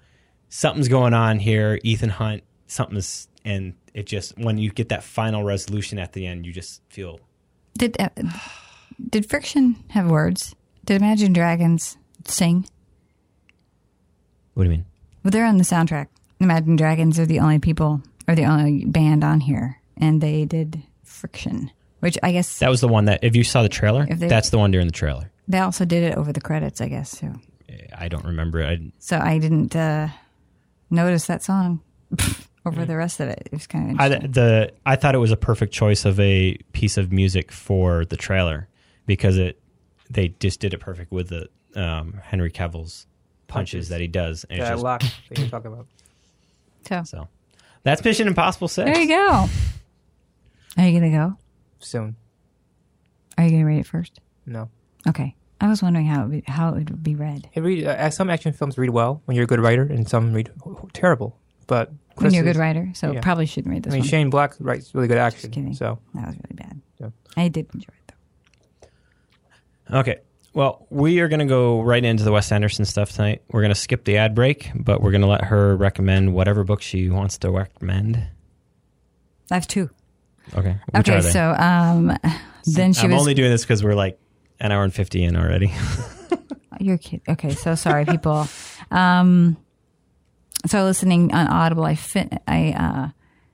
something's going on here. Ethan Hunt, something's, and it just when you get that final resolution at the end, you just feel Did uh, did Friction have words? Did Imagine Dragons sing? What do you mean? Well, they're on the soundtrack. Imagine Dragons are the only people, or the only band on here, and they did Friction, which I guess That was the one that if you saw the trailer, they- that's the one during the trailer. they also did it over the credits, I guess So I don't remember it. I, So I didn't uh, notice that song *laughs* over the rest of it. It was kind of I, interesting. the I thought it was a perfect choice of a piece of music for the trailer because it they just did it perfect with the um, Henry Cavill's punches, Punches. that he does. And it's That just- lock that you *laughs* talk about. so so that's Mission Impossible Six. there you go. Are you gonna go? Soon. Are you gonna read it first? No. Okay. I was wondering how it would, how it would be read. It read, uh, some action films read well when you're a good writer, and some read h- h- terrible. But When you're a good writer, so yeah. probably shouldn't read this. I mean, one. Shane Black writes really good kidding. action. So that was really bad. Yeah. I did enjoy it though. Okay. Well, we are going to go right into the Wes Anderson stuff tonight. We're going to skip the ad break, but we're going to let her recommend whatever book she wants to recommend. I have two. Okay. Which okay, so um, then she I'm was. only doing this because we're like an hour and 50 in already. *laughs* You're kidding. Okay, so sorry, people. Um, so listening on Audible, I fit. I uh,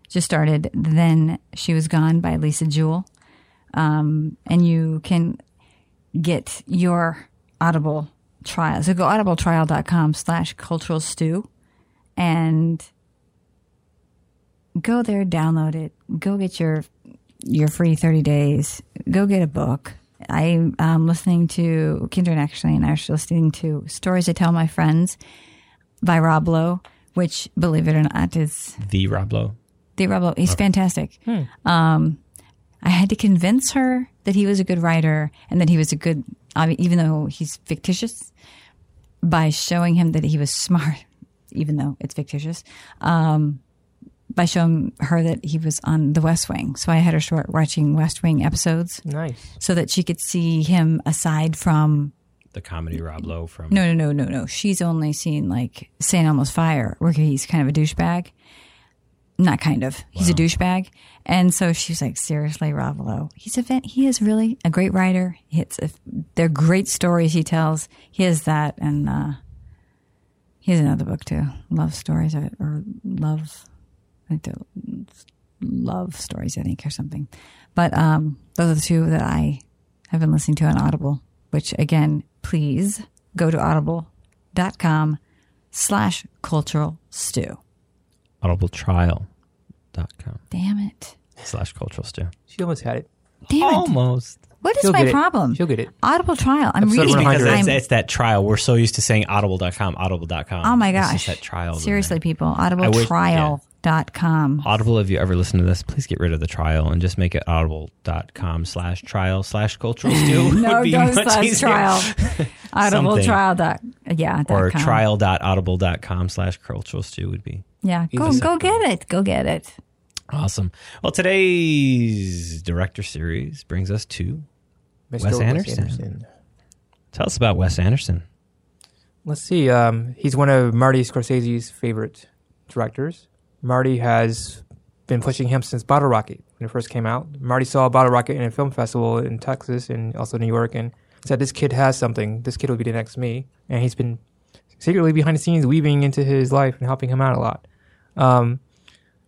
just started. Then she was gone by Lisa Jewell, um, and you can get your Audible trial. So go audibletrial.com slash cultural stew and go there, download it, go get your your free 30 days, go get a book. I'm um, listening to Kindred actually, and I was listening to Stories I Tell My Friends by Rob Lowe, which, believe it or not, is the Rob Lowe. the Rob Lowe. He's fantastic. Um, I had to convince her that he was a good writer and that he was a good, I mean, even though he's fictitious, by showing him that he was *laughs* smart, even though it's fictitious, um, by showing her that he was on The West Wing. So I had her start watching West Wing episodes nice. so that she could see him aside from The comedy Rob Lowe from. no, no, no, no, no. She's only seen like St. Elmo's Fire, where he's kind of a douchebag. Not kind of. He's a douchebag, and so she's like, seriously, Rob Lowe. He's a. He is really a great writer. It's a, they're great stories he tells. He has that, and uh, he has another book too, love stories or, or love, I think love stories, I think, or something. But um, those are the two that I have been listening to on Audible. Which again, please go to audible.com slash cultural stew. audibletrial.com Damn it. slash cultural stew. She almost had it. Damn it. Almost. What is She'll my get it. problem? She'll get it. Audible trial. I'm Episode reading. 100. Because I'm- it's, it's that trial. We're so used to saying audible.com, audible.com. oh my It's gosh. just that trial. in Seriously, there. people. wish- Audibletrial.com. Audible, if you ever listen to this, please get rid of the trial and just make it audible.com slash trial slash cultural *laughs* stew. No, *laughs* would be don't much slash easier. trial. *laughs* Audible trial. Dot, yeah. Or dot com. trial.audible.com slash cultural stew would be Yeah. Go, go second. get it. Go get it. awesome. Well, today's director series brings us to Mr. Wes Anderson. Tell us about Wes Anderson. Let's see. Um, he's one of Marty Scorsese's favorite directors. Marty has been pushing him since Bottle Rocket when it first came out. Marty saw Bottle Rocket in a film festival in Texas and also New York and said, This kid has something. This kid will be the next me. And he's been secretly behind the scenes weaving into his life and helping him out a lot. Um,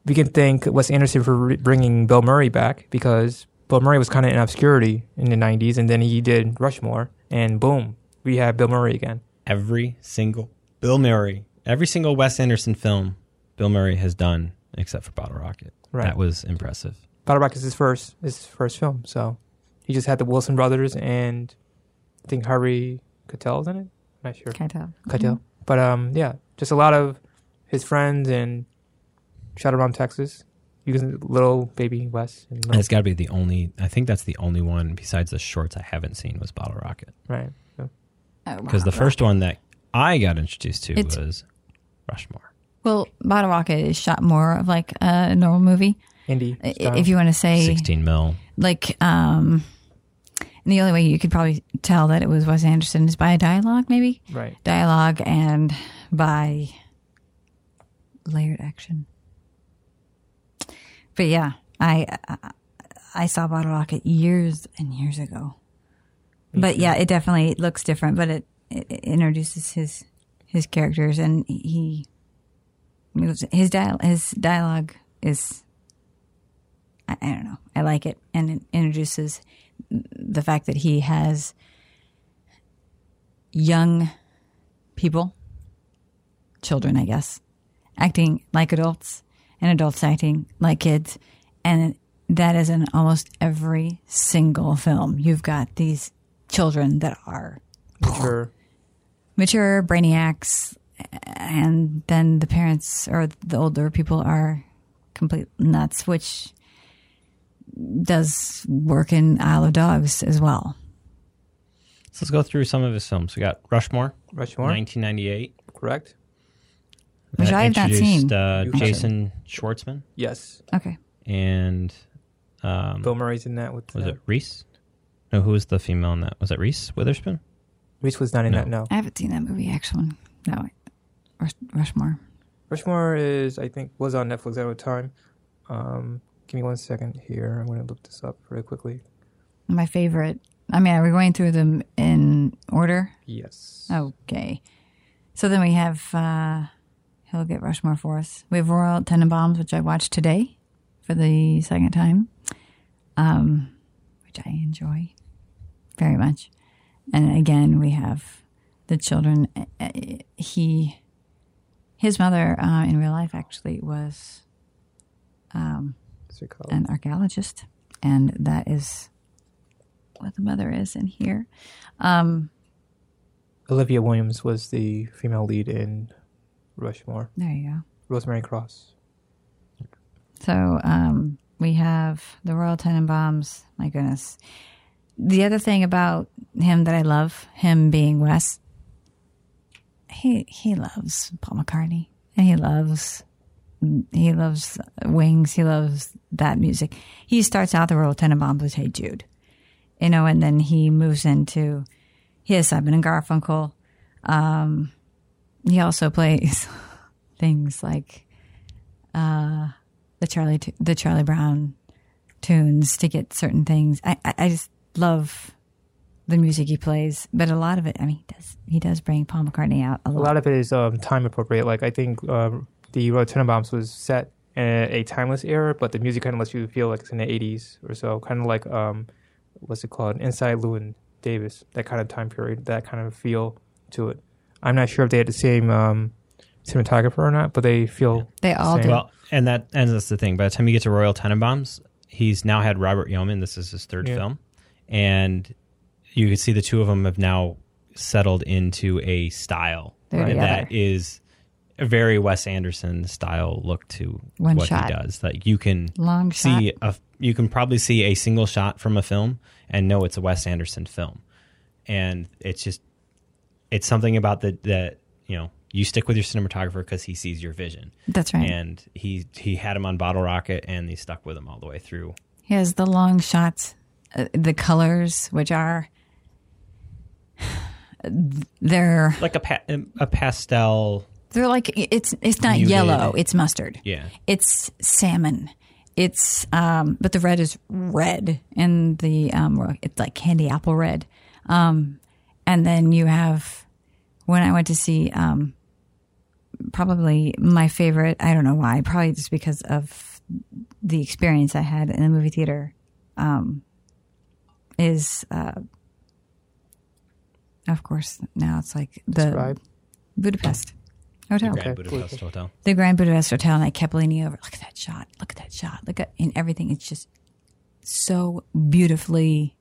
we can thank Wes Anderson for re- bringing Bill Murray back because Bill Murray was kind of in obscurity in the 90s and then he did Rushmore and boom, we have Bill Murray again. Every single Bill Murray, every single Wes Anderson film Bill Murray has done except for Bottle Rocket. Right. That was impressive. Bottle Rocket is his first his first film, so he just had the Wilson brothers and I think Harvey Keitel's in it. I'm Not sure. Keitel. Keitel. But um, yeah, just a lot of his friends and shot around Texas. You can little baby Wes. And, and it's got to be the only. I think that's the only one besides the shorts I haven't seen was Bottle Rocket. right. Yeah. Oh, Because the first one that I got introduced to It's- was Rushmore. Well, Bottle Rocket is shot more of like a normal movie. Indie. Style. If you want to say, 16 mil. like, um, and the only way you could probably tell that it was Wes Anderson is by a dialogue, maybe right. dialogue and by layered action. But yeah, I I, I saw Bottle Rocket years and years ago. But yeah, it definitely looks different. But it, it, it introduces his his characters, and he his dial his dialogue is I, I don't know. I like it, and it introduces the fact that he has young people, children, I guess, acting like adults and adults acting like kids. And that is in almost every single film. You've got these children that are mature mature brainiacs, and then the parents or the older people are complete nuts, which does work in Isle of Dogs as well. So let's go through some of his films. We got Rushmore, Rushmore. 1998. Correct. Which I have not seen. Uh, You haven't. Jason Schwartzman Yes. Okay. and um, Bill Murray's in that with. was it Reese? No, who was the female in that? Was it Reese Witherspoon? Reese was not in No. that. No. I haven't seen that movie, actually. No, Rush, Rushmore. Rushmore is, I think, was on Netflix at the time. Um, give me one second here. I'm going to look this up really quickly. My favorite. I mean, are we going through them in order? Yes. Okay. So then we have, uh, he'll get Rushmore for us. We have Royal Tenenbaums, which I watched today for the second time, um, which I enjoy very much. And again, we have the children. Uh, uh, He, his mother uh, in real life actually was called? an archaeologist, and that is what the mother is in here. Olivia Williams was the female lead in Rushmore. There you go. Rosemary Cross. So um, we have the Royal Tenenbaums. My goodness. The other thing about him that I love, him being Wes, he he loves Paul McCartney and he loves he loves Wings. He loves that music. He starts out the Royal Tenenbaums with Hey Jude, you know, and then he moves into has Simon and Garfunkel. Um, he also plays *laughs* things like the Charlie the Charlie Brown tunes to get certain things. I I just love the music he plays, but a lot of it, I mean, he does he does bring Paul McCartney out a lot. A lot. lot of it is um, time appropriate. Like I think um, the Royal Tenenbaums was set in a timeless era, but the music kind of lets you feel like it's in the '80s or so. Kind of like um, what's it called? Inside Llewyn Davis. That kind of time period. That kind of feel to it. I'm not sure if they had the same um, cinematographer or not, but they feel They all same. do. Well, and that and that's the thing. By the time you get to Royal Tenenbaums, he's now had Robert Yeoman. This is his third Yeah. film, and you can see the two of them have now settled into a style together. that is a very Wes Anderson style look to One what shot. he does. Like you can Long see shot. a you can probably see a single shot from a film and know it's a Wes Anderson film, and it's just it's something about the that you know you stick with your cinematographer because he sees your vision That's right. and he he had him on Bottle Rocket, and he stuck with him all the way through. He has the long shots, uh, the colors, which are they're Like a pa- a pastel, they're like it's it's not Muted. yellow, it's mustard. yeah. It's salmon. It's um, but the red is red, and the um, it's like candy apple red. Um, and then you have when I went to see um, probably my favorite. I don't know why. Probably just because of the experience I had in the movie theater. Um, is uh, of course now it's like the Describe. Budapest Hotel Grand Okay. Budapest Hotel. the Grand Budapest Hotel, and I kept leaning over. Look at that shot! Look at that shot! Look at and everything. It's just so beautifully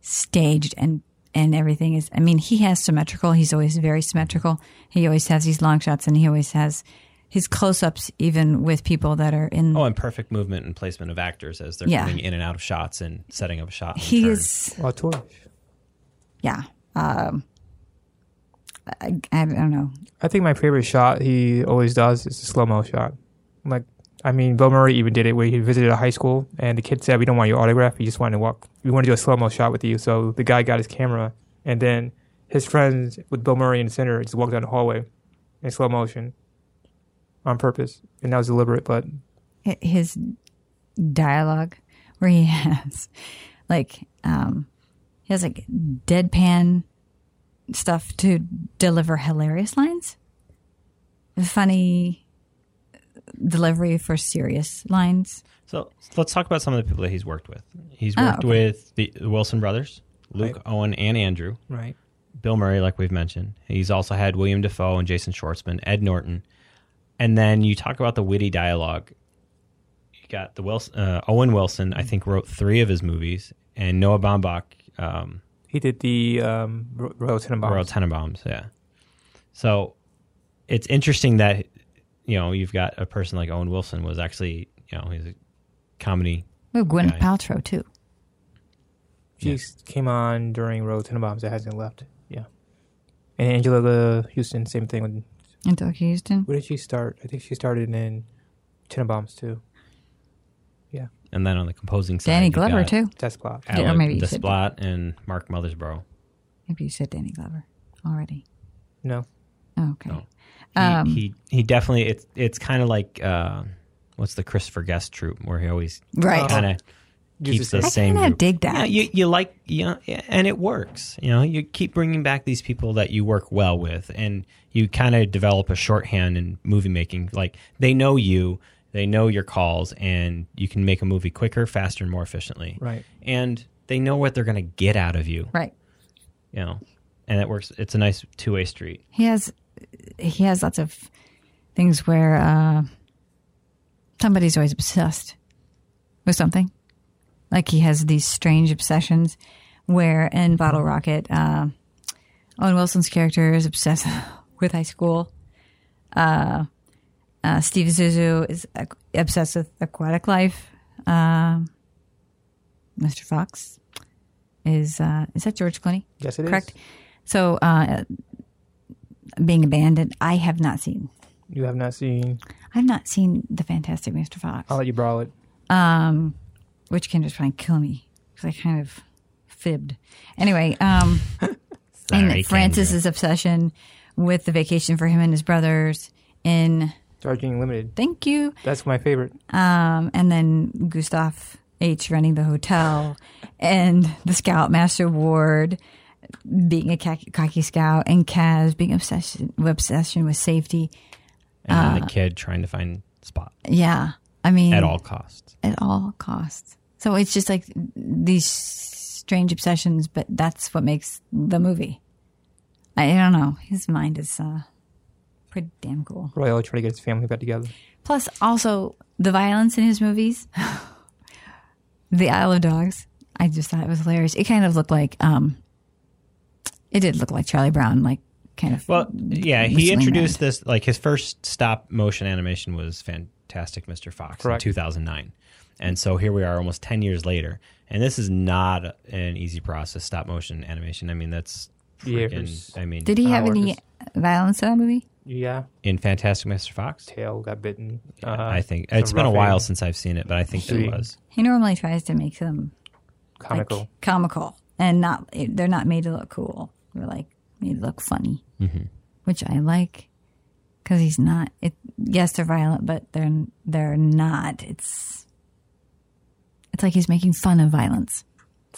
staged and and everything is. I mean, he has symmetrical. He's always very symmetrical. He always has these long shots, and he always has his close-ups, even with people that are in. Oh, and perfect movement and placement of actors as they're Yeah. coming in and out of shots and setting up a shot. and he turn. is, Auteur. yeah. Um, I, I don't know. I think my favorite shot he always does is a slow mo shot. Like, I mean, Bill Murray even did it where he visited a high school and the kid said, "We don't want your autograph. We just want to walk. We want to do a slow mo shot with you." So the guy got his camera, and then his friends with Bill Murray in the center just walked down the hallway in slow motion on purpose, and that was deliberate. But his dialogue where he *laughs* has like um he has like deadpan stuff to deliver hilarious lines funny delivery for serious lines So let's talk about some of the people that he's worked with. He's Oh, worked okay. with the, the Wilson brothers, Luke, Right. Owen, and Andrew. right, Bill Murray, like we've mentioned. He's also had William Dafoe and Jason Schwartzman, Ed Norton. And then you talk about the witty dialogue. You got the Wilson, uh, Owen Wilson, I think, wrote three of his movies, and Noah Baumbach, um, he did the um, Royal Tenenbaums. Royal Tenenbaums. Yeah. So it's interesting that, you know, you've got a person like Owen Wilson was actually, you know, he's a comedy. oh gwyneth Guy. paltrow too She came on during Royal Tenenbaums. That hasn't left. Yeah, and Angela Huston, same thing. With, and Doug Houston where did she start? I think she started in Tenenbaums too. Yeah, And then on the composing side, danny glover got too Desplat. Yeah, or maybe you said- Desplat and Mark Mothersbaugh. maybe you said danny glover already No, oh, okay No. He, Um, he he definitely it's it's kind of like uh, what's the Christopher Guest troupe where he always right kind of keeps the the same- I kinda dig that. Yeah, you you like yeah, yeah, and it works. You know, you keep bringing back these people that you work well with, and you kind of develop a shorthand in movie making. Like they know you, they know your calls, and you can make a movie quicker, faster, and more efficiently. right. And they know what they're going to get out of you. right You know, and it works. It's a nice two way street. he has he has lots of things where uh, somebody's always obsessed with something. Like he has these strange obsessions where in Bottle Rocket, uh, Owen Wilson's character is obsessed *laughs* with high school. Uh, uh, Steve Zissou is aqu- obsessed with aquatic life. Um Mr. Fox is uh, is that George Clooney? Yes, it is. Correct. So, uh, being abandoned, I have not seen. You have not seen. I've not seen the Fantastic Mr. Fox, I'll let you borrow it. um, which can just try and kill me because I kind of fibbed. Anyway, um, *laughs* Sorry, and Francis's obsession with the vacation for him and his brothers in Darjeeling Limited. Thank you, That's my favorite. um, and then Gustave H running the hotel and the Scoutmaster Ward being a khaki, khaki scout and Kaz being obsession obsession with safety. and then uh, the kid trying to find spot Yeah, I mean at all costs. at all costs. So it's just like these strange obsessions, but that's what makes the movie. I, I don't know. His mind is uh, pretty damn cool. Roy always trying to get his family back together. Plus, also the violence in his movies. *laughs* the Isle of Dogs. I just thought it was hilarious. It kind of looked like, um, it did look like Charlie Brown, like kind of. Well, yeah, he introduced around. this like his first stop motion animation was Fantastic Mr. Fox Correct. in 2009. And so here we are almost 10 years later. And this is not an easy process stop motion animation. I mean, that's freaking Years. I mean, Did he have any violence in that movie? Yeah, in Fantastic Mr. Fox? tail got bitten. Uh, I think some it's been a roughing, while since I've seen it, but I think there was. He normally tries to make them like, comical. comical, and not they're not made to look cool. They're like made to look funny, Mm-hmm. which I like because he's not. It yes, they're violent, but they're they're not. It's it's like he's making fun of violence.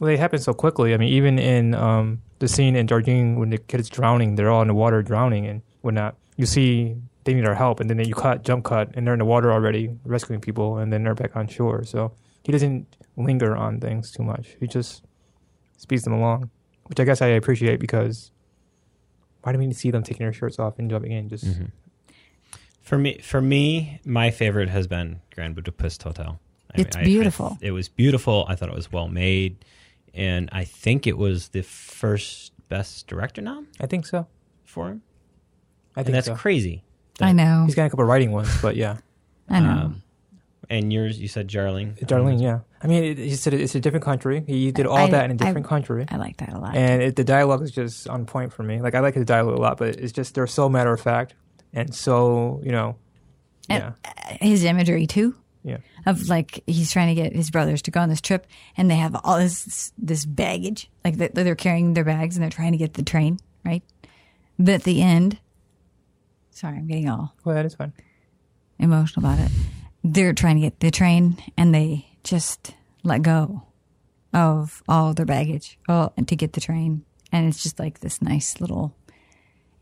Well, they happen so quickly. I mean, even in um, the scene in Darjeeling when the kid is drowning, they're all in the water drowning and whatnot. You see they need our help, and then you cut, jump cut, and they're in the water already rescuing people, and then they're back on shore. So he doesn't linger on things too much. He just speeds them along, which I guess I appreciate because why do we need to see them taking their shirts off and jumping in? Just Mm-hmm. For me, for me, my favorite has been Grand Budapest Hotel. I It's I- I- beautiful. it was beautiful. I thought it was well made. and I think it was the first best director nom I think so. for him. I And think that's so. crazy. I know. He's got a couple of writing ones, but yeah. *laughs* I know. Um, and yours, you said Jarling. Darlene, yeah. I mean, it, he said it's a different country. He did all I- that in a I- different country. I like that a lot. and it, the dialogue is just on point for me. Like I like his dialogue a lot, but it's just they're so matter of fact and so you know, yeah, And his imagery too. yeah. of like he's trying to get his brothers to go on this trip and they have all this this baggage like that they're carrying their bags and they're trying to get the train right but at the end sorry i'm getting all Well, that is fine. emotional about it they're trying to get the train and they just let go of all their baggage all and to get the train and it's just like this nice little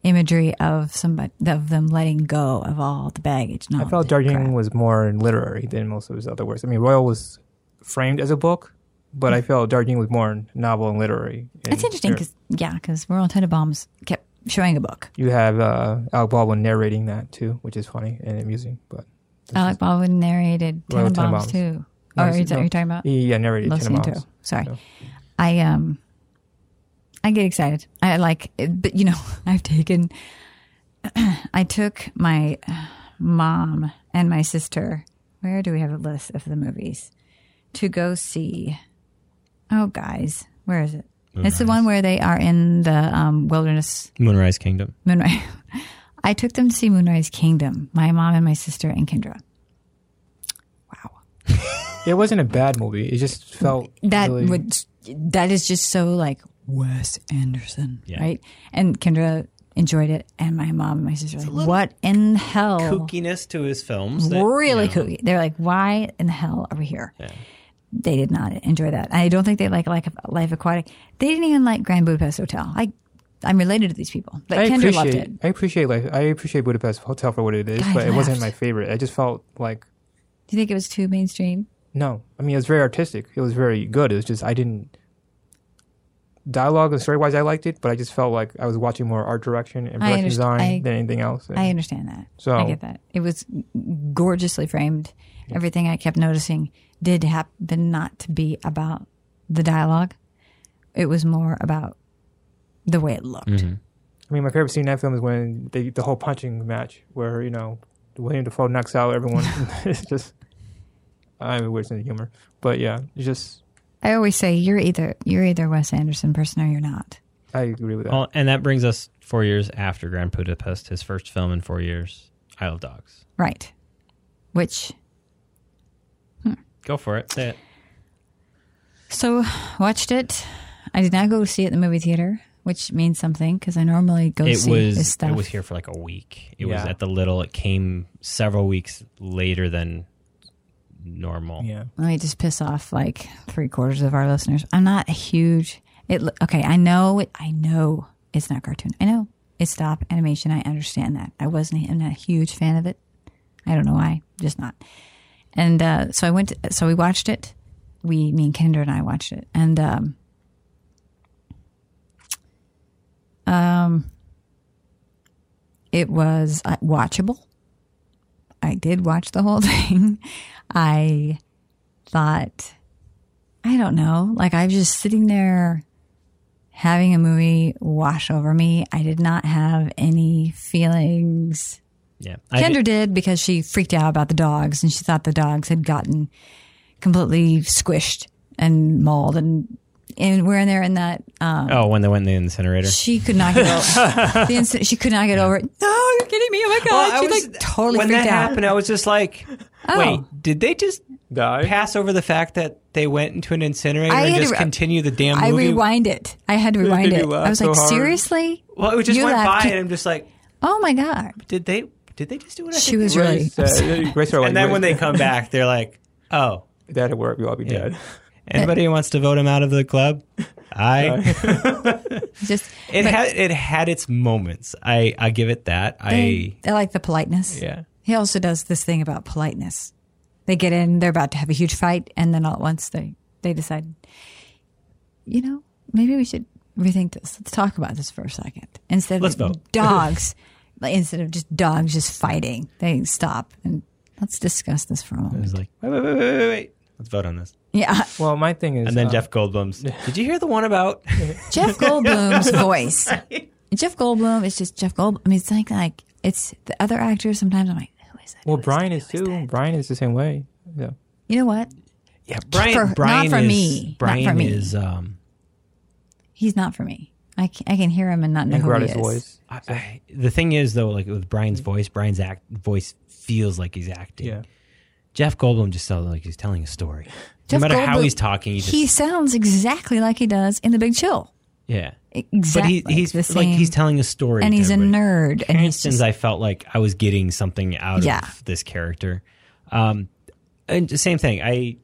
imagery of somebody of them letting go of all the baggage I felt Darjeeling was more literary than most of his other works. I mean, Royal was framed as a book, but I felt Darjeeling was more novel and literary. Mm. It's interesting because yeah, because Royal Tenenbaums kept showing a book. you have uh, Alec Baldwin narrating that too, which is funny and amusing. But Alec Baldwin narrated Tenenbaums Tenenbaums. too. No, Oh, are you, no. are you talking about yeah narrated Los Tenenbaums. Santos? Sorry, So- I um, I get excited. I like, but you know, *laughs* I've taken, *clears throat* I took my mom and my sister. Where do we have a list of the movies to go see? Oh, guys, where is it? It's the one where they are in the um, wilderness Moonrise Kingdom. Moonrise. *laughs* I took them to see Moonrise Kingdom. My mom and my sister and Kendra. Wow, *laughs* It wasn't a bad movie. It just felt that really- would that is just so like Wes Anderson, Yeah. right? And Kendra enjoyed it, and my mom and my sister were like, "What in hell?" Kookiness to his films. that, really you know, kooky. They're like, "Why in the hell are we here?" Yeah. They did not enjoy that. I don't think they like like Life Aquatic. They didn't even like Grand Budapest Hotel. I I'm related to these people, but I Kendra loved appreciate it. I appreciate like I appreciate Budapest Hotel for what it is, I but it wasn't my favorite. I just felt like Do you think it was too mainstream? no. I mean, it was very artistic. It was very good. It was just I didn't dialogue and story wise. I liked it, but I just felt like I was watching more art direction and production design I- than anything else. And I understand that. So- I get that. It was gorgeously framed. Everything I kept noticing did happen not to be about the dialogue. It was more about the way it looked. Mm-hmm. I mean, my favorite scene in that film is when they the whole punching match where you know William Dafoe knocks out everyone. *laughs* *laughs* it's just I have a weird sense of humor, but yeah, it's just I always say you're either you're either a Wes Anderson person or you're not. I agree with that. Well, and that brings us four years after Grand Budapest, his first film in four years, Isle of Dogs. Right. Which Go for it. Say it. so watched it. I did not go see it in the movie theater, which means something because I normally go It see was this stuff. it was here for like a week. It was at the little. It came several weeks later than normal. yeah, Let me just piss off like three quarters of our listeners. I'm not a huge. It lo- okay. I know. It, I know it's not cartoon. I know it's stop animation. I understand that. I wasn't. I'm not a huge fan of it. I don't know why. Just not. And uh, so I went. To, so we watched it. We, me and Kendra and I watched it, and um, um, it was uh, watchable. I did watch the whole *laughs* thing. I thought, I don't know, like I was just sitting there having a movie wash over me. I did not have any feelings. Yeah. Kendra did- did because she freaked out about the dogs and she thought the dogs had gotten completely squished and mauled and and we're in there in that um, oh, when they went in the incinerator. she could not get over *laughs* the instant she could not get over it. No, you're kidding me! Oh my god, she like totally when freaked that out. happened, I was just like, Oh. wait, did they just die. pass over the fact that they went into an incinerator I and just re- continue the damn I movie? rewind it. I had to rewind it. I was so like, hard. seriously? well, it just You went laughed. by, and I'm just like, Oh my god, did they? Did they just do what I she was they really. *laughs* Grace, uh, Grace And then when they come back, they're like, oh, that at work, we'll all be Yeah. dead. *laughs* anybody who wants to vote him out of the club? I. *laughs* Just It but had it had its moments. I I give it that. they, I I like the politeness. yeah. He also does this thing about politeness. They get in, they're about to have a huge fight, and then all at once they they decide, you know, maybe we should rethink this. Let's talk about this for a second. Instead Let's of vote. dogs, like, instead of just dogs just fighting, they stop and let's discuss this for a It moment. was like wait wait wait wait wait wait. Let's vote on this. Yeah, *laughs* Well, my thing is, And then uh, Jeff Goldblum's. *laughs* Did you hear the one about? *laughs* Jeff Goldblum's voice. Jeff Goldblum is just Jeff Goldblum. I mean, it's like like it's the other actors. Sometimes I'm like, who is that? Well, Who is Brian that? is Who is too. that? Brian is the same way. Yeah. You know what? Yeah, Brian. For- not for is, me. Not Brian for me. is. Um, He's not for me. I can, I can hear him and not know And who he Greta's is. voice. I, I, the thing is, though, like with Brian's voice, Brian's act voice feels like he's acting. Yeah. Jeff Goldblum just sounds like he's telling a story. Jeff no matter how he's talking, he just He sounds exactly like he does in The Big Chill. yeah. Exactly. But he, he's the like he's telling a story, and to he's a everybody. nerd. And he's Cranston's, just, I felt like I was getting something out Yeah. of this character. Um, and the same thing. I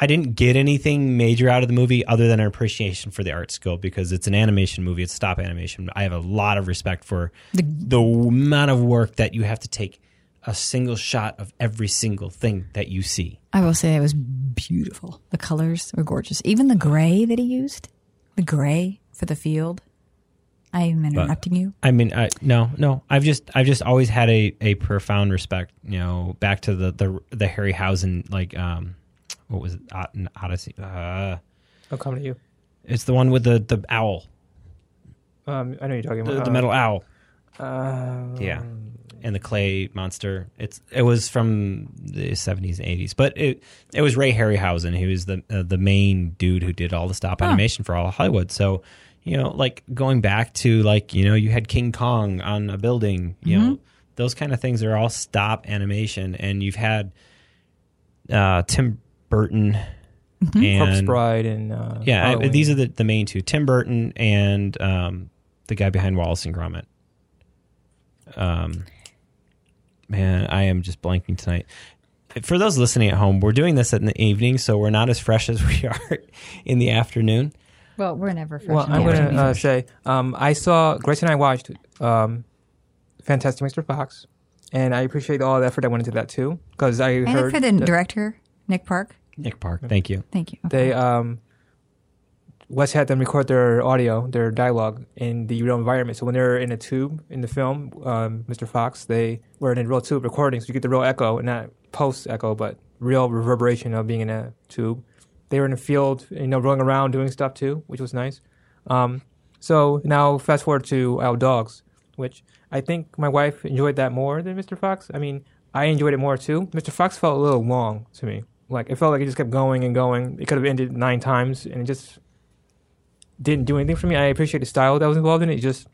I didn't get anything major out of the movie other than an appreciation for the art skill because it's an animation movie. It's stop animation. I have a lot of respect for the, amount of work that you have to take a single shot of every single thing that you see. I will say it was beautiful. The colors were gorgeous. Even the gray that he used, the gray for the field. I am interrupting you. I mean, I, no, no. I've just, I've just always had a, a profound respect. You know, back to the the the Harryhausen, like, um, what was it, Od- Odyssey? Uh, I'll come to you. it's the one with the the owl, Um, I know you're talking about the uh, metal owl. Uh, Yeah, and the clay monster. It's it was from the seventies and eighties, but it it was Ray Harryhausen. He was the uh, the main dude who did all the stop animation for all of Hollywood. So you know, like going back to like you know, you had King Kong on a building. You know, those kind of things are all stop animation, and you've had uh, Tim Burton. Corpse And Bride and uh, yeah, I- these are the, the main two: Tim Burton and um, the guy behind Wallace and Gromit. Um, man, I am just blanking tonight. For those listening at home, we're doing this in the evening, so we're not as fresh as *laughs* we are in the afternoon. Well, we're never fresh. Well, I'm going to uh, say um, I saw Grace and I watched um, Fantastic Mr. Fox, and I appreciate all the effort that went into that too because I and heard for the that director, Nick Park. Nick Park, thank you. Thank you. they um, Wes had them record their audio, their dialogue in the real environment. So when they're in a tube in the film, um, Mr. Fox, they were in a real tube recording, so you get the real echo and not post echo, but real reverberation of being in a tube. They were in a field, you know, rolling around doing stuff too, which was nice. Um, so now fast forward to Our Dogs, which I think my wife enjoyed that more than Mr. Fox. I mean, I enjoyed it more too. Mr. Fox felt a little long to me. Like it felt like it just kept going and going. It could have ended nine times, and it just didn't do anything for me. I appreciate the style that was involved in it. It just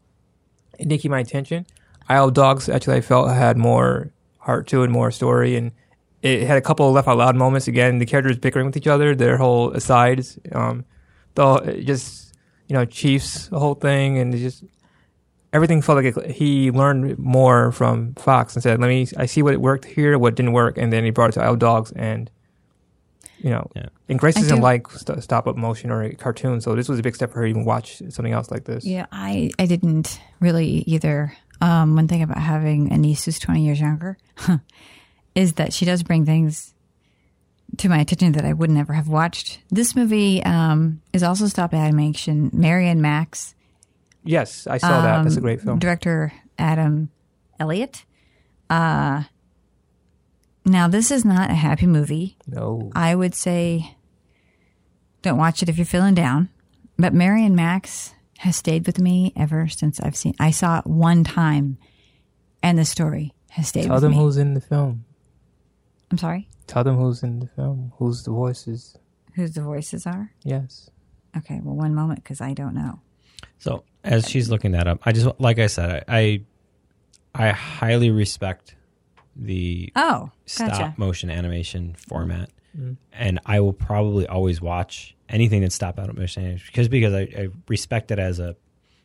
it didn't keep my attention. Isle of Dogs actually I felt had more heart to it, more story, and it had a couple of laugh out loud moments. Again, the characters bickering with each other, their whole asides, um, the just you know Chiefs, the whole thing, and it just everything felt like it, he learned more from Fox and said, "Let me, I see what worked here, what didn't work," and then he brought it to Isle of Dogs and. You know, Yeah. and Grace doesn't like st- stop up motion or cartoons, so this was a big step for her to even watch something else like this. Yeah, I, I didn't really either. Um, one thing about having a niece who's 20 years younger *laughs* is that she does bring things to my attention that I would never have watched. This movie um, is also stop animation. Mary and Max. Yes, I saw that. That's a um, great film. Director Adam Elliott. Uh, now, this is not a happy movie. No, I would say don't watch it if you're feeling down. But Mary and Max has stayed with me ever since I've seen. I saw it one time, and the story has stayed with me. tell them me. who's in the film. I'm sorry, Tell them who's in the film. Who's the voices? whose the voices are. Yes. Okay, well, one moment because I don't know. So as she's looking that up, I just like I said, I I, I highly respect the Oh, stop gotcha. motion animation format, mm-hmm. and I will probably always watch anything that's stop animation animation because because I, I respect it as a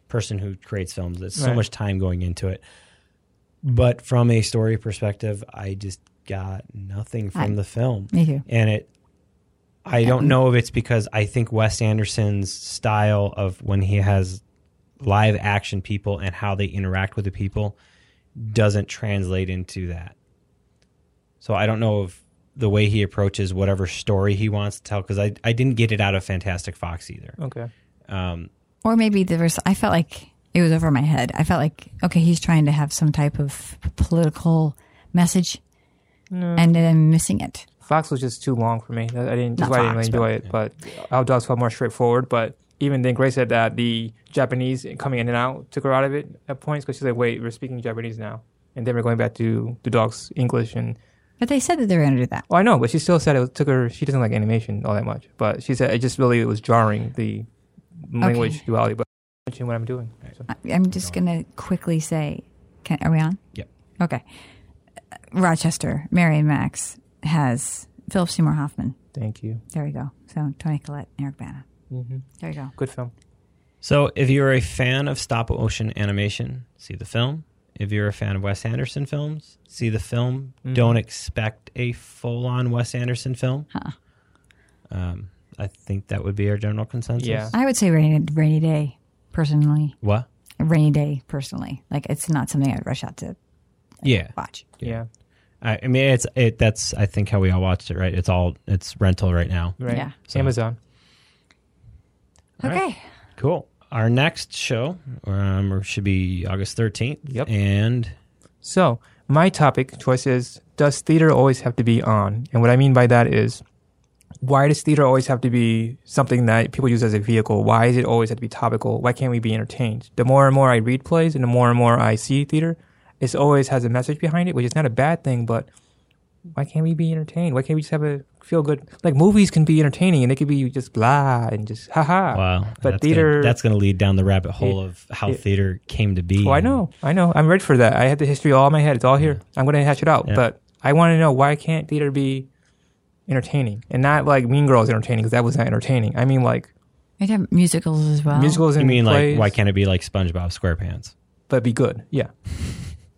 person who creates films. There's so Right. much time going into it, but from a story perspective, I just got nothing from I- the film, Me too. and it. I don't know if it's because I think Wes Anderson's style of when he has live action people and how they interact with the people doesn't translate into that. So I don't know if the way he approaches whatever story he wants to tell because I I didn't get it out of Fantastic Fox either. Okay. Um, Or maybe there was. I felt like it was over my head. I felt like okay, he's trying to have some type of political message, and then I'm missing it. Fox was just too long for me. I I didn't. That's why I didn't really Fox, enjoy it. But Outdoors felt more straightforward. But even then, Grace said that the Japanese coming in and out took her out of it at points because she's like, "Wait, we're speaking Japanese now," and then we're going back to the dog's English. And But they said that they were going to do that. oh, I know, but she still said it took her. She doesn't like animation all that much, but she said it just really was jarring the language Okay. duality. But I'm watching what I'm doing. So. I- I'm just going to quickly say, can, are we on? Yep. Okay. Uh, Rochester, Mary and Max has Philip Seymour Hoffman. Thank you. There we go. So Toni Collette, Eric Bana. hmm There you go. Good film. So, if you're a fan of stop motion animation, see the film. If you're a fan of Wes Anderson films, see the film. Mhm. Don't expect a full on Wes Anderson film. Huh. Um, I think that would be our general consensus. Yeah. I would say rainy, rainy day, personally. What? A rainy day, personally. Like, it's not something I'd rush out to Yeah. watch. Yeah. I, I mean, it's it. That's I think how we all watched it. Right. It's all it's rental right now. Right. Yeah. So- Amazon. All right. Okay. Cool. Our next show um, should be August 13th. Yep. And So, my topic choice is Does theater always have to be on? And what I mean by that is, why does theater always have to be something that people use as a vehicle? Why is it always have to be topical? Why can't we be entertained? The more and more I read plays and the more and more I see theater, it always has a message behind it, which is not a bad thing, but why can't we be entertained? Why can't we just have a feel good? Like movies can be entertaining and they could be just blah and just haha. wow, But that's theater- gonna, that's going to lead down the rabbit hole It- of how it- theater came to be. Oh, I know, I know. I'm ready for that. I have the history all in my head. It's all here. I'm going to hash it out. Yeah. But I want to know why can't theater be entertaining and not like Mean Girls entertaining because that was not entertaining. I mean like We'd have musicals as well. musicals You mean plays, like why can't it be like SpongeBob SquarePants? but be good. Yeah,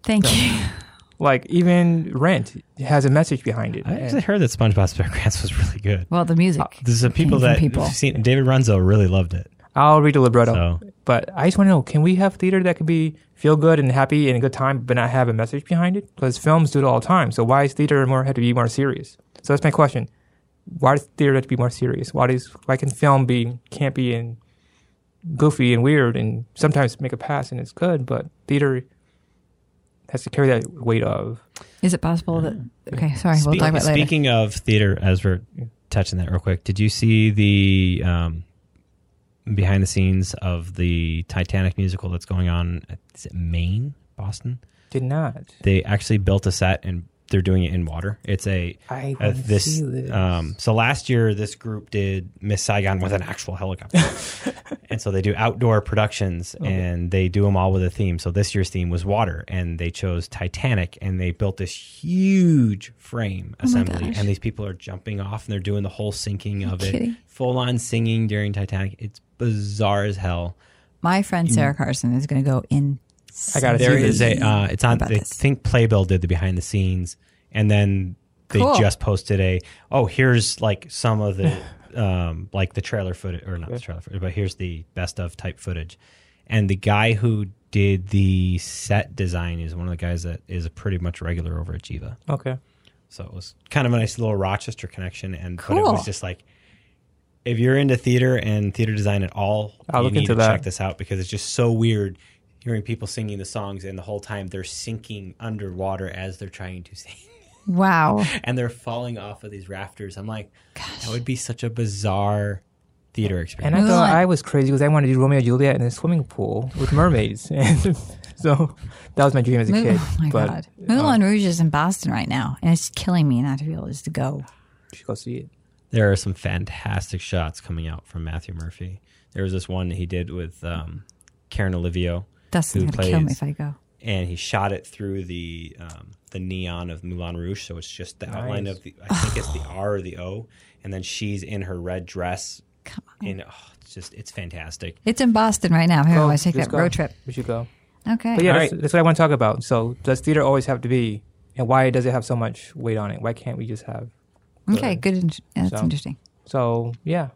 Thank you. *laughs* like even Rent has a message behind it. I actually heard that SpongeBob SquarePants *laughs* was really good. Well, the music. Uh, there's some people came from that people. seen David Runzo really loved it. I'll read the libretto. So But I just want to know: Can we have theater that can be feel good and happy and a good time, but not have a message behind it? Because films do it all the time. So why is theater more have to be more serious? So that's my question: Why does theater have to be more serious? Why does why can film be campy and goofy and weird and sometimes make a pass and it's good, but theater has to carry that weight of Is it possible that? Okay, sorry. we'll talk about later. speaking of theater, as we're touching that real quick, did you see the um, behind the scenes of the Titanic musical that's going on? Is it Maine, Boston? did not. They actually built a set and they're doing it in water. It's a I uh, this. this. Um, so last year, this group did Miss Saigon with an actual helicopter, *laughs* and so they do outdoor productions and they do them all with a theme. So this year's theme was water, and they chose Titanic, and they built this huge frame Oh assembly, and these people are jumping off and they're doing the whole sinking of it, kidding? full on singing during Titanic. It's bizarre as hell. My friend Sarah Carson is going to go in. I gotta There see is a. Uh, it's on. I this. think Playbill did the behind the scenes, and then they Cool. just posted a. Oh, here's like some of the, *laughs* um, like the trailer footage, or not the trailer footage, but here's the best of type footage, and the guy who did the set design is one of the guys that is pretty much regular over at Geva. Okay. So it was kind of a nice little Rochester connection, and but it was just like. If you're into theater and theater design at all, I'll you look need into to that. check this out because it's just so weird hearing people singing the songs and the whole time they're sinking underwater as they're trying to *laughs* sing Wow. and they're falling off of these rafters. I'm like, that would be such a bizarre theater experience. And. I thought I was crazy because I wanted to do Romeo and Juliet in a swimming pool with mermaids, *laughs* and so that was my dream as a Mo- kid. oh my but, god. Moulin Rouge is in Boston right now, and it's killing me not to be able just to go. You should go see it. there are some fantastic shots coming out from Matthew Murphy. There was this one he did with um, Karen Olivo, Dustin's Who going to kill me if I go. and he shot it through the um, the neon of Moulin Rouge, so it's just the outline of the. I think it's the R or the O, and then she's in her red dress. Come on. And oh, it's just it's fantastic. It's in Boston right now. Here, Go, I take that go. road trip. We should go. Okay. But yeah, that's, right. that's what I want to talk about. So, does theater always have to be, and why does it have so much weight on it? Why can't we just have? Okay, good. in- yeah, That's So- interesting. So, yeah.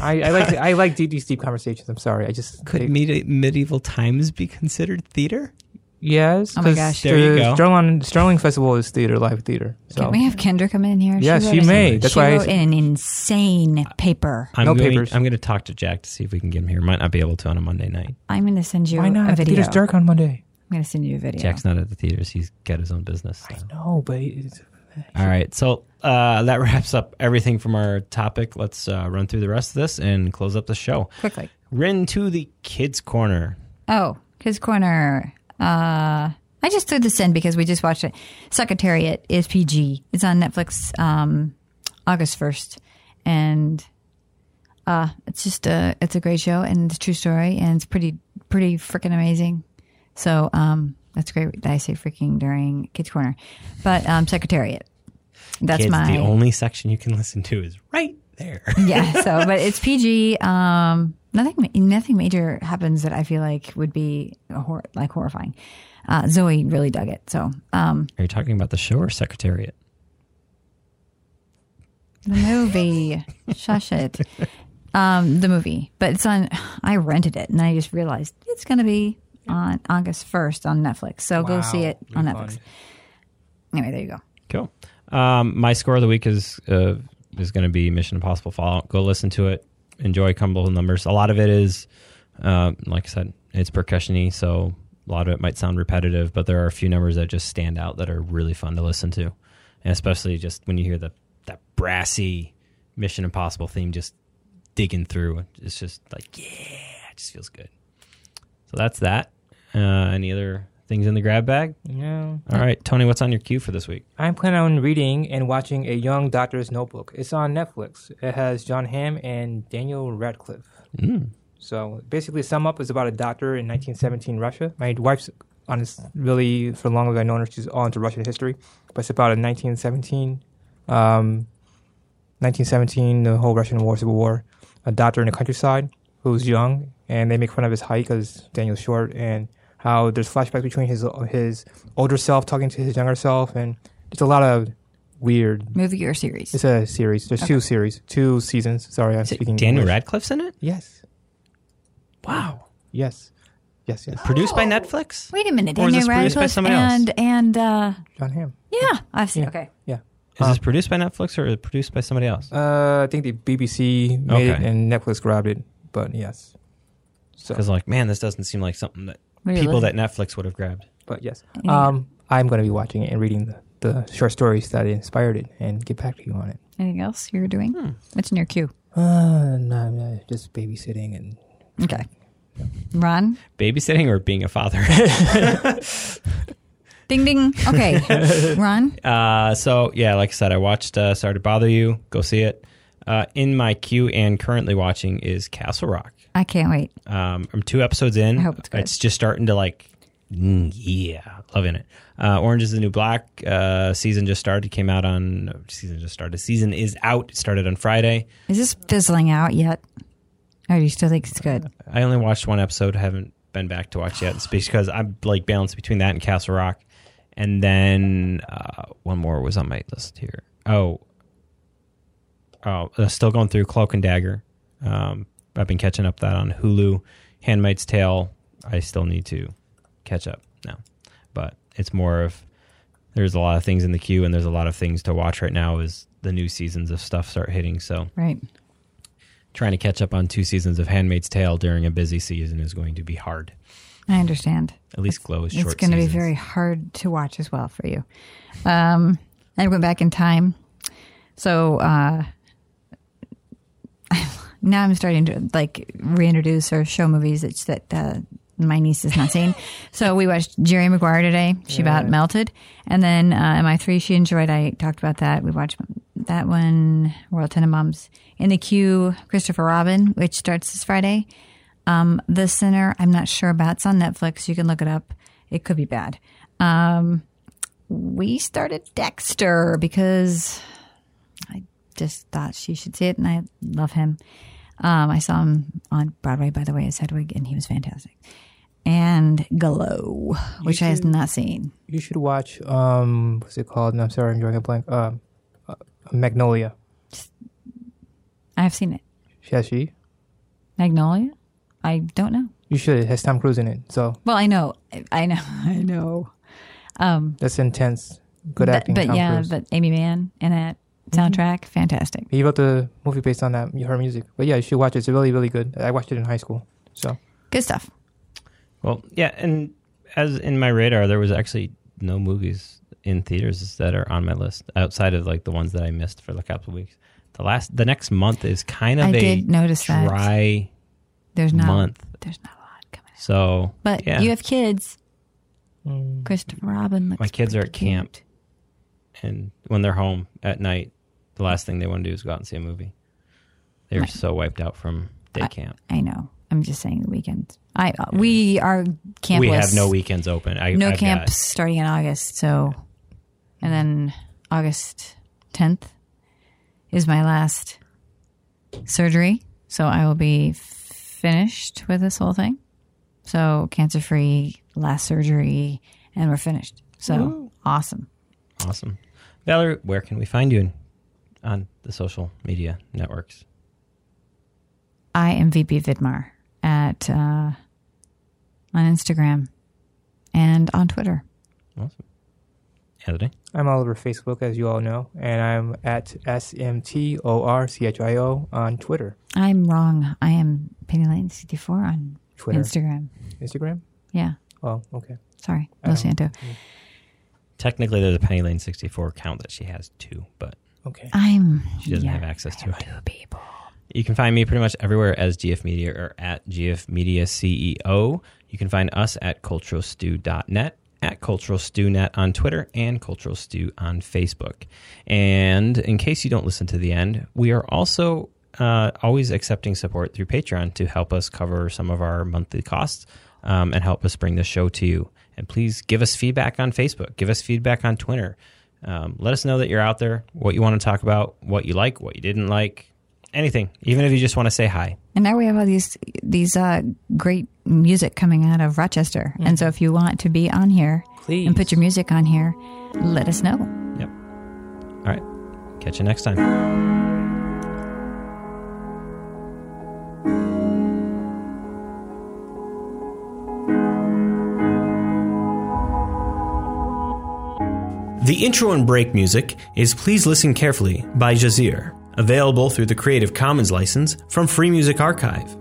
I, I like I like deep, these deep conversations. I'm sorry. I just Could they- medi- medieval times be considered theater? yes. Oh my 'cause gosh. There you the go. Sterling Sterling Festival is theater, live theater. So Can we have Kendra come in here? Yeah, wrote she us- may. That's she why I wrote s- an insane paper. I'm No going, papers. I'm going to talk to Jack to see if we can get him here. Might not be able to on a Monday night. I'm going to send you why a not? The video. theater's dark on Monday. I'm going to send you a video. Jack's not at the theaters. He's got his own business. so. No, but it's, All right. So uh, that *laughs* wraps up everything from our topic. Let's uh, run through the rest of this and close up the show. Quickly. Rin to the kids' corner. Oh, Kids Corner. Uh, I just threw this in because we just watched it. Secretariat is PG. It's on Netflix um, August 1st. And uh, it's just a, it's a great show and it's a true story and it's pretty, pretty freaking amazing. So um, that's great that I say freaking during Kids Corner. But um, Secretariat. That's kids, my the only section you can listen to is right there. *laughs* yeah. So, *laughs* but it's PG. Um, nothing, nothing major happens that I feel like would be hor- like horrifying. Uh, Zoe really dug it. So, um, Are you talking about the show or Secretariat? the movie, *laughs* shush it. Um, the movie, but it's on. I rented it, and I just realized it's going to be on August first on Netflix. So go see Wow, it on refund. Netflix. Anyway, there you go. Cool. Um, my score of the week is uh, is going to be Mission Impossible Fallout. Go listen to it. Enjoy Cumble numbers. A lot of it is, uh, like I said, it's percussiony, so a lot of it might sound repetitive, but there are a few numbers that just stand out that are really fun to listen to, and especially just when you hear the that brassy Mission Impossible theme just digging through. It's just like yeah, it just feels good. So that's that. Uh, any other things in the grab bag? Yeah. All right, Tony, what's on your queue for this week? I'm planning on reading and watching A Young Doctor's Notebook. It's on Netflix. It has Jon Hamm and Daniel Radcliffe. Mm. So basically, sum up is about a doctor in 1917 Russia. My wife's honest, really, for long as I've known her, she's all into Russian history. But it's about a 1917, um, 1917, the whole Russian War, Civil War. A doctor in the countryside who's young, and they make fun of his height because Daniel's short, and how there's flashbacks between his his older self talking to his younger self, and it's a lot of weird. Movie or series? It's a series. There's two series, two seasons. Sorry, I'm speaking. Daniel English. Radcliffe's in it? Yes. Wow. Yes. Yes. Yes. Produced by Netflix? Wait a minute, Or is Daniel this produced by Radcliffe somebody else? and and uh, Jon Hamm. yeah, I've seen. Yeah. Okay, Yeah. Is this produced by Netflix or is it produced by somebody else? Uh, I think the BBC made it and Netflix grabbed it, but yes. So, Because, like, man, this doesn't seem like something that What are you people that Netflix would have grabbed. but yes. Yeah. Um, I'm going to be watching it and reading the, the short stories that inspired it and get back to you on it. Anything else you're doing? Hmm. What's in your queue? Uh, no, no, just babysitting and Okay, Ron. Babysitting or being a father? *laughs* Ding ding. Okay, *laughs* Ron. uh, so, yeah, like I said, I watched uh, Sorry to Bother You. Go see it. Uh, in my queue and currently watching is Castle Rock. I can't wait. Um, I'm two episodes in. I hope it's good. It's just starting to like, mm, yeah, loving it. Uh, Orange is the New Black uh, season just started. Came out on no, season just started. Season is out. It started on Friday. Is this fizzling out yet? Or do you still think it's good? I only watched one episode. Haven't been back to watch yet. It's because I'm like balanced between that and Castle Rock, and then uh, one more was on my list here. Oh, oh, uh, still going through Cloak and Dagger. Um, I've been catching up that on Hulu. Handmaid's Tale. I still need to catch up now, but it's more of there's a lot of things in the queue, and there's a lot of things to watch right now as the new seasons of stuff start hitting. So Right. trying to catch up on two seasons of Handmaid's Tale during a busy season is going to be hard. I understand. At least Glow is short. It's going to be very hard to watch as well for you. Um, I went back in time, so uh, now I'm starting to like reintroduce or show movies that that uh, my niece has not seen. *laughs* so we watched Jerry Maguire today. She about melted, and then uh, MI three she enjoyed. I talked about that. We watched that one. Royal Tenenbaums in the queue. Christopher Robin, which starts this Friday. Um, the Sinner, I'm not sure about. It's on Netflix. You can look it up. It could be bad. Um, we started Dexter because I just thought she should see it, and I love him. Um, I saw him on Broadway, by the way, as Hedwig, and he was fantastic. And Glow, which I have not seen. you should watch. Um, what's it called? No, I'm sorry, I'm drawing a blank. Um, uh, Magnolia. I have seen it. Has she? Magnolia? I don't know. You should. It has Tom Cruise in it, so Well, I know. I know. *laughs* I know. Um, that's intense. Good but, acting. But Tom yeah, Cruise. but Aimee Mann in that Mm-hmm. soundtrack, fantastic. He wrote the movie based on that her music. But yeah, you should watch it. It's really, really good. I watched it in high school. So Good stuff. Well, yeah, and as in my radar, there was actually no movies in theaters that are on my list outside of like the ones that I missed for the couple of weeks. The last, the next month is kind of I a did notice that. dry There's not month. there's not a lot coming. out. So, But yeah. you have kids. Mm. Christopher Robin. Looks My kids are at camp. cute. and when they're home at night, the last thing they want to do is go out and see a movie. They're Right. so wiped out from day camp. I know. I'm just saying the weekends. I uh, we are campless. We have no weekends open. I, no I've got- camps starting in August. So, and then August 10th is my last surgery. So I will be finished with this whole thing. So cancer free, last surgery, and we're finished. So awesome. Awesome. Valerie, where can we find you on the social media networks? I am VP Vidmar at uh, on Instagram and on Twitter. Awesome. Anthony? I'm all over Facebook, as you all know, and I'm at SMTORCHIO on Twitter. I'm wrong. I am Penny Lane 64 on Twitter. Instagram. Instagram? Yeah. Oh, okay. Sorry. I No Santo. Technically, there's a Penny Lane 64 account that she has too, but Okay. I'm. she doesn't have access to it. Two people. You can find me pretty much everywhere as GF Media or at GF Media CEO. You can find us at culturalstew.net, at culturalstewnet on Twitter, and Cultural Stew on Facebook. And in case you don't listen to the end, we are also uh, always accepting support through Patreon to help us cover some of our monthly costs um, and help us bring the show to you. And please give us feedback on Facebook, give us feedback on Twitter. Um, let us know that you're out there, what you want to talk about, what you like, what you didn't like, anything, even if you just want to say hi. And now we have all these these uh, great music coming out of Rochester. And so if you want to be on here Please. and put your music on here, let us know. Yep. All right. Catch you next time. The intro and break music is Please Listen Carefully by Jazir, available through the Creative Commons license from Free Music Archive.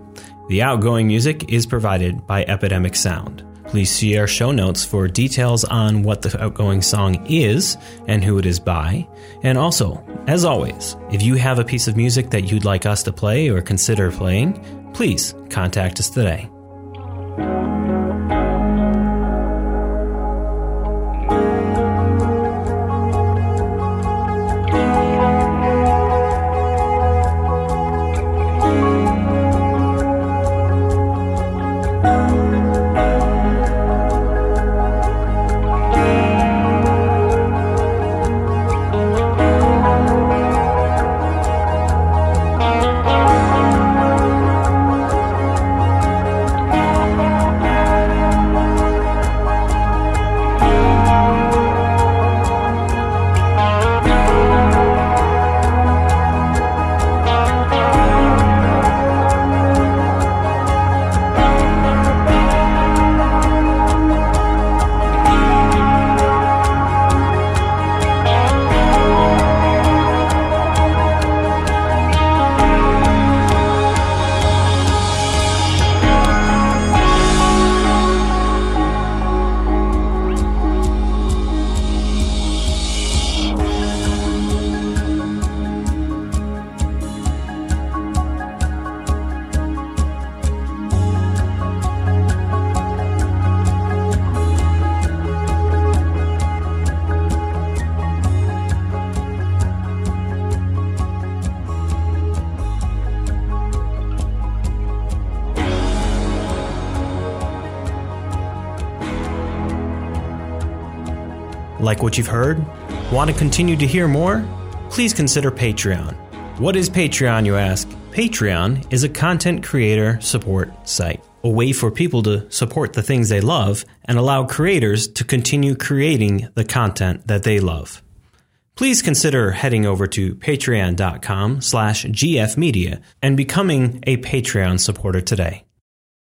The outgoing music is provided by Epidemic Sound. Please see our show notes for details on what the outgoing song is and who it is by. And also, as always, if you have a piece of music that you'd like us to play or consider playing, please contact us today. What you've heard? Want to continue to hear more? Please consider Patreon. What is Patreon, you ask? Patreon is a content creator support site, a way for people to support the things they love and allow creators to continue creating the content that they love. Please consider heading over to patreon.com slash gfmedia and becoming a Patreon supporter today.